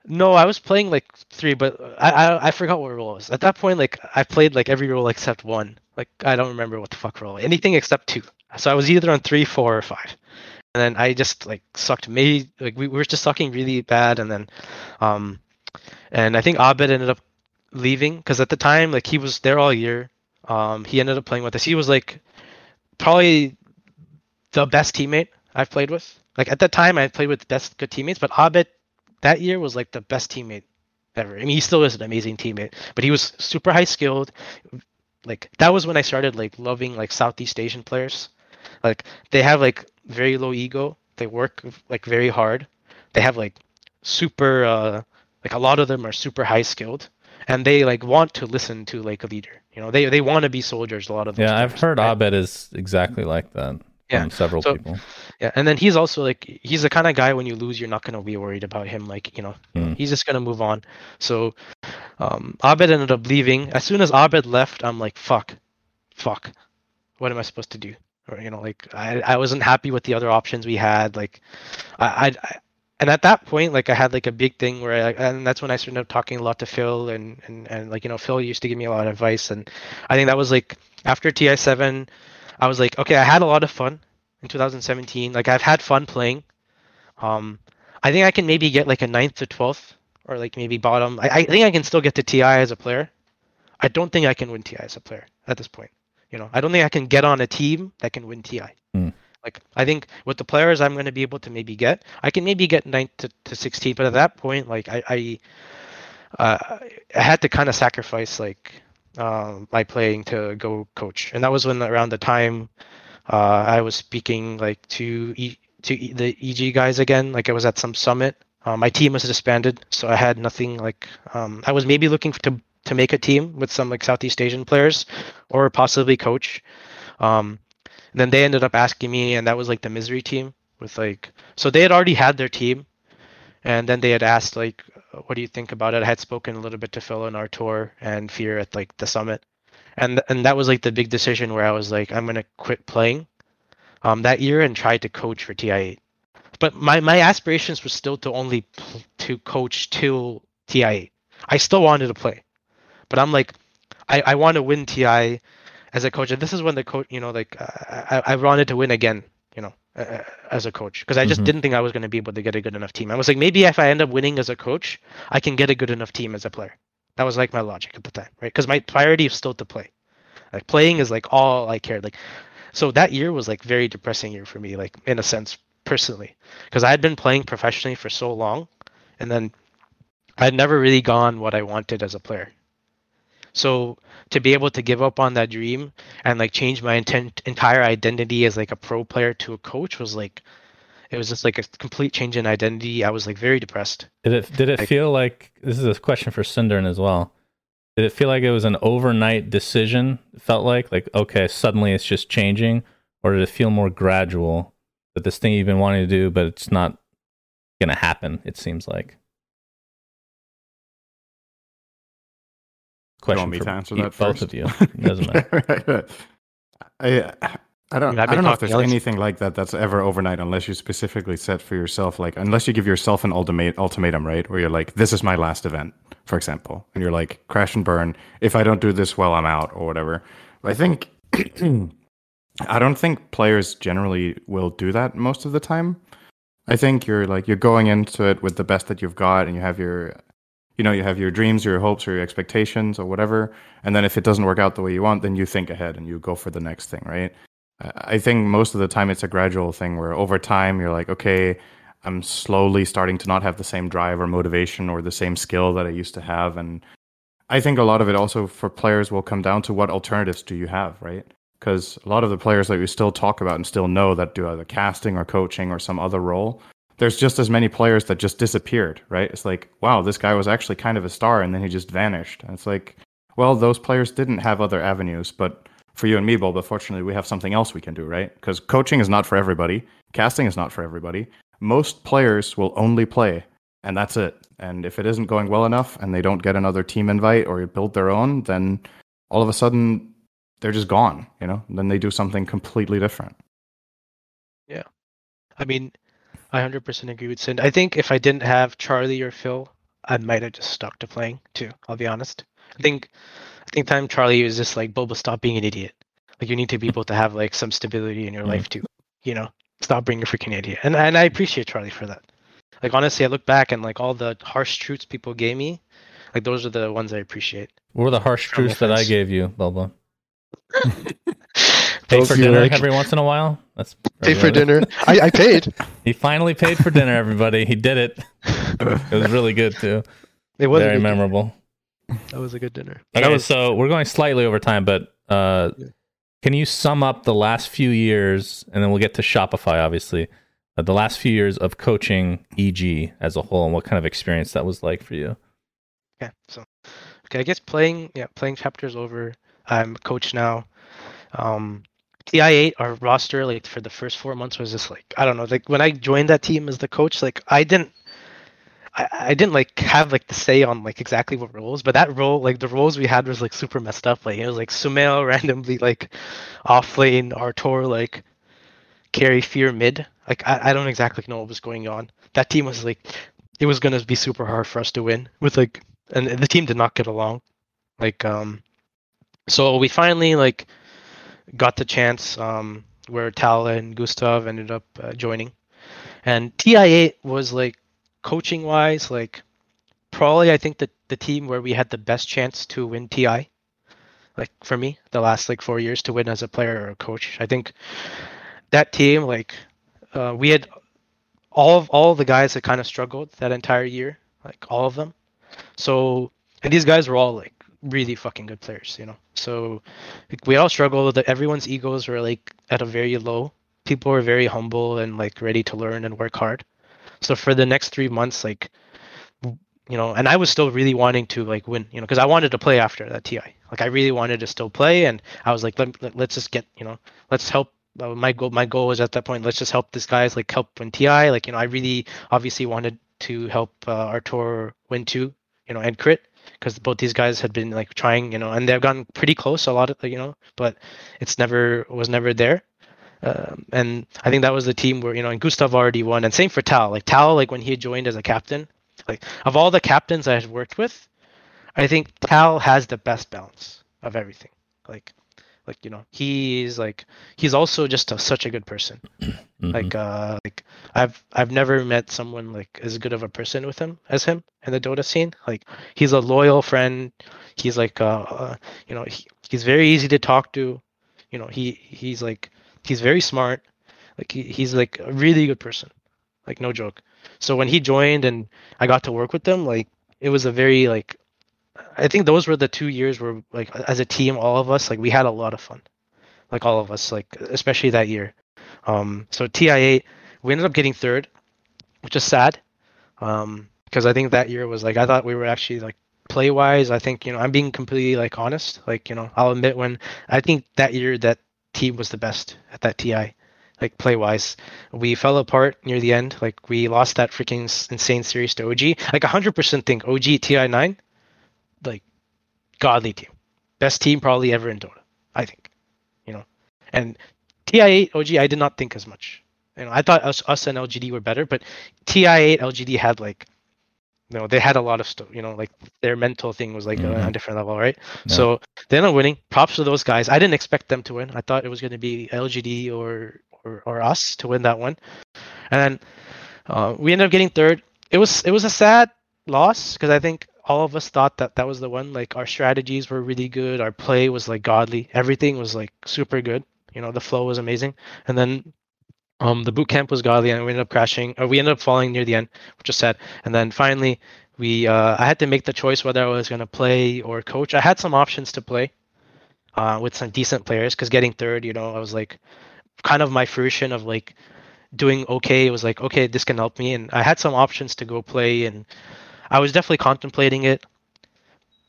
no, I was playing like three, but I, I I forgot what role it was. At that point, like I played like every role except one. Like I don't remember what the fuck role. Anything except two. So I was either on three, four, or five. And then I just like sucked. Maybe like we, we were just sucking really bad. And then, um, and I think Abed ended up leaving because at the time like he was there all year. Um, he ended up playing with us. He was like probably the best teammate I've played with. Like at that time, I played with the best good teammates, but Abed that year was like the best teammate ever. I mean, he still is an amazing teammate, but he was super high skilled. Like that was when I started like loving like Southeast Asian players. Like they have like very low ego. They work like very hard. They have like super uh like a lot of them are super high skilled and they like want to listen to like a leader. You know, they they want to be soldiers a lot of those Yeah, I've heard right? Abed is exactly like that Yeah, from several so- people. Yeah, and then he's also like he's the kind of guy when you lose, you're not gonna be worried about him. Like you know, Hmm. he's just gonna move on. So, um, Abed ended up leaving. As soon as Abed left, I'm like, fuck, fuck, what am I supposed to do? Or you know, like I I wasn't happy with the other options we had. Like, I I. And at that point, like I had like a big thing where I, and that's when I started talking a lot to Phil and, and, and like, you know, Phil used to give me a lot of advice. And I think that was like after TI7, I was like, okay, I had a lot of fun in 2017. Like I've had fun playing. Um, I think I can maybe get like a ninth to twelfth, or like maybe bottom. I, I think I can still get to TI as a player. I don't think I can win TI as a player at this point. You know, I don't think I can get on a team that can win TI. Hmm. Like I think with the players I'm going to be able to maybe get, I can maybe get ninth to, to 16. But at that point, like I, I, uh, I had to kind of sacrifice like um, my playing to go coach, and that was when around the time uh, I was speaking like to e- to e- the EG guys again. Like I was at some summit. Uh, my team was disbanded, so I had nothing. Like um, I was maybe looking to to make a team with some like Southeast Asian players, or possibly coach. Um, then they ended up asking me, and that was like the misery team with like so they had already had their team, and then they had asked like, what do you think about it? I had spoken a little bit to Phil and Artur and Fear at like the summit, and and that was like the big decision where I was like, I'm gonna quit playing, um, that year and try to coach for TI8. But my my aspirations were still to only pl- to coach till TI8. I still wanted to play, but I'm like, I I want to win TI as a coach, and this is when the coach, you know, like I I wanted to win again, you know, uh, as a coach because I just Mhm. didn't think I was going to be able to get a good enough team. I was like, maybe if I end up winning as a coach, I can get a good enough team as a player. That was like my logic at the time, right? Because my priority is still to play. Like playing is like all I cared. Like, so that year was like very depressing year for me, like in a sense personally, because I had been playing professionally for so long, and then I'd never really gone what I wanted as a player. So to be able to give up on that dream and like change my intent entire identity as like a pro player to a coach was like it was just like a complete change in identity. I was like very depressed. Did it did it Like- feel like this is a question for SyndereN as well? Did it feel like it was an overnight decision? It felt like like okay, suddenly it's just changing, or did it feel more gradual? That this thing you've been wanting to do, but it's not gonna happen. It seems like. Do you Question want me for to answer that both first? of you. It doesn't matter. I I don't I've I been don't know if there's Alex- anything like that that's ever overnight unless you specifically set for yourself like unless you give yourself an ultimate ultimatum right where you're like this is my last event for example and you're like crash and burn if I don't do this well I'm out or whatever. But I think I don't think players generally will do that most of the time. I think you're like you're going into it with the best that you've got and you have your you know you have your dreams your hopes or your expectations or whatever and then if it doesn't work out the way you want then you think ahead and you go for the next thing right? I- i think most of the time it's a gradual thing where over time you're like okay i'm slowly starting to not have the same drive or motivation or the same skill that i used to have and i think a lot of it also for players will come down to what alternatives do you have right? Because a lot of the players that we still talk about and still know that do either casting or coaching or some other role there's just as many players that just disappeared, right? It's like, wow, this guy was actually kind of a star and then he just vanished. And it's like, well, those players didn't have other avenues, but for you and me, Bob, fortunately, we have something else we can do, right? Because coaching is not for everybody, casting is not for everybody. Most players will only play, and that's it. And if it isn't going well enough and they don't get another team invite or build their own, then all of a sudden they're just gone, you know? Then they do something completely different. Yeah. I mean, I 100% agree with Sin. I think if I didn't have Charlie or Phil, I might have just stuck to playing too. I'll be honest. I think, I think time Charlie was just like, Bulba, stop being an idiot. Like you need to be able to have like some stability in your Mhm. life too. You know, stop being a freaking idiot. And and I appreciate Charlie for that. Like honestly, I look back and like all the harsh truths people gave me, like those are the ones I appreciate. What were the harsh truths that I gave you, Bulba? Pay for dinner like- every once in a while. That's Pay for really- dinner. I, I paid. He finally paid for dinner. Everybody, he did it. It was really good too. It was Very good- memorable. That was a good dinner. Okay, that was so we're going slightly over time, but uh, Yeah. can you sum up the last few years, and then we'll get to Shopify, obviously, uh, the last few years of coaching EG as a whole, and what kind of experience that was like for you? Okay, so okay, I guess playing yeah, playing chapters over. I'm a coach now. Um TI8, our roster, like for the first four months was just like I don't know, like when I joined that team as the coach, like I didn't I, I didn't like have like the say on like exactly what roles, but that role, like the roles we had was like super messed up. Like it was like Sumail randomly like off lane, Artur like carry fear mid. Like I, I don't exactly know what was going on. That team was like it was gonna be super hard for us to win with like and the team did not get along. Like um so we finally like got the chance um where Tal and Gustav ended up uh, joining. And TI8 was like coaching wise like probably I think the the team where we had the best chance to win TI. Like for me, the last like 4 years to win as a player or a coach. I think that team like uh, we had all of all of the guys that kind of struggled that entire year, like all of them. So and these guys were all like really fucking good players, you know. So we all struggled. That everyone's egos were like at a very low. People were very humble and like ready to learn and work hard. So for the next three months, like you know, and I was still really wanting to like win, you know, because I wanted to play after that TI. Like I really wanted to still play, and I was like, let, let, let's just get, you know, let's help uh, my goal my goal was at that point let's just help this guys like help win TI. Like you know I really obviously wanted to help uh, Artur win too, you know, and crit because both these guys had been like trying, you know, and they've gotten pretty close a lot of you know, but it's never was never there. Um, and I think that was the team where you know, and Gustav already won, and same for Tal. Like Tal, like when he joined as a captain, like of all the captains I had worked with, I think Tal has the best balance of everything. Like, like you know, he's like he's also just a, such a good person. Mhm. Like, uh, like I've I've never met someone like as good of a person with him as him in the Dota scene. Like, he's a loyal friend. He's like, uh, uh you know, he, he's very easy to talk to. You know, he he's like he's very smart. Like he, he's like a really good person. Like no joke. So when he joined and I got to work with him like it was a very like I think those were the two years where like as a team, all of us like we had a lot of fun. Like all of us, like especially that year. Um so TI8 we ended up getting third, which is sad. Um because I think that year was like I thought we were actually like play wise, I think, you know, I'm being completely like honest. Like, you know, I'll admit when I think that year that team was the best at that TI like play wise. We fell apart near the end. Like we lost that freaking insane series to OG. Like 100% think OG TI9, like godly team, best team probably ever in Dota. I think, you know, and TI8 OG I did not think as much. You know, I thought us, us and LGD were better, but TI8 LGD had like, you know, they had a lot of stuff. You know, like their mental thing was like Mhm. on a different level, right? Yeah. So they ended up winning. Props to those guys. I didn't expect them to win. I thought it was going to be LGD or, or or us to win that one, and then uh, we ended up getting third. It was it was a sad loss because I think all of us thought that that was the one. Like our strategies were really good. Our play was like godly. Everything was like super good. You know, the flow was amazing. And then um the boot camp was godly, and we ended up crashing. Or we ended up falling near the end, which is sad. And then finally. We, uh, I had to make the choice whether I was going to play or coach. I had some options to play, uh, with some decent players because getting third, you know, I was like kind of my fruition of like doing okay. It was like, okay, this can help me. And I had some options to go play and I was definitely contemplating it.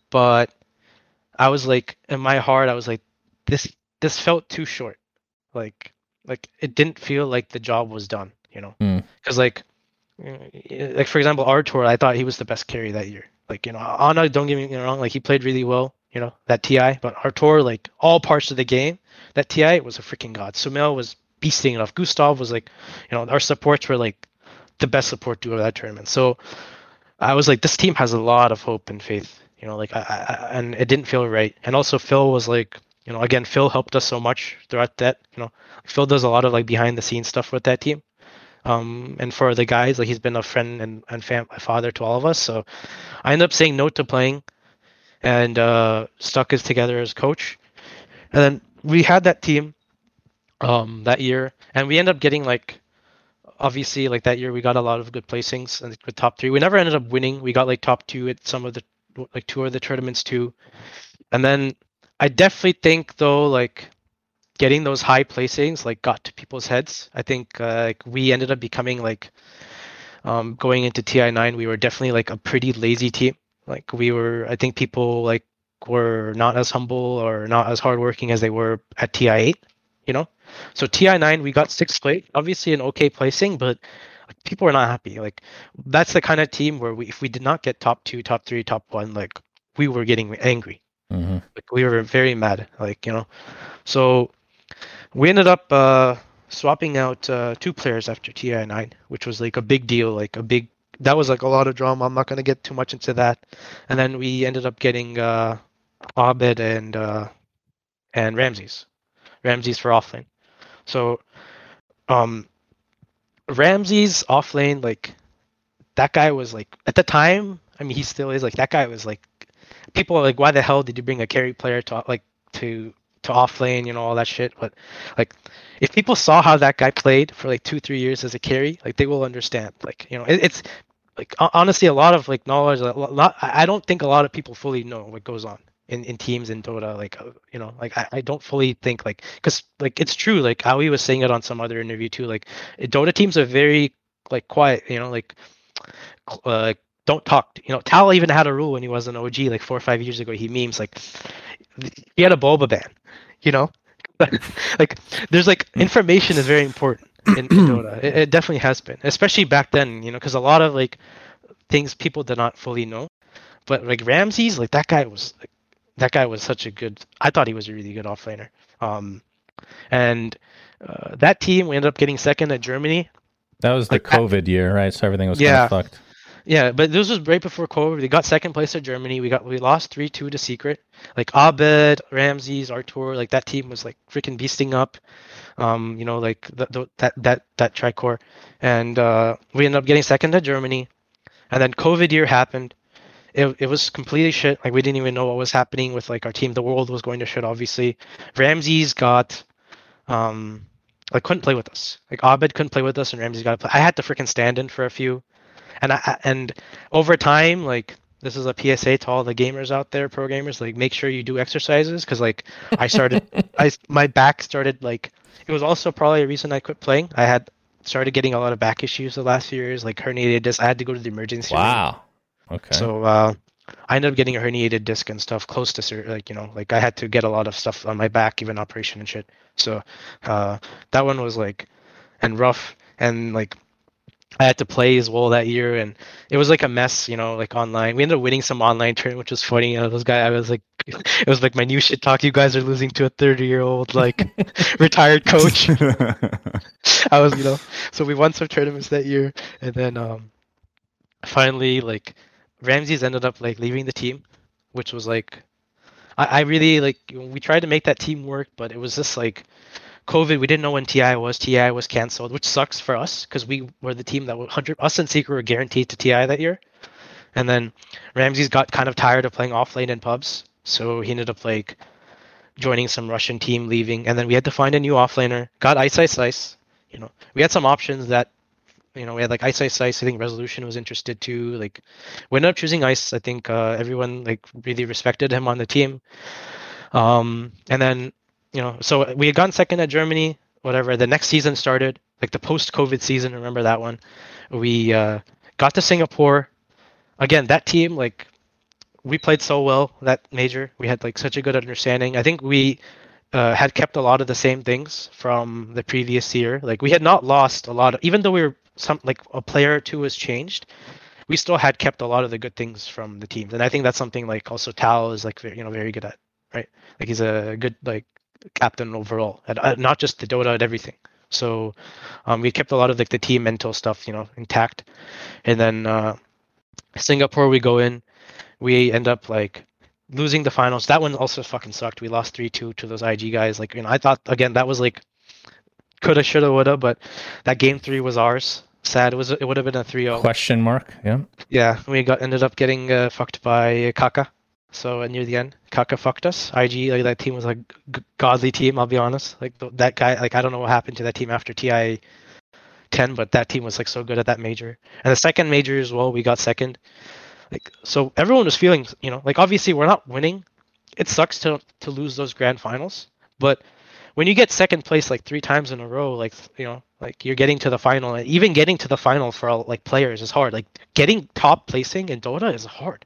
But I was like, in my heart, I was like, this, this felt too short. Like, like it didn't feel like the job was done, you know? Mm. Because like, uh, like for example, Artur, I thought he was the best carry that year. Like, you know, Anna, don't get me wrong, like he played really well, you know, that TI, but Artur, like all parts of the game, that TI was a freaking god. Sumail was beasting it off. Gustav was like, you know, our supports were like the best support duo of that tournament. So I was like, this team has a lot of hope and faith, you know, like I, I and it didn't feel right. And also Phil was like, you know, again, Phil helped us so much throughout that, you know, Phil does a lot of like behind the scenes stuff with that team. Um, and for the guys, like he's been a friend and, and fam- father to all of us. So I ended up saying no to playing and uh, stuck us together as coach. And then we had that team um, that year, and we ended up getting like obviously like that year we got a lot of good placings and with top three. We never ended up winning. We got like top two at some of the like two of the tournaments too. And then I definitely think though like getting those high placings like got to people's heads. I think uh, like we ended up becoming like um, going into TI9, we were definitely like a pretty lazy team. Like we were, I think people like were not as humble or not as hardworking as they were at TI8. You know, so TI9 we got sixth place, obviously an okay placing, but people were not happy. Like that's the kind of team where we, if we did not get top two, top three, top one, like we were getting angry. Hmm like we were very mad like you know. So we ended up uh swapping out uh two players after ti9 which was like a big deal like a big that was like a lot of drama. I'm not going to get too much into that. And then we ended up getting uh abed and uh and RAMZES. RAMZES for offlane so um off lane like that guy was like at the time i mean he still is like that guy was like people are like, why the hell did you bring a carry player to like to to off lane, you know, all that shit. But like, if people saw how that guy played for like two, three years as a carry, like they will understand. Like, you know, it, it's like honestly a lot of like knowledge. Lot, I don't think a lot of people fully know what goes on in, in teams in Dota. Like, uh, you know, like I, I don't fully think like because like it's true. Like Aui was saying it on some other interview too. Like Dota teams are very like quiet. You know, like uh, don't talk. You know, Tal even had a rule when he was an OG like four or five years ago. He memes like he had a Bulba ban. You know, like there's like information is very important in, in Dota. It, it definitely has been, especially back then. You know, because a lot of like things people did not fully know. But like RAMZES, like that guy was like, that guy was such a good. I thought he was a really good offlaner. Um, and uh, that team we ended up getting second at Germany. That was the Like, I- COVID year, right? So everything was Yeah. kind of fucked. Yeah, but this was right before COVID. We got second place at Germany. We got we lost three two to Secret. Like Abed, RAMZES, Artur, like that team was like freaking beasting up. Um, you know, like the, the, that that that tricore, and uh, we ended up getting second at Germany, and then COVID year happened. It it was completely shit. Like we didn't even know what was happening with like our team. The world was going to shit. Obviously, RAMZES got, um, like couldn't play with us. Like Abed couldn't play with us, and RAMZES got to play. I had to freaking stand in for a few and I and over time like this is a PSA to all the gamers out there pro gamers like make sure you do exercises because like I started I my back started like it was also probably a reason I quit playing I had started getting a lot of back issues the last few years like herniated disc I had to go to the emergency room. Okay. So uh, I ended up getting a herniated disc and stuff close to like you know like I had to get a lot of stuff on my back, even operation and shit. So uh, that one was like and rough and like I had to play as well that year and it was like a mess, you know, like online. We ended up winning some online tournament, which was funny. You know, those guys, I was like, it was like my new shit talk. You guys are losing to a 30 year old like retired coach. I was, you know, so we won some tournaments that year, and then um, finally, like RAMZES ended up like leaving the team, which was like, I, I really like we tried to make that team work, but it was just like COVID. We didn't know when TI was. TI was canceled, which sucks for us because we were the team that hundred. Us and Secret were guaranteed to TI that year, and then RAMZES got kind of tired of playing off lane in pubs, so he ended up like joining some Russian team, leaving, and then we had to find a new offlaner. Got Ice Ice Ice. You know, we had some options that, you know, we had like Ice Ice Ice. I think Resolution was interested too. Like, we ended up choosing Ice. I think uh, everyone like really respected him on the team. Um, and then, you know, so we had gone second at Germany. Whatever. The next season started, like the post-COVID season. Remember that one? We uh, got to Singapore. Again, that team like we played so well that major. We had like such a good understanding. I think we uh, had kept a lot of the same things from the previous year. Like we had not lost a lot of, even though we were some like a player or two was changed, we still had kept a lot of the good things from the teams. And I think that's something like also Tal is like you know very good at, right? Like he's a good like captain overall, at, uh, not just the Dota at everything. So um, we kept a lot of like the team mental stuff, you know, intact. And then uh, Singapore, we go in, we end up like losing the finals. That one also fucking sucked. We lost three two to those IG guys. Like you know, I thought again that was like coulda, shoulda, woulda, but that game three was ours. Sad. It was. It would have been a 3-0. Question mark. Yeah. Yeah, we got ended up getting uh, fucked by Kaka. So uh, near the end, Kaka fucked us. IG, like that team was a g- godly team. I'll be honest. Like th- that guy, like I don't know what happened to that team after TI 10, but that team was like so good at that major. And the second major as well, we got second. Like so, everyone was feeling, you know, like obviously we're not winning. It sucks to to lose those grand finals, but when you get second place like three times in a row, like you know, like you're getting to the final, and even getting to the final for like players is hard. Like getting top placing in Dota is hard.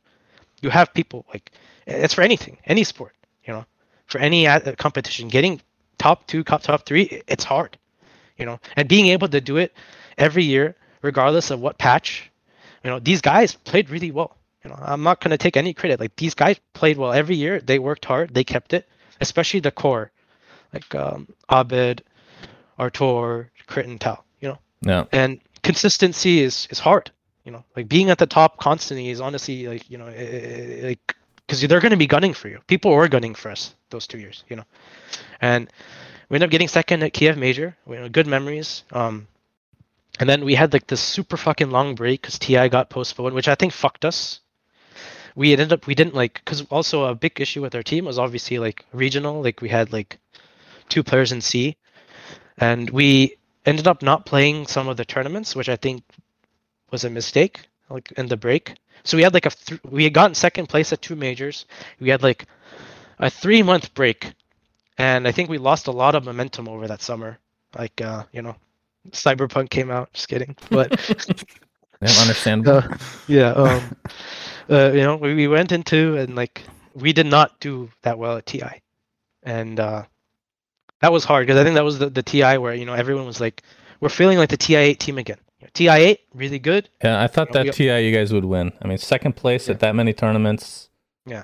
You have people like it's for anything, any sport, you know, for any uh, competition. Getting top two, top top three, it's hard, you know, and being able to do it every year, regardless of what patch, you know, these guys played really well. You know, I'm not gonna take any credit. Like these guys played well every year. They worked hard. They kept it, especially the core like um, Abed, Artur, Crit, and Tal. You know, Yeah. and consistency is is hard. You know, like being at the top constantly is honestly like you know eh, eh, like because they're going to be gunning for you. People were gunning for us those two years. You know, and we ended up getting second at Kiev Major. We had good memories. Um, and then we had like this super fucking long break because TI got postponed, which I think fucked us. We ended up we didn't like because also a big issue with our team was obviously like regional. Like we had like two players in SEA, and we ended up not playing some of the tournaments, which I think was a mistake, like in the break. So we had like a th- we had gotten second place at two majors. We had like a three month break, and I think we lost a lot of momentum over that summer. Like uh, you know, Cyberpunk came out. Just kidding, but I don't understand. uh, yeah, um, uh, you know, we, we went into and like we did not do that well at TI, and uh, that was hard because I think that was the, the TI where you know everyone was like, we're feeling like the TI8 team again. TI8 really good. Yeah, I thought You know, that we- TI you guys would win. I mean, second place at that many tournaments. Yeah.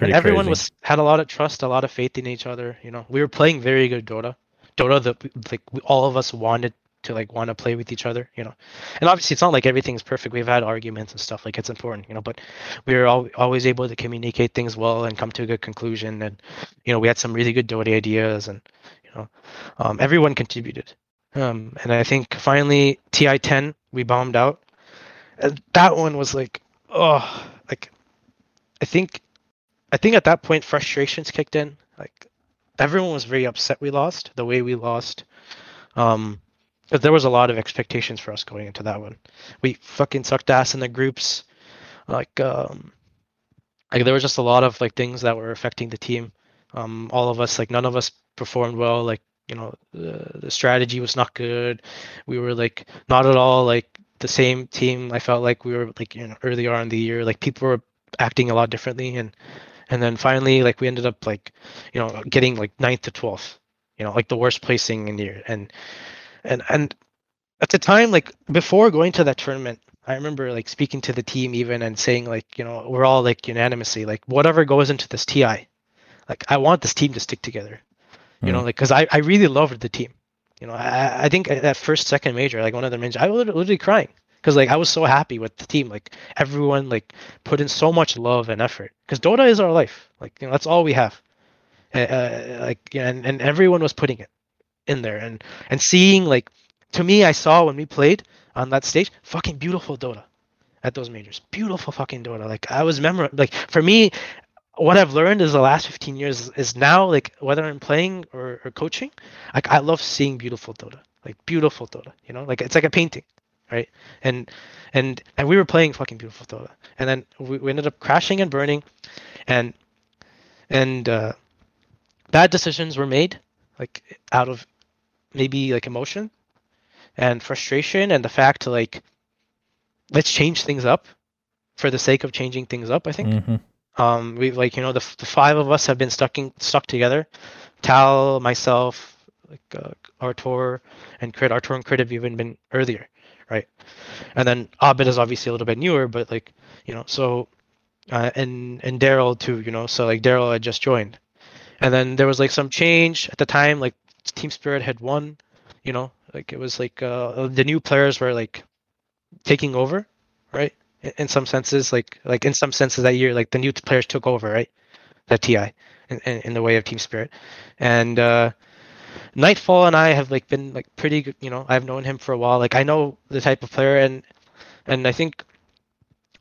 And everyone crazy. was had a lot of trust, a lot of faith in each other. You know, we were playing very good Dota. Dota that like all of us wanted to like want to play with each other. You know, and obviously it's not like everything's perfect. We've had arguments and stuff. Like it's important, you know, but we were al- always able to communicate things well and come to a good conclusion. And you know, we had some really good Dota ideas, and you know, um, everyone contributed. Um, and I think finally TI10 we bombed out. And that one was like, oh, like I think I think at that point frustrations kicked in. Like everyone was very upset we lost the way we lost. Um, because there was a lot of expectations for us going into that one. We fucking sucked ass in the groups. Like um, like there was just a lot of like things that were affecting the team. Um, all of us like none of us performed well. Like you know the the strategy was not good. We were like not at all like the same team. I felt like we were like you know earlier on in the year. Like people were acting a lot differently and and then finally like we ended up like you know getting like ninth to 12th you know like the worst placing in the year and and and at the time like before going to that tournament i remember like speaking to the team even and saying like you know we're all like unanimously like whatever goes into this ti like i want this team to stick together. You know like because I, I really loved the team. You know i i think that first second major like one of the majors i was literally crying because like i was so happy with the team like everyone like put in so much love and effort. Because dota is our life like you know that's all we have. Uh, like and, and everyone was putting it in there. And and seeing like to me i saw when we played on that stage fucking beautiful dota at those majors. Beautiful fucking dota. Like i was memor like for me what i've learned is the last 15 years is now like whether i'm playing or, or coaching like i love seeing beautiful dota. Like beautiful dota you know? Like it's like a painting right? And and and we were playing fucking beautiful dota. And then we, we ended up crashing and burning. And and uh bad decisions were made like out of maybe like emotion and frustration and the fact like let's change things up for the sake of changing things up i think. Mhm. um we like you know the, the five of us have been stuck in, stuck together. Tal myself like uh, artur and crit artur and crit have even been earlier right? And then Abed is obviously a little bit newer but like you know so uh, and and daryl too you know so like daryl had just joined. And then there was like some change at the time like team spirit had won you know like it was like uh the new players were like taking over right? In, in some senses like like in some senses that year like the new players took over right? That ti in, in, in the way of team spirit. And uh nightfall and i have like been like pretty good you know i've known him for a while. Like i know the type of player and and i think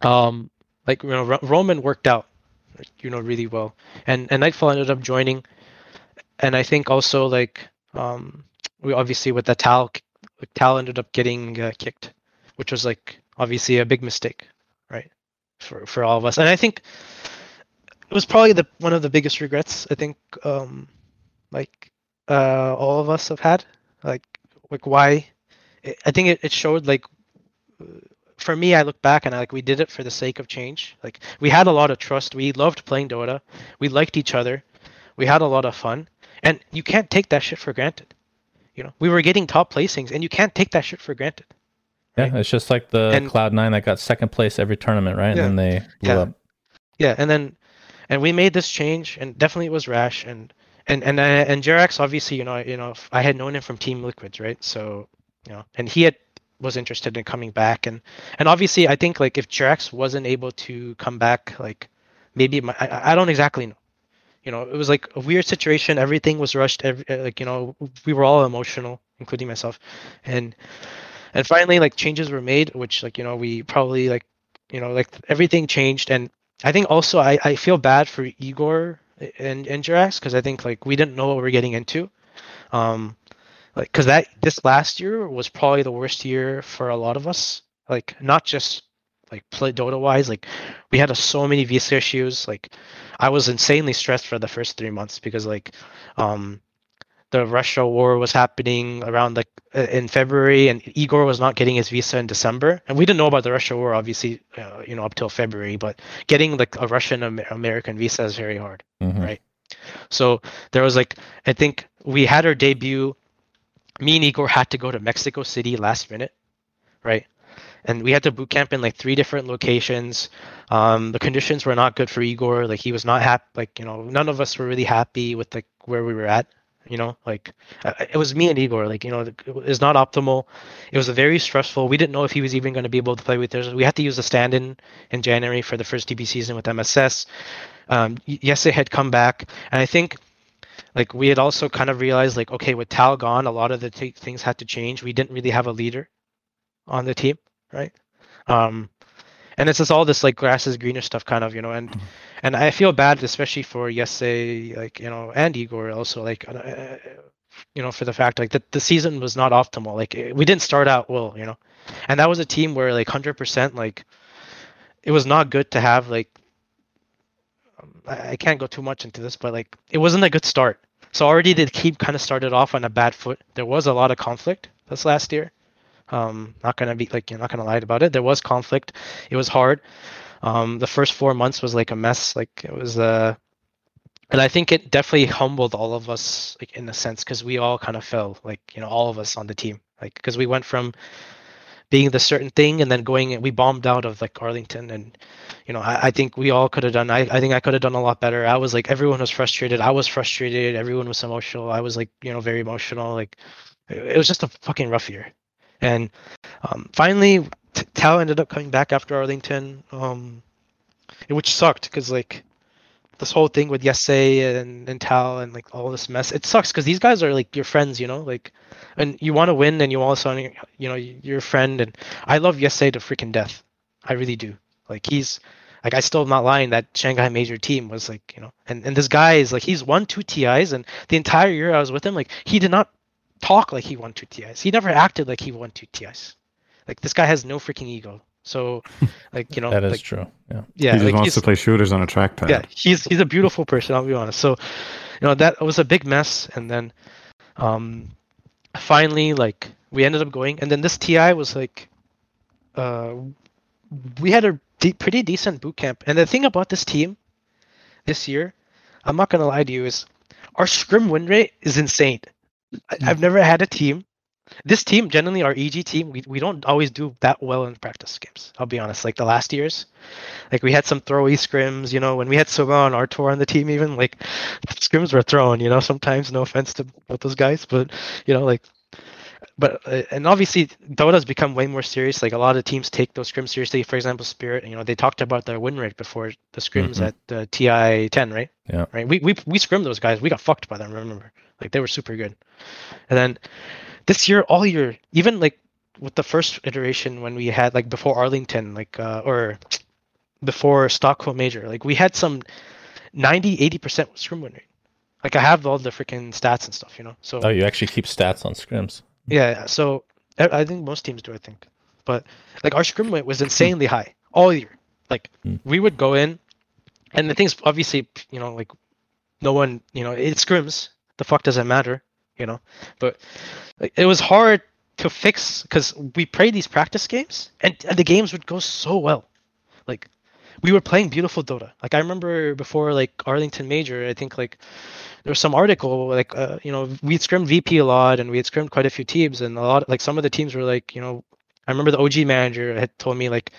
um like you know Ro- roman worked out you know really well. And and nightfall ended up joining and i think also like um we obviously with the tal tal ended up getting uh, kicked which was like obviously a big mistake right for for all of us. And i think it was probably the one of the biggest regrets i think um like uh all of us have had like like why i I think it, it showed like for me i look back and I, like we did it for the sake of change. Like we had a lot of trust. We loved playing dota. We liked each other. We had a lot of fun and you can't take that shit for granted you know we were getting top placings and you can't take that shit for granted Yeah, it's just like the And- Cloud Nine that got second place every tournament, right? Yeah. And then they blew Yeah. up. yeah and then and we made this change and definitely it was rash and and and uh, and Jerax obviously you know you know I had known him from Team Liquids right so you know and he had was interested in coming back and and obviously I think like if Jerax wasn't able to come back like maybe might, I, I don't exactly know you know it was like a weird situation. Everything was rushed every, uh, like you know we were all emotional including myself. And and finally like changes were made which like you know we probably like you know like everything changed. And i think also i, I feel bad for igor and and Jerax because i think like we didn't know what we are getting into. Um like because that this last year was probably the worst year for a lot of us. Like not just like play dota wise like we had a, so many visa issues like i was insanely stressed for the first three months because like um the Russia war was happening around like uh, in February, and Igor was not getting his visa in December, and we didn't know about the Russia war, obviously, uh, you know, up till February. But getting like a Russian Amer- American visa is very hard, Mhm. right? So there was like I think we had our debut. Me and Igor had to go to Mexico City last minute, right? And we had to boot camp in like three different locations. Um, the conditions were not good for Igor. Like he was not happy. Like you know, none of us were really happy with like where we were at. You know, like it was me and Igor. Like you know, it was not optimal. It was very stressful. We didn't know if he was even going to be able to play with us. We had to use a stand-in in January for the first DP season with MSS. Um, yes, it had come back, and I think like we had also kind of realized like okay, with Tal gone, a lot of the t- things had to change. We didn't really have a leader on the team, right? Um, and it's just all this like grass is greener stuff kind of you know and and i feel bad especially for Yesay like you know and igor also like uh, you know for the fact like that the season was not optimal like we didn't start out well you know? And that was a team where like 100% like it was not good to have like um, I, I can't go too much into this but like it wasn't a good start. So already the team kind of started off on a bad foot. There was a lot of conflict this last year um, not gonna be like you're not gonna lie about it. There was conflict. It was hard. Um, the first four months was like a mess. Like it was uh and I think it definitely humbled all of us, like in a sense, because we all kind of fell, like you know, all of us on the team, like because we went from being the certain thing and then going, we bombed out of like Arlington, and you know, I, I think we all could have done. I, I think I could have done a lot better. I was like, everyone was frustrated. I was frustrated. Everyone was emotional. I was like, you know, very emotional. Like, it was just a fucking rough year. And um, finally, T- Tal ended up coming back after Arlington, um, which sucked because like this whole thing with Yesay and, and Tal and like all this mess. It sucks because these guys are like your friends, you know, like, and you want to win and you also, you know, your friend. And I love Yesay to freaking death. I really do. Like he's, like I still am not lying that Shanghai major team was like, you know, and, and this guy is like, he's won two TIs and the entire year I was with him, like he did not talk like he won two TIs. He never acted like he won two TIs. Like this guy has no freaking ego. So, like you know, that is like, true. Yeah, yeah. he just like, wants to play shooters on a trackpad. Yeah, he's he's a beautiful person. I'll be honest. So, you know, that was a big mess, and then, um, finally, like we ended up going, and then this TI was like, uh, we had a de- pretty decent boot camp, and the thing about this team, this year, I'm not gonna lie to you, is our scrim win rate is insane. I, I've never had a team. This team, generally our EG team, we, we don't always do that well in practice games. I'll be honest. Like the last years, like we had some throwy scrims. You know, when we had Soga on our tour on the team, even like scrims were thrown. You know, sometimes no offense to both those guys, but you know, like, but uh, and obviously Dota's become way more serious. Like a lot of teams take those scrims seriously. For example, Spirit. You know, they talked about their win rate before the scrims Mhm. at uh, TI 10, right? Yeah. Right. We we we scrimmed those guys. We got fucked by them. Remember, like they were super good. And then this year, all year, even like with the first iteration when we had like before Arlington, like uh, or before Stockholm Major, like we had some 90, 80% scrim win rate. Like I have all the freaking stats and stuff, you know. So Oh, you actually keep stats on scrims. yeah, so I think most teams do, I think. But like our scrim rate was insanely high all year. Like Hmm. we would go in, and the thing's obviously, you know, like no one, you know, it scrims. The fuck does it matter, you know? But it was hard to fix because we played these practice games, and, and the games would go so well. Like we were playing beautiful Dota. Like I remember before like Arlington Major, I think like there was some article like uh, you know we scrimmed VP a lot and we had scrimmed quite a few teams and a lot like some of the teams were like you know I remember the OG manager had told me like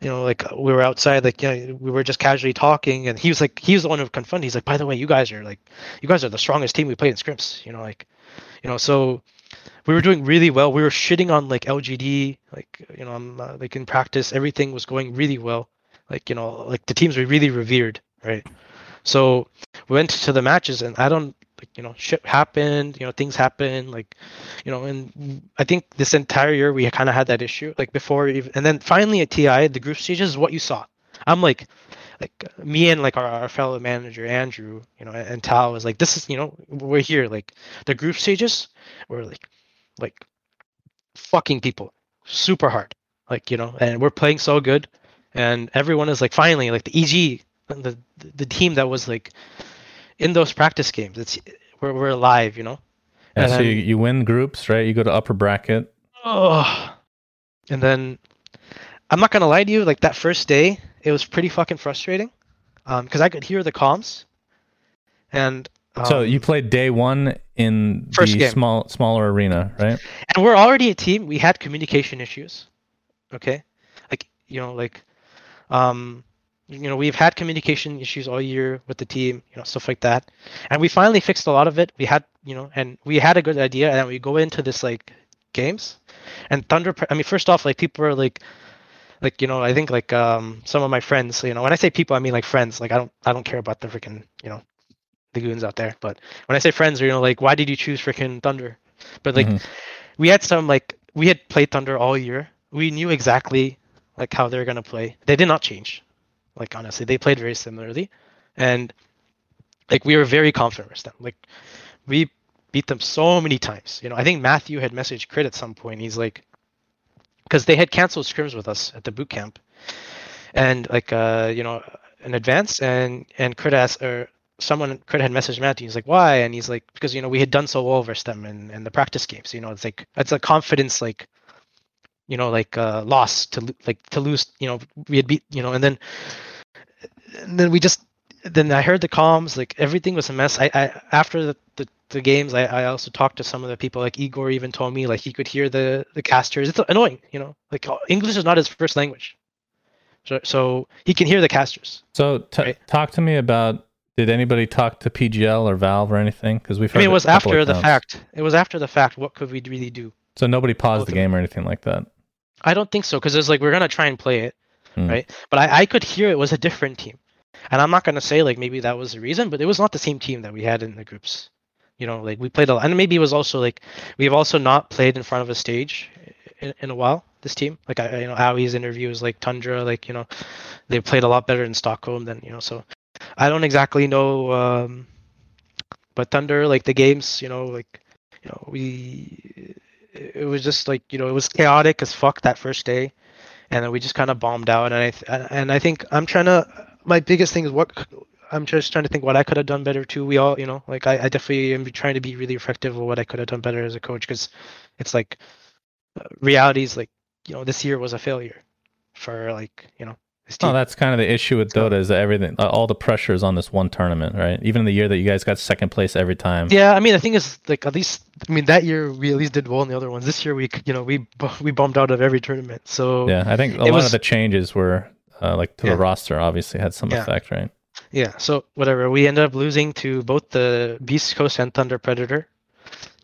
you know like we were outside like you know, we were just casually talking and he was like he was the one who confronted he's like by the way you guys are like you guys are the strongest team. We played in scrims you know like you know so we were doing really well. We were shitting on like LGD like you know um, uh, like in practice everything was going really well. Like you know like the teams we really revered right? So we went to the matches and i don't like you know shit happened you know things happen like you know and i think this entire year we kind of had that issue like before even and then finally at ti the group stages is what you saw. I'm like like me and like our, our fellow manager andrew you know and Tal was like this is you know we're here. Like the group stages were like like fucking people super hard like you know and we're playing so good and everyone is like finally like the eg the the team that was like in those practice games it's we're, we're alive you know Yeah, And so then- you, you win groups, right? You go to upper bracket. oh and then i'm not gonna lie to you like that first day it was pretty fucking frustrating um because i could hear the comms and So Um, you played day one in First the game. small smaller arena, right? and we're already a team. We had communication issues. Okay, like you know, like, um, you know, we've had communication issues all year with the team, you know, stuff like that, and we finally fixed a lot of it. We had, you know, and we had a good idea, and then we go into this like games, and Tundra. I mean, first off, like people are like. Like you know, I think like um some of my friends, you know, when I say people, I mean like friends. Like I don't, I don't care about the freaking, you know, the goons out there. But when I say friends, you know, like why did you choose freaking Tundra? But like Mhm. we had some like we had played Tundra all year. We knew exactly like how they were gonna play. They did not change. Like honestly, they played very similarly, and like we were very confident with them. Like we beat them so many times. You know, I think Matthew had messaged Crit at some point. He's like, because they had canceled scrims with us at the boot camp, and like uh you know in advance, and and Crit asked or someone Crit had messaged Matthew. He's like, why? And he's like, because you know we had done so well versus them in, in the practice games. You know, it's like it's a confidence like, you know, like uh loss to like to lose. You know, we had beat. You know, and then and then we just then I heard the comms like everything was a mess. I, I after the, the, the games I, I also talked to some of the people like Igor even told me like he could hear the the casters. It's annoying, you know. Like uh, English is not his first language. So so he can hear the casters. So t- Right. talk to me about. Did anybody talk to PGL or Valve or anything? Because we've I mean it was after the fact. It was after the fact. What could we really do? So nobody paused Both the game or anything like that. I don't think so because it's like we're gonna try and play it, Hmm. right? But I, I could hear it was a different team, and I'm not gonna say like maybe that was the reason, but it was not the same team that we had in the groups. You know, like we played a lot, and maybe it was also like we've also not played in front of a stage in, in a while. This team, like I, you know, Aui's interview was like Tundra, like you know, they played a lot better in Stockholm than you know. So I don't exactly know, um, but Tundra, like the games, you know, like you know, we it was just like you know it was chaotic as fuck that first day, and then we just kind of bombed out. And I th- and I think I'm trying to. My biggest thing is what I'm just trying to think what I could have done better too. We all, you know, like I, I definitely am trying to be really effective with what I could have done better as a coach because it's like uh, reality is like you know this year was a failure for like you know Oh, that's kind of the issue with Dota is that everything, uh, all the pressure is on this one tournament, right? Even in the year that you guys got second place every time. Yeah, I mean the thing is like at least I mean that year we at least did well in the other ones. This year we you know we we bumped out of every tournament. So Yeah, I think a lot was- of the changes were uh, like to Yeah. the roster. Obviously, had some Yeah. effect, right? Yeah, so whatever. We ended up losing to both the Beast Coast and Thunder Predator.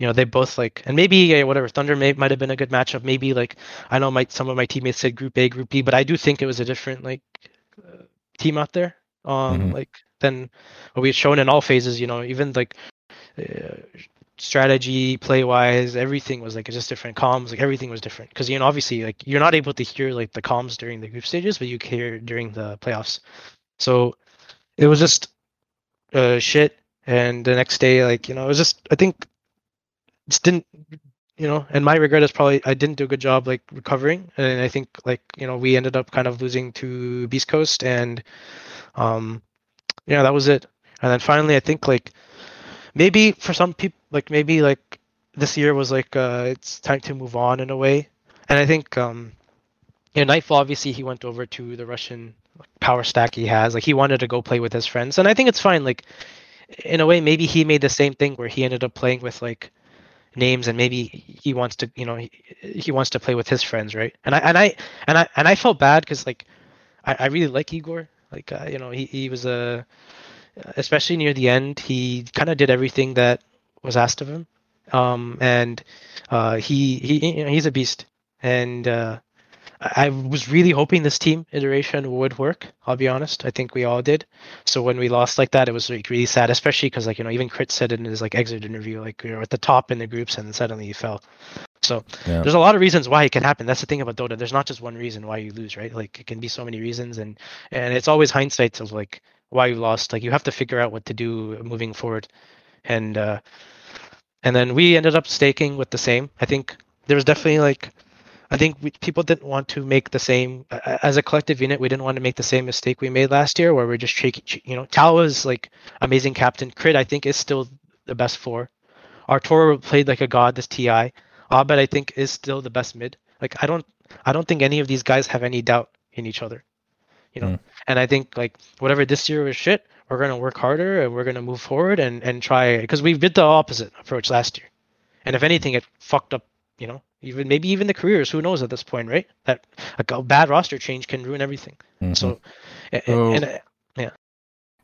You know, they both like, and maybe whatever. Tundra may might have been a good matchup. Maybe like I know my some of my teammates said Group A, Group B, but I do think it was a different like uh, team out there. Um, Mhm. like than what we had shown in all phases. You know, even like uh, strategy, play wise, everything was like just different. Comms, like everything was different. Because you know, obviously, like you're not able to hear like the comms during the group stages, but you hear during the playoffs. So it was just uh shit and the next day like you know it was just i think just didn't you know and my regret is probably i didn't do a good job like recovering and i think like you know we ended up kind of losing to beast coast and um yeah that was it and then finally i think like maybe for some people like maybe like this year was like uh it's time to move on in a way and i think um yeah nightfall obviously he went over to the russian power stack he has. Like he wanted to go play with his friends, and I think it's fine. Like in a way, maybe he made the same thing where he ended up playing with like names, and maybe he wants to, you know, he, he wants to play with his friends, right? And I and I and I and I felt bad because like I, I really like Igor. Like uh, you know, he he was a especially near the end, he kind of did everything that was asked of him, um, and uh, he he he's a beast, and. Uh, I was really hoping this team iteration would work. I'll be honest. I think we all did. So when we lost like that, it was like really sad, especially because like you know even Crit said in his like exit interview, like we were at the top in the groups and then suddenly you fell. So Yeah. there's a lot of reasons why it can happen. That's the thing about Dota. There's not just one reason why you lose, right? Like it can be so many reasons, and and it's always hindsight of like why you lost. Like you have to figure out what to do moving forward, and uh, and then we ended up staking with the same. I think there was definitely like I think we, people didn't want to make the same as a collective unit. We didn't want to make the same mistake we made last year, where we're just shaking. You know, Tal was like amazing captain. Crit, I think, is still the best four. Arturo played like a god. This Ti, Abed, I think, is still the best mid. Like I don't, I don't think any of these guys have any doubt in each other. You know, Mm. and I think like whatever this year was shit, we're gonna work harder and we're gonna move forward and and try because we did the opposite approach last year, and if anything, it fucked up. You know, even maybe even the careers. Who knows at this point, right? That a bad roster change can ruin everything. Mhm. So, a- Oh. and, and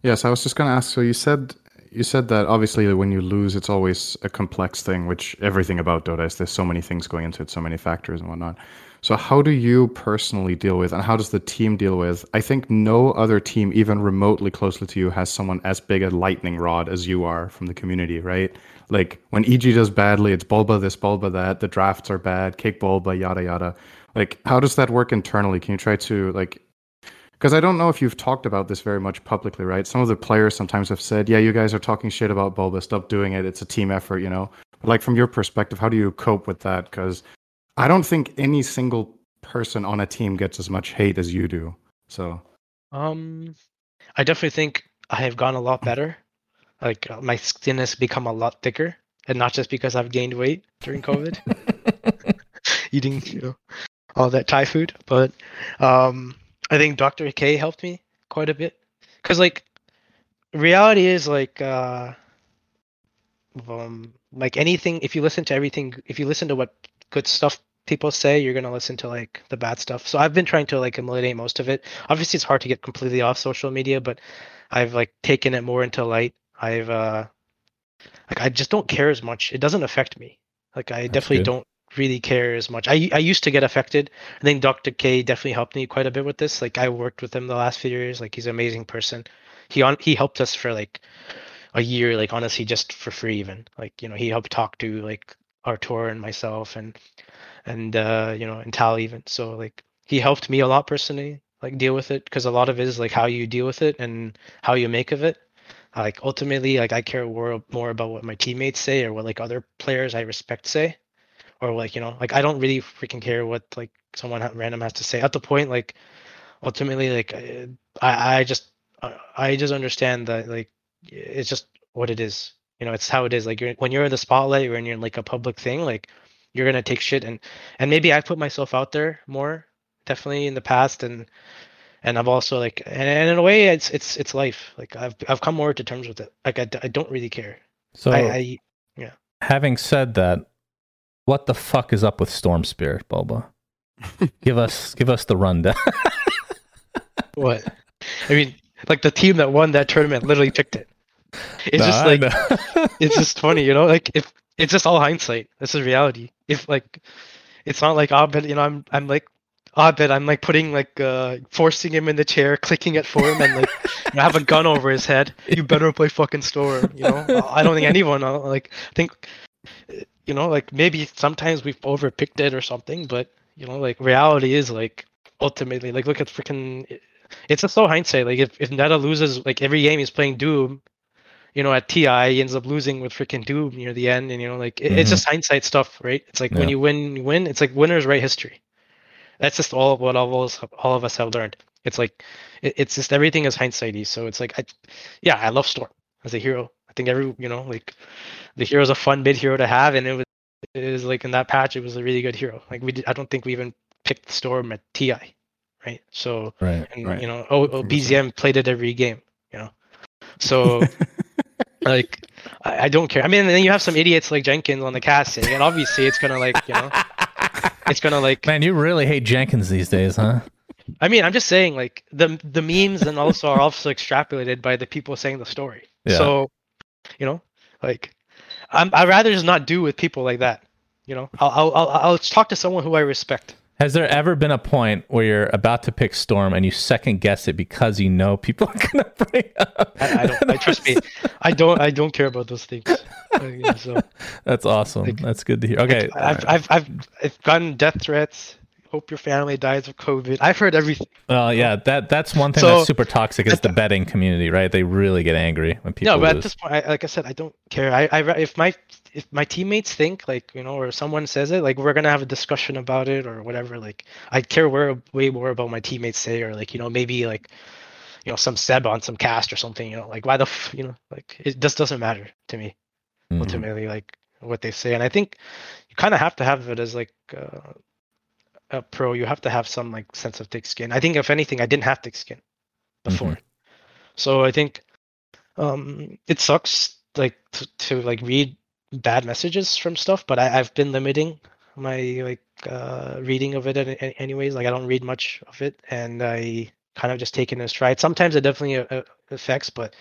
Yes, I was just going to ask. So you said you said that obviously when you lose, it's always a complex thing. Which everything about Dota is there's so many things going into it, so many factors and whatnot. So how do you personally deal with, and how does the team deal with? I think no other team, even remotely closely to you, has someone as big a lightning rod as you are from the community, right? Like when EG does badly, it's Bulba this, Bulba that. The drafts are bad, kick Bulba, yada yada. Like how does that work internally? Can you try to like because I don't know if you've talked about this very much publicly, right? Some of the players sometimes have said, "Yeah, you guys are talking shit about Bulba. Stop doing it. It's a team effort," you know. But like from your perspective, how do you cope with that? Because I don't think any single person on a team gets as much hate as you do. So Um, I definitely think I have gone a lot better. Like uh, my skin has become a lot thicker, and not just because I've gained weight during COVID, eating you know all that Thai food, but um, I think Dr. K helped me quite a bit. Cause like, reality is like uh, um, like anything. If you listen to everything, if you listen to what good stuff people say, you're gonna listen to like the bad stuff. So I've been trying to like eliminate most of it. Obviously, it's hard to get completely off social media, but I've like taken it more into light. I've uh, like I just don't care as much. It doesn't affect me. Like I definitely good. don't really care as much. I I used to get affected. I think Dr. K definitely helped me quite a bit with this. Like I worked with him the last few years. Like he's an amazing person. He on he helped us for like a year, like honestly, just for free even. Like, you know, he helped talk to like Artur and myself and and uh, you know, and Tal even. So like he helped me a lot personally, like deal with it because a lot of it is like how you deal with it and how you make of it. Like ultimately, like I care more about what my teammates say or what like other players I respect say, or like you know, like I don't really freaking care what like someone random has to say. At the point, like ultimately, like I I just I just understand that like it's just what it is. You know, it's how it is. Like you're when you're in the spotlight or when you're in like a public thing, like you're gonna take shit and and maybe I put myself out there more, definitely in the past and and I've also like and, and in a way it's it's it's life. Like I've I've come more to terms with it. Like I, I don't really care. So, I, I yeah. having said that, what the fuck is up with Storm Spirit, Bulba? give us give us the rundown. what? I mean, like the team that won that tournament literally picked it. It's just Nah, I like it's just funny, you know. Like if it's just all hindsight. This is reality. If like, it's not like oh, Abed. You know, I'm I'm like Abed. I'm like putting like uh forcing him in the chair, clicking it for him, and like you know, have a gun over his head. You better play fucking Storm. You know, I don't think anyone uh, like I think. You know, like maybe sometimes we've overpicked it or something, but you know, like reality is like ultimately like look at freaking. It's just so hindsight. Like if if Neta loses like every game he's playing Doom, you know, at TI, he ends up losing with freaking Doom near the end, and you know, like it, it's Mhm. just hindsight stuff, right? It's like Yeah. when you win, you win. It's like winners write history. That's just all of what all of us, all of us have learned. It's like it, it's just everything is hindsighty. So it's like, I, yeah, I love Storm as a hero. I think every you know, like the hero's a fun mid hero to have, and it was it was like in that patch, it was a really good hero. Like we, did, I don't think we even picked Storm at TI, right? So right. and Right. you know, oh, oh, BZM played it every game, you know. So like, I, I don't care. I mean, and then you have some idiots like Jenkins on the casting, and obviously it's gonna like, you know, it's gonna like. Man, you really hate Jenkins these days, huh? I mean, I'm just saying like the the memes and also are also extrapolated by the people saying the story. Yeah. So, you know, like, I'm I'd rather just not do with people like that. You know, I'll I'll I'll, I'll talk to someone who I respect. Has there ever been a point where you're about to pick Storm and you second guess it because you know people are gonna bring up? I, I don't. I trust me. I don't. I don't care about those things. So. That's awesome. Like- That's good to hear. Okay, I've, I've, I've, I've gotten death threats. Hope your family dies of COVID. I've heard everything. well, yeah, that that's one thing So- that's super toxic is the betting community, right? They really get angry when people No, but at this point, I, like I said, I don't care. I, I, if my, if my teammates think like you know, or someone says it, like we're gonna have a discussion about it or whatever. Like I care way, way more about my teammates say, or like you know, maybe like, you know, some Seb on some cast or something. You know, like why the, f- you know, like it just doesn't matter to me. Mhm. ultimately like what they say and i think you kind of have to have it as like uh, a pro you have to have some like sense of thick skin i think if anything i didn't have thick skin before so i think Um, it sucks like to, to like read bad messages from stuff, but I, I've been limiting my like uh, reading of it any- any- anyways. Like I don't read much of it, and I kind of just take it in stride. Sometimes it definitely uh, uh, affects, but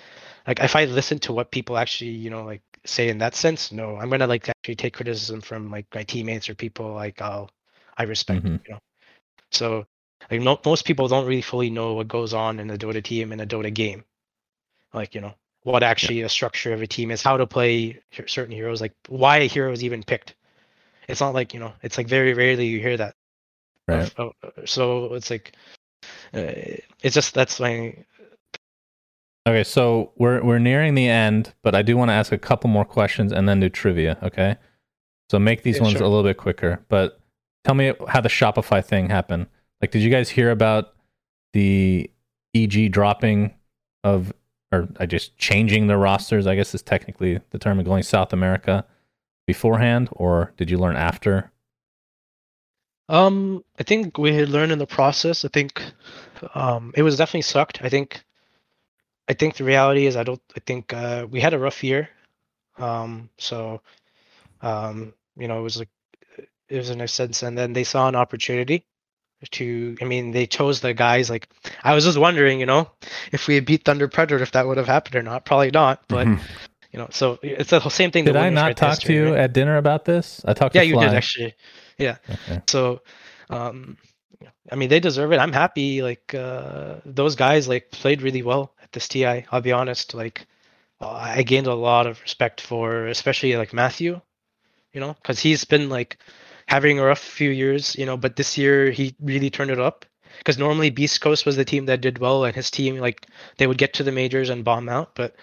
like if I listen to what people actually you know like say in that sense, no, I'm gonna like actually take criticism from like my teammates or people like I'll I respect, Mhm. you know. So like no, most people don't really fully know what goes on in a Dota team in a Dota game, like you know what actually a structure of a team is, how to play certain heroes, like why a hero is even picked. It's not like you know, it's like very rarely you hear that. Right. So it's like, uh, it's just that's my Okay, so we're we're nearing the end, but I do want to ask a couple more questions and then do trivia. Okay, so make these Yeah, ones sure. a little bit quicker. But tell me how the Shopify thing happened. Like, did you guys hear about the EG dropping of, or I just changing the rosters? I guess is technically the term of going South America beforehand, or did you learn after? Um, I think we had learned in the process. I think, um, it was definitely sucked. I think, I think the reality is I don't. I think uh, we had a rough year. Um, so, um, you know, it was like it was in a sense, and then they saw an opportunity to. I mean, they chose the guys. Like I was just wondering, you know, if we had beat Thunder Predator, if that would have happened or not. Probably not, but Mhm. you know, so it's the same thing. the Did I winners not talk history, to you right? at dinner about this? I talked Yeah, to you did actually. Yeah. Okay. So, um, I mean, they deserve it. I'm happy. Like uh, those guys, like played really well at this TI. I'll be honest. Like, uh, I gained a lot of respect for, especially like Matthew. You know, because he's been like having a rough few years. You know, but this year he really turned it up. Because normally Beast Coast was the team that did well, and his team like they would get to the majors and bomb out. But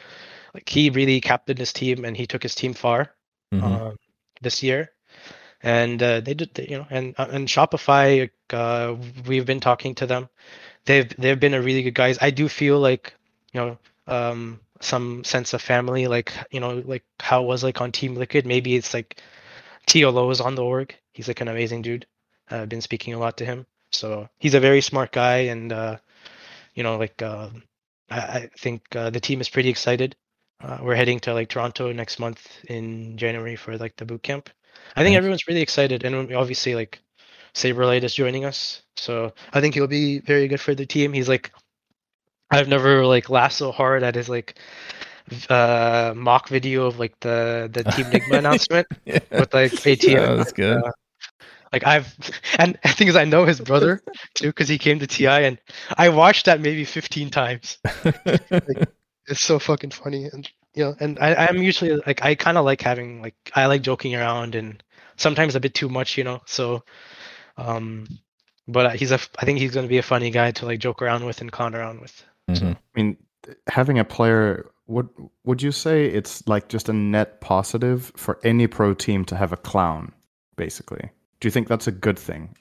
like he really captained his team, and he took his team far Mhm. um, this year, and uh, they did, you know, and uh, and Shopify, uh, we've been talking to them. They've they've been a really good guys. I do feel like, you know, um, some sense of family, like you know, like how it was like on Team Liquid. Maybe it's like TLO is on the org. He's like an amazing dude. Uh, I've been speaking a lot to him, so he's a very smart guy, and uh, you know, like uh, I, I think uh, the team is pretty excited. Uh, we're heading to like Toronto next month in January for like the boot camp. I think Nice. everyone's really excited, and obviously like Saberlight is joining us, so I think he'll be very good for the team. He's like, I've never like laughed so hard at his like uh mock video of like the the Team Nigma announcement Yeah. with like ATM. That was good. Uh, like I've, and the thing is, I know his brother too because he came to TI, and I watched that maybe 15 times. It's so fucking funny, and you know, and I, I'm usually like, I kind of like having like, I like joking around, and sometimes a bit too much, you know. So, um, but he's a, I think he's gonna be a funny guy to like joke around with and clown around with. Mm-hmm. I mean, having a player would would you say it's like just a net positive for any pro team to have a clown, basically? Do you think that's a good thing?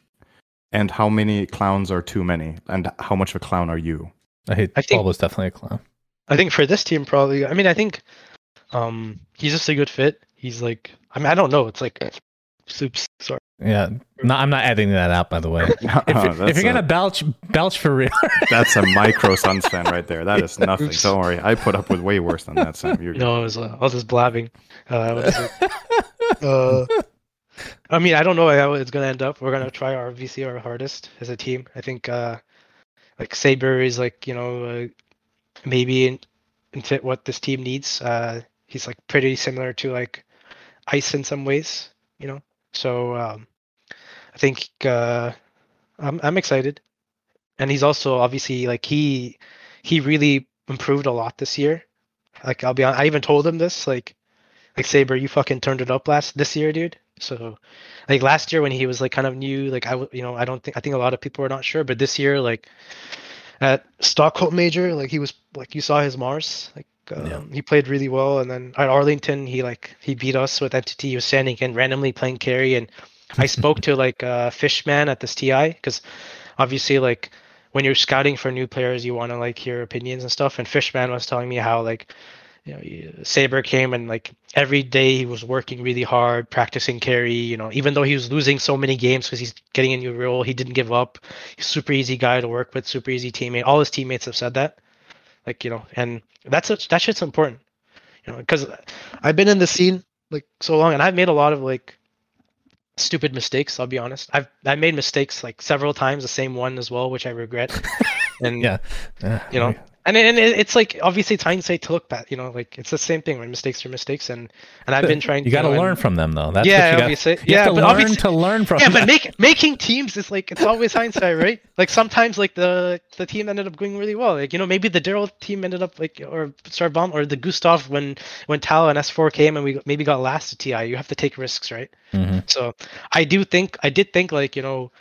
And how many clowns are too many? And how much of a clown are you? I hate I think- Bob was definitely a clown. I think for this team, probably. I mean, I think, um, he's just a good fit. He's like, I mean, I don't know. It's like, soups. Sorry. Yeah, no, I'm not editing that out. By the way, if, Oh, if you're a- gonna belch, belch for real. That's a micro Sunsfan right there. That is nothing. Oops. Don't worry. I put up with way worse than that, Sam. You're No, it was, uh, I was just blabbing. Uh, what is it? uh, I mean, I don't know how it's gonna end up. We're gonna try our VC our hardest as a team. I think, uh, like Saber is like you know uh, maybe in, in fit what this team needs. Uh, he's like pretty similar to like Ice in some ways, you know. So um, I think uh, I'm I'm excited, and he's also obviously like he he really improved a lot this year. Like I'll be honest, I even told him this like like Saber, you fucking turned it up last this year, dude. So like last year when he was like kind of new, like I you know I don't think I think a lot of people were not sure, but this year like at Stockholm Major, like he was like you saw his Mars, like um, Yeah. he played really well, and then at Arlington he like he beat us with entity. He was standing and randomly playing carry, and I spoke to like uh, Fishman at this TI because obviously like when you're scouting for new players, you want to like hear opinions and stuff. And Fishman was telling me how like you know Saber came and like every day he was working really hard, practicing carry. You know, even though he was losing so many games because he's getting a new role, he didn't give up. He's super easy guy to work with, super easy teammate. All his teammates have said that. like you know, and that's a, that shit's important, you know, because I've been in the scene like so long, and I've made a lot of like stupid mistakes. I'll be honest. I've I made mistakes like several times, the same one as well, which I regret. and Yeah. Yeah. you know, and and it's like obviously it's hindsight to look back. You know, like it's the same thing. Right? Mistakes are mistakes, and and I've been trying. You got to know, and- learn from them, though. That's Yeah, what you got. obviously. You Yeah, have to but learn obviously- to learn from. yeah, them. but make, making teams is like it's always hindsight, right? Like sometimes like the the team ended up going really well. Like you know maybe the Daryl team ended up like or Starbomb or the Gustav when when Talo and S4 came and we maybe got last to TI. You have to take risks, right? Mhm. So I do think I did think like you know.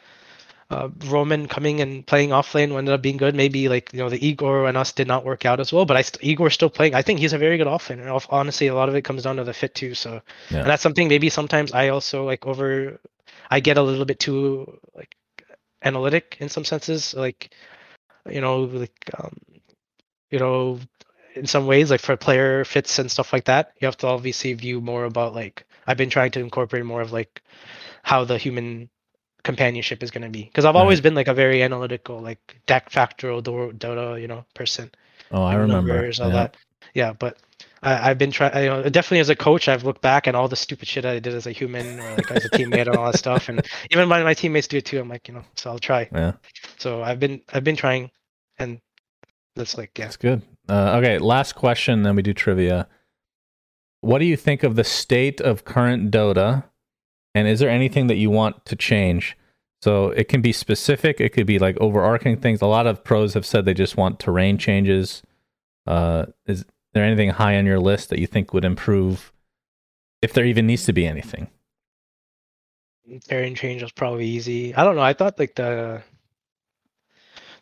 Uh, Roman coming and playing off lane ended up being good. Maybe like you know the Igor and us did not work out as well, but I st- Igor's still playing. I think he's a very good off laner. Honestly, a lot of it comes down to the fit too. So Yeah. and that's something maybe sometimes I also like over I get a little bit too like analytic in some senses like you know like um you know in some ways like for player fits and stuff like that you have to obviously view more about like I've been trying to incorporate more of like how the human companionship is going to be because I've Right. always been like a very analytical like deck factorial Do- Dota you know person oh, I remember. numbers, all yeah. that. Yeah, but I, I've been trying. You know, definitely as a coach, I've looked back and all the stupid shit I did as a human or like as a teammate and all that stuff, and even my, my teammates do it too. I'm like, you know, so I'll try. Yeah, So I've been I've been trying, and that's like yeah. that's good. Uh, okay, last question, then we do trivia. What do you think of the state of current Dota, and is there anything that you want to change? So it can be specific. It could be like overarching things. A lot of pros have said they just want terrain changes. Uh, is there anything high on your list that you think would improve, if there even needs to be anything? Terrain change was probably easy. I don't know. I thought like the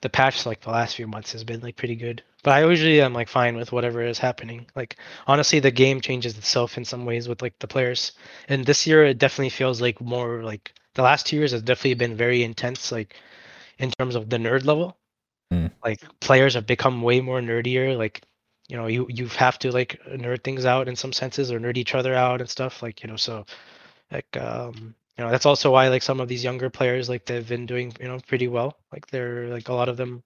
the patch like the last few months has been like pretty good. But I usually am like fine with whatever is happening. Like honestly, the game changes itself in some ways with like the players. And this year, it definitely feels like more like the last two years has definitely been very intense. Like in terms of the nerd level, Hmm. like players have become way more nerdier. Like you know, you you have to like nerd things out in some senses or nerd each other out and stuff. Like you know, so like um you know that's also why like some of these younger players like they've been doing you know pretty well like they're like a lot of them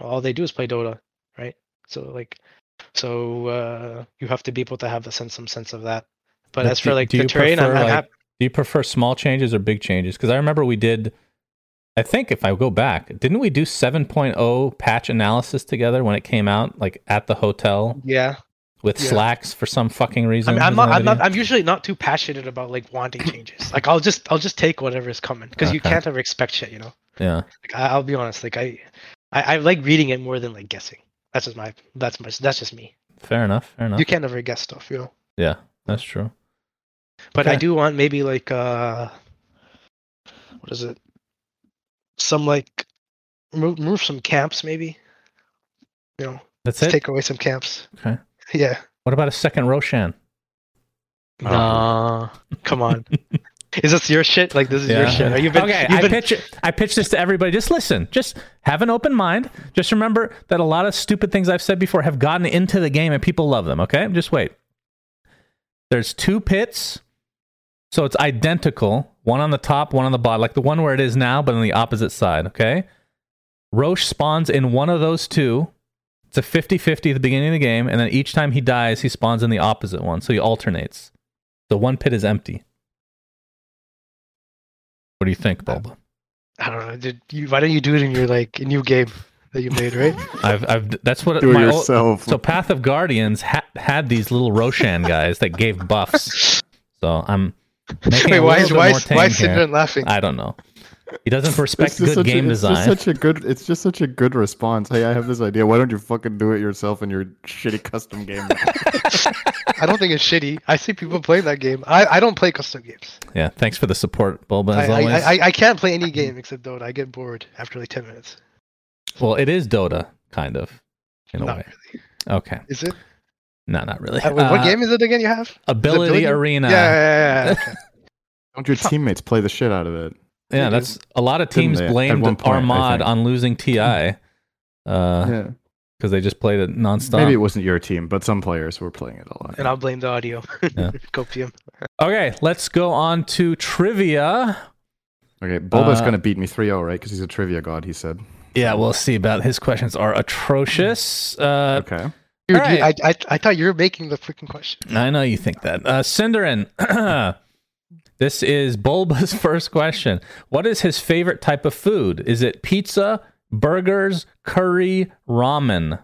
all they do is play dota right? So like so uh you have to be able to have a sense some sense of that. But as for like do the terrain i'm, prefer, I'm like, happy Do you prefer small changes or big changes? Because I remember we did, I think if I go back, didn't we do 7.0 patch analysis together when it came out, like at the hotel? Yeah. With Yeah. slacks for some fucking reason? I mean, I'm Isn't I'm not i'm usually not too passionate about like wanting changes. Like i'll just i'll just take whatever is coming because you can't ever expect shit you know? Yeah. like I, i'll be honest like I, I i like reading it more than like guessing that's just my that's my that's just me Fair enough. Fair enough. you can't ever guess stuff you know Yeah, that's true. But I do want maybe like uh what is it? Some like move, move some camps maybe. You know, That's just it. take away some camps. Okay. Yeah. What about a second Roshan? Nah. Come on. is this your shit? Like this is your shit. Are you been, okay, you've I been pitch. I pitch this to everybody. Just listen. Just have an open mind. Just remember that a lot of stupid things I've said before have gotten into the game and people love them. Okay, just wait. There's two pits, so it's identical. One on the top, one on the bottom, like the one where it is now, but on the opposite side. Okay. Rosh spawns in one of those two. It's a 50-50 at the beginning of the game, and then each time he dies, he spawns in the opposite one. So he alternates. The one pit is empty. What do you think, uh, Bulba? I don't know. Did you why don't you do it in your like new game that you made, right? I've, I've, that's what Do it my old- so Path of Guardians ha- had these little Roshan guys that gave buffs. So I'm making Wait, a why is why why is here. Laughing? I don't know. He doesn't respect It's just good such game a, it's design. Just such a good. It's just such a good response. Hey, I have this idea. Why don't you fucking do it yourself in your shitty custom game? I don't think it's shitty. I see people playing that game. I, I don't play custom games. yeah, thanks for the support, Bulba. As I, always. I, I, I can't play any game except Dota. I get bored after like ten minutes. well, it is Dota, kind of, in a Not way. really. Okay, Is it? no, not really. Uh, wait, what Uh, game is it again? You have? Ability Ability? Arena. Yeah, yeah, yeah, yeah, okay. don't your teammates play the shit out of it? Yeah, They do. that's a lot of teams blamed one point, Armad on losing TI because yeah. they just played it nonstop. Maybe it wasn't your team, but some players were playing it a lot. and I'll blame the audio. Yeah. Copium. Okay, let's go on to trivia. Okay, Bulba's Uh, gonna beat me 3-0, right? Because he's a trivia god. He said. Yeah, we'll see about his questions are atrocious. Uh, Okay. Dude, All you- I, I I thought you were making the freaking question. I know you think that. Uh, SyndereN, this is Bulba's first question. What is his favorite type of food? Is it pizza, burgers, curry, ramen?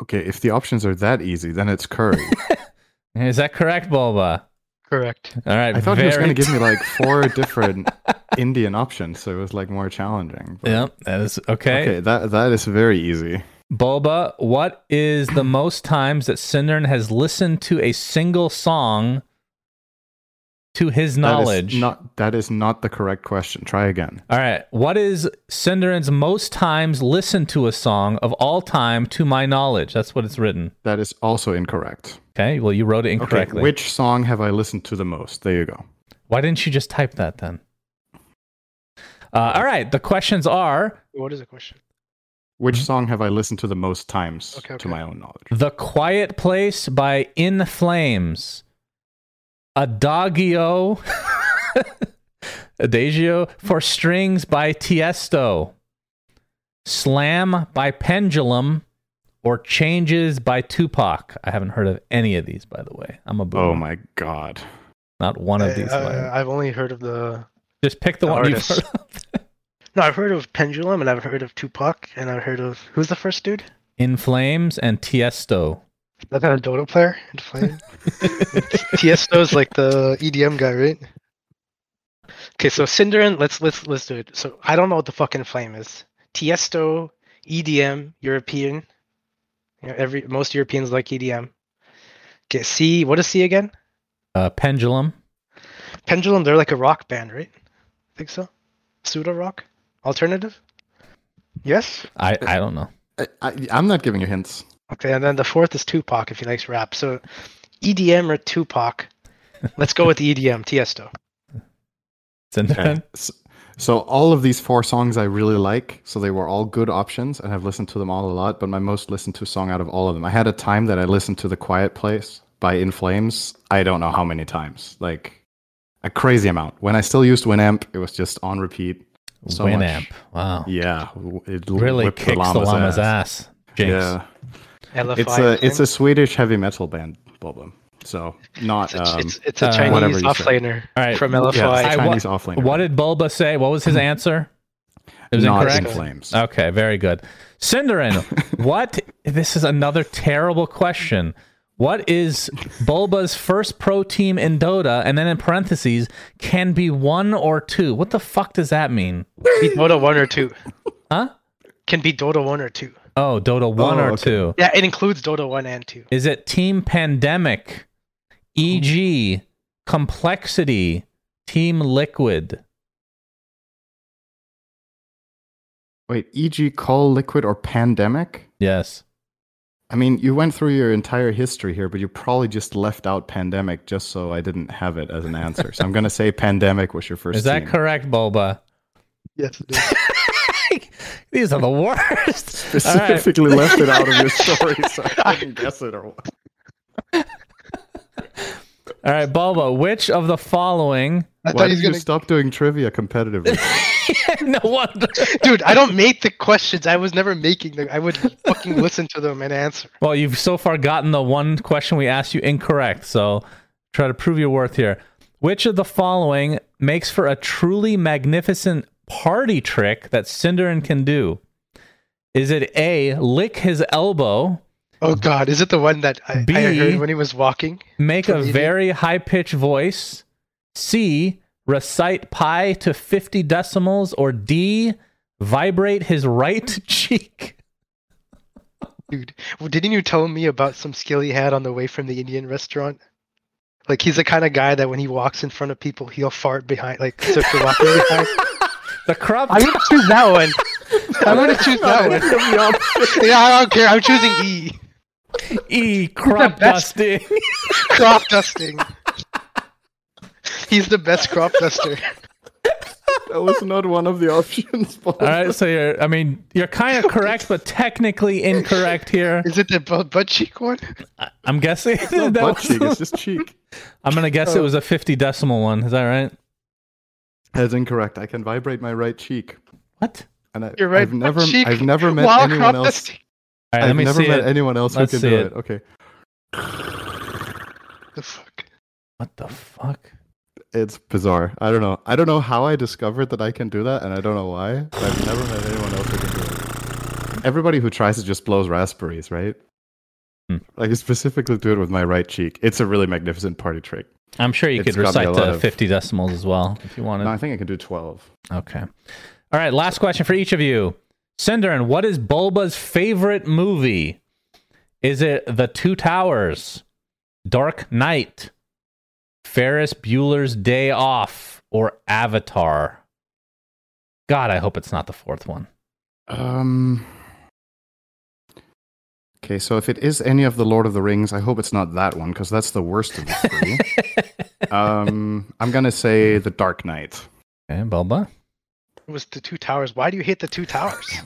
Okay. If the options are that easy, then it's curry. Is that correct, Bulba? Correct. All right. I thought he was going to give me like four different Indian options, so it was like more challenging. but- Yep, that is okay. Okay, that that is very easy. Bulba, what is the most times that SyndereN has listened to a single song to his That is knowledge? not that is not the correct question. Try again. All right. What is SyndereN's most times listened to a song of all time to my knowledge? That's what it's written. That is also incorrect. Okay. Well, you wrote it Okay, incorrectly. which song have I listened to the most? There you go. Why didn't you just type that then? Uh, all right. The questions are What is the question? Which song have I listened to the most times Okay, to my own knowledge? The Quiet Place by In Flames. Adagio. Adagio for Strings by Tiesto. Slam by Pendulum. Or Changes by Tupac. I haven't heard of any of these, by the way. I'm a boomer. Oh my god. Not one of I- these. uh, I've only heard of the. Just pick the, the one you've heard of. No, I've heard of Pendulum, and I've heard of Tupac, and I've heard of who's the first dude? In Flames and Tiesto. That kind of Dota player in Flame. Tiesto's like the EDM guy, right? Okay, so SyndereN, let's let's let's do it. So I don't know what the fucking Flame is. Tiesto, EDM, European. You know, every most Europeans like EDM. Okay, C. What is C again? Uh, Pendulum. Pendulum. They're like a rock band, right? think so. Pseudo rock, alternative. Yes. I, I don't know. I, I, I'm not giving you hints. Okay, and then the fourth is Tupac if he likes rap. So EDM or Tupac. Let's go with the EDM, Tiesto. Okay. So, so all of these four songs I really like. So they were all good options, and I've listened to them all a lot. But my most listened to song out of all of them, I had a time that I listened to "The Quiet Place" by In Flames. I don't know how many times, like a crazy amount. When I still used Winamp, it was just on repeat. So much. Winamp. Wow. Yeah, it Really whipped kicks the llama's, ass. Jinx. Yeah, LFI. it's a it's a Swedish heavy metal band, Bulba. So not it's, um, it's, it's a uh, Chinese whatever you off say. laner from yeah, LFI. I- Chinese what- offlaner. What did Bulba say? What was his answer? It was not incorrect. in flames? Okay, very good. SyndereN, what? This is another terrible question. What is Bulba's first pro team in Dota? And then in parentheses, can be one or two. What the fuck does that mean? be Dota one or two. Huh? Can be Dota one or two. Oh, Dota 1 Oh, or okay. 2. Yeah, it includes Dota one and two. Is it Team Pandemic, EG, Complexity, Team Liquid? Wait, e.g., Call Liquid or Pandemic? Yes. I mean, you went through your entire history here, but you probably just left out Pandemic just so I didn't have it as an answer. So I'm going to say Pandemic was your first Is that team. correct, Bulba? Yes, it is. These are the worst. All right. Specifically left it out of your story, so I couldn't guess it or what. All right, Bulba, which of the following? I Why thought did you gonna. stop doing trivia competitively? no wonder. Dude, I don't make the questions. I was never making them. I would fucking listen to them and answer. Well, you've so far gotten the one question we asked you incorrect, so try to prove your worth here. Which of the following makes for a truly magnificent party trick that SyndereN can do? Is it A, lick his elbow, Oh God, is it the one that I, B. I heard when he was walking? make a very high pitched voice, C, recite pi to 50 decimals, or D, vibrate his right cheek? Dude, well, didn't you tell me about some skill he had on the way from the Indian restaurant? Like he's the kind of guy that when he walks in front of people, he'll fart behind, like so if you're walking behind. The crop. I'm gonna choose that one. I'm gonna choose that one. yeah, I don't care. I'm choosing E. E, crop dusting. Crop dusting. He's the best crop duster. that was not one of the options. All right, so you're, I mean, you're kind of correct, but technically incorrect here. Is it the bu- butt cheek one? I'm guessing. It's not that butt was- cheek, it's just cheek. I'm going to guess it was a 50 decimal one. Is that right? That's incorrect. I can vibrate my right cheek. What? and I, You're right. I've never, cheek I've never met while anyone else. street. All right, let I've me never see met it. anyone else Let's who see can do it. it. Okay, The fuck? What the fuck? it's bizarre. I don't know. I don't know how I discovered that I can do that, and I don't know why. But I've never met anyone else who can do it. Everybody who tries it just blows raspberries, right? Hmm. Like I specifically do it with my right cheek. It's a really magnificent party trick. I'm sure you could got me a recite to of- 50 decimals as well if you wanted. No, I think I can do twelve. Okay. All right, last question for each of you. SyndereN, what is Bulba's favorite movie? Is it The Two Towers, Dark Knight, Ferris Bueller's Day Off, or Avatar? God, I hope it's not the fourth one. Um. Okay, so if it is any of the Lord of the Rings, I hope it's not that one because that's the worst of the three. um, I'm gonna say the Dark Knight. Okay, Bulba. It was the two towers. Why do you hate the two towers?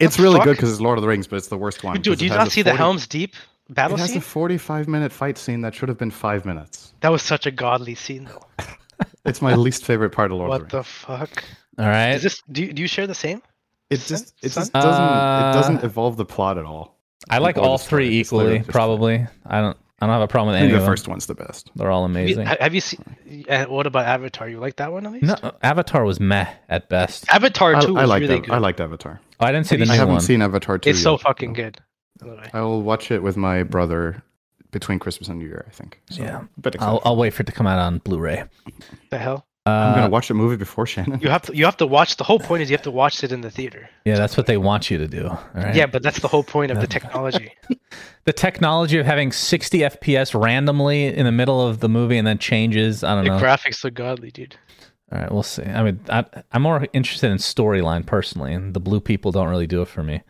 It's really fuck? good because it's Lord of the Rings, but it's the worst one. Dude, 'cause do you not a see the Helm's Deep battle It has scene? a 45 minute fight scene that should have been five minutes. That was such a godly scene, though. It's my least favorite part of Lord What of the Rings. What the fuck? All right. Is this? Do you, do you share the same? It just it Son? just doesn't Uh, it doesn't evolve the plot at all. I like all three story. Equally, just- probably. I don't I don't have a problem with any the of them. first one's the best. They're all Have you, amazing. have you seen? Uh, what about Avatar? You like that one at least? No, Avatar was meh at best. Avatar I, two I was liked really Av- good. I liked Avatar. Oh, I didn't see the Have new I haven't one. seen Avatar 2 it's so yet, fucking good. by the way. I will watch it with my brother between Christmas and New Year, I think. So, Yeah. But I'll, I'll wait for it to come out on Blu-ray. the hell? I'm Uh, gonna watch the movie before Shannon. You have to. You have to watch. The whole point is you have to watch it in the theater. yeah, that's what they want you to do. All right? Yeah, but that's the whole point of the technology. the technology of having 60 FPS randomly in the middle of the movie and then changes. I don't know. the know. graphics look godly, dude. All right, we'll see. I mean, I, I'm more interested in storyline personally, and the blue people don't really do it for me.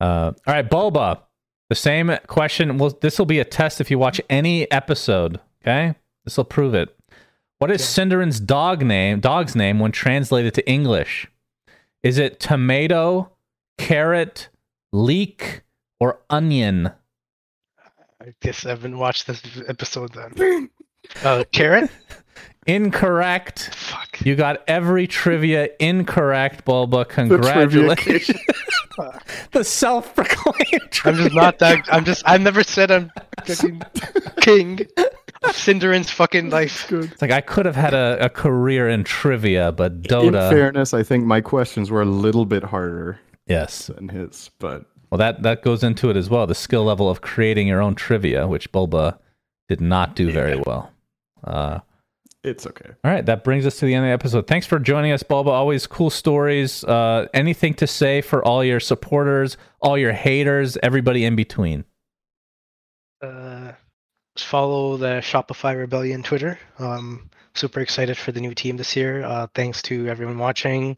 Uh, all right, Bulba. The same question. Well, this will be a test if you watch any episode. Okay, this will prove it. What is SyndereN's dog name? Dog's name when translated to English? Is it tomato, carrot, leek, or onion? I guess I haven't watched this episode then. Uh, carrot. Incorrect. Fuck. You got every trivia incorrect, Bulba. Congratulations. the self-proclaimed. I'm just not that. I'm just. I've never said I'm king SyndereN's fucking life. It's like I could have had a, a career in trivia, but Dota. In fairness, I think my questions were a little bit harder yes. than his, but Well, that that goes into it as well. The skill level of creating your own trivia, which Bulba did not do very well. Uh, it's okay. all right, that brings us to the end of the episode. Thanks for joining us, Bulba. Always cool stories. Uh, anything to say for all your supporters, all your haters, everybody in between? Uh, follow the Shopify Rebellion Twitter. Um, super excited for the new team this year. Uh, thanks to everyone watching.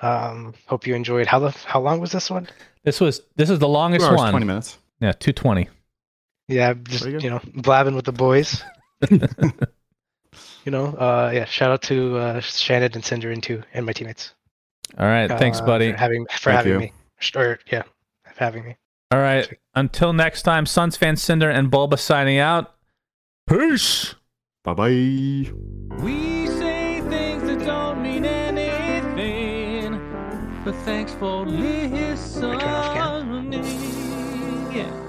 Um, hope you enjoyed. How the how long was this one? This was this is the longest hours, one. twenty minutes. Yeah, two twenty. Yeah, just Very you know, blabbing with the boys. you know, uh, yeah. Shout out to uh, Shannon and SyndereN too, and my teammates. All right, thanks, uh, buddy. For having for Thank having you. me. Or yeah, for having me. All right. Until next time, Suns fan SyndereN and Bulba signing out. Peace. Bye bye. We say things that don't mean anything, but thanks for listening. Yeah.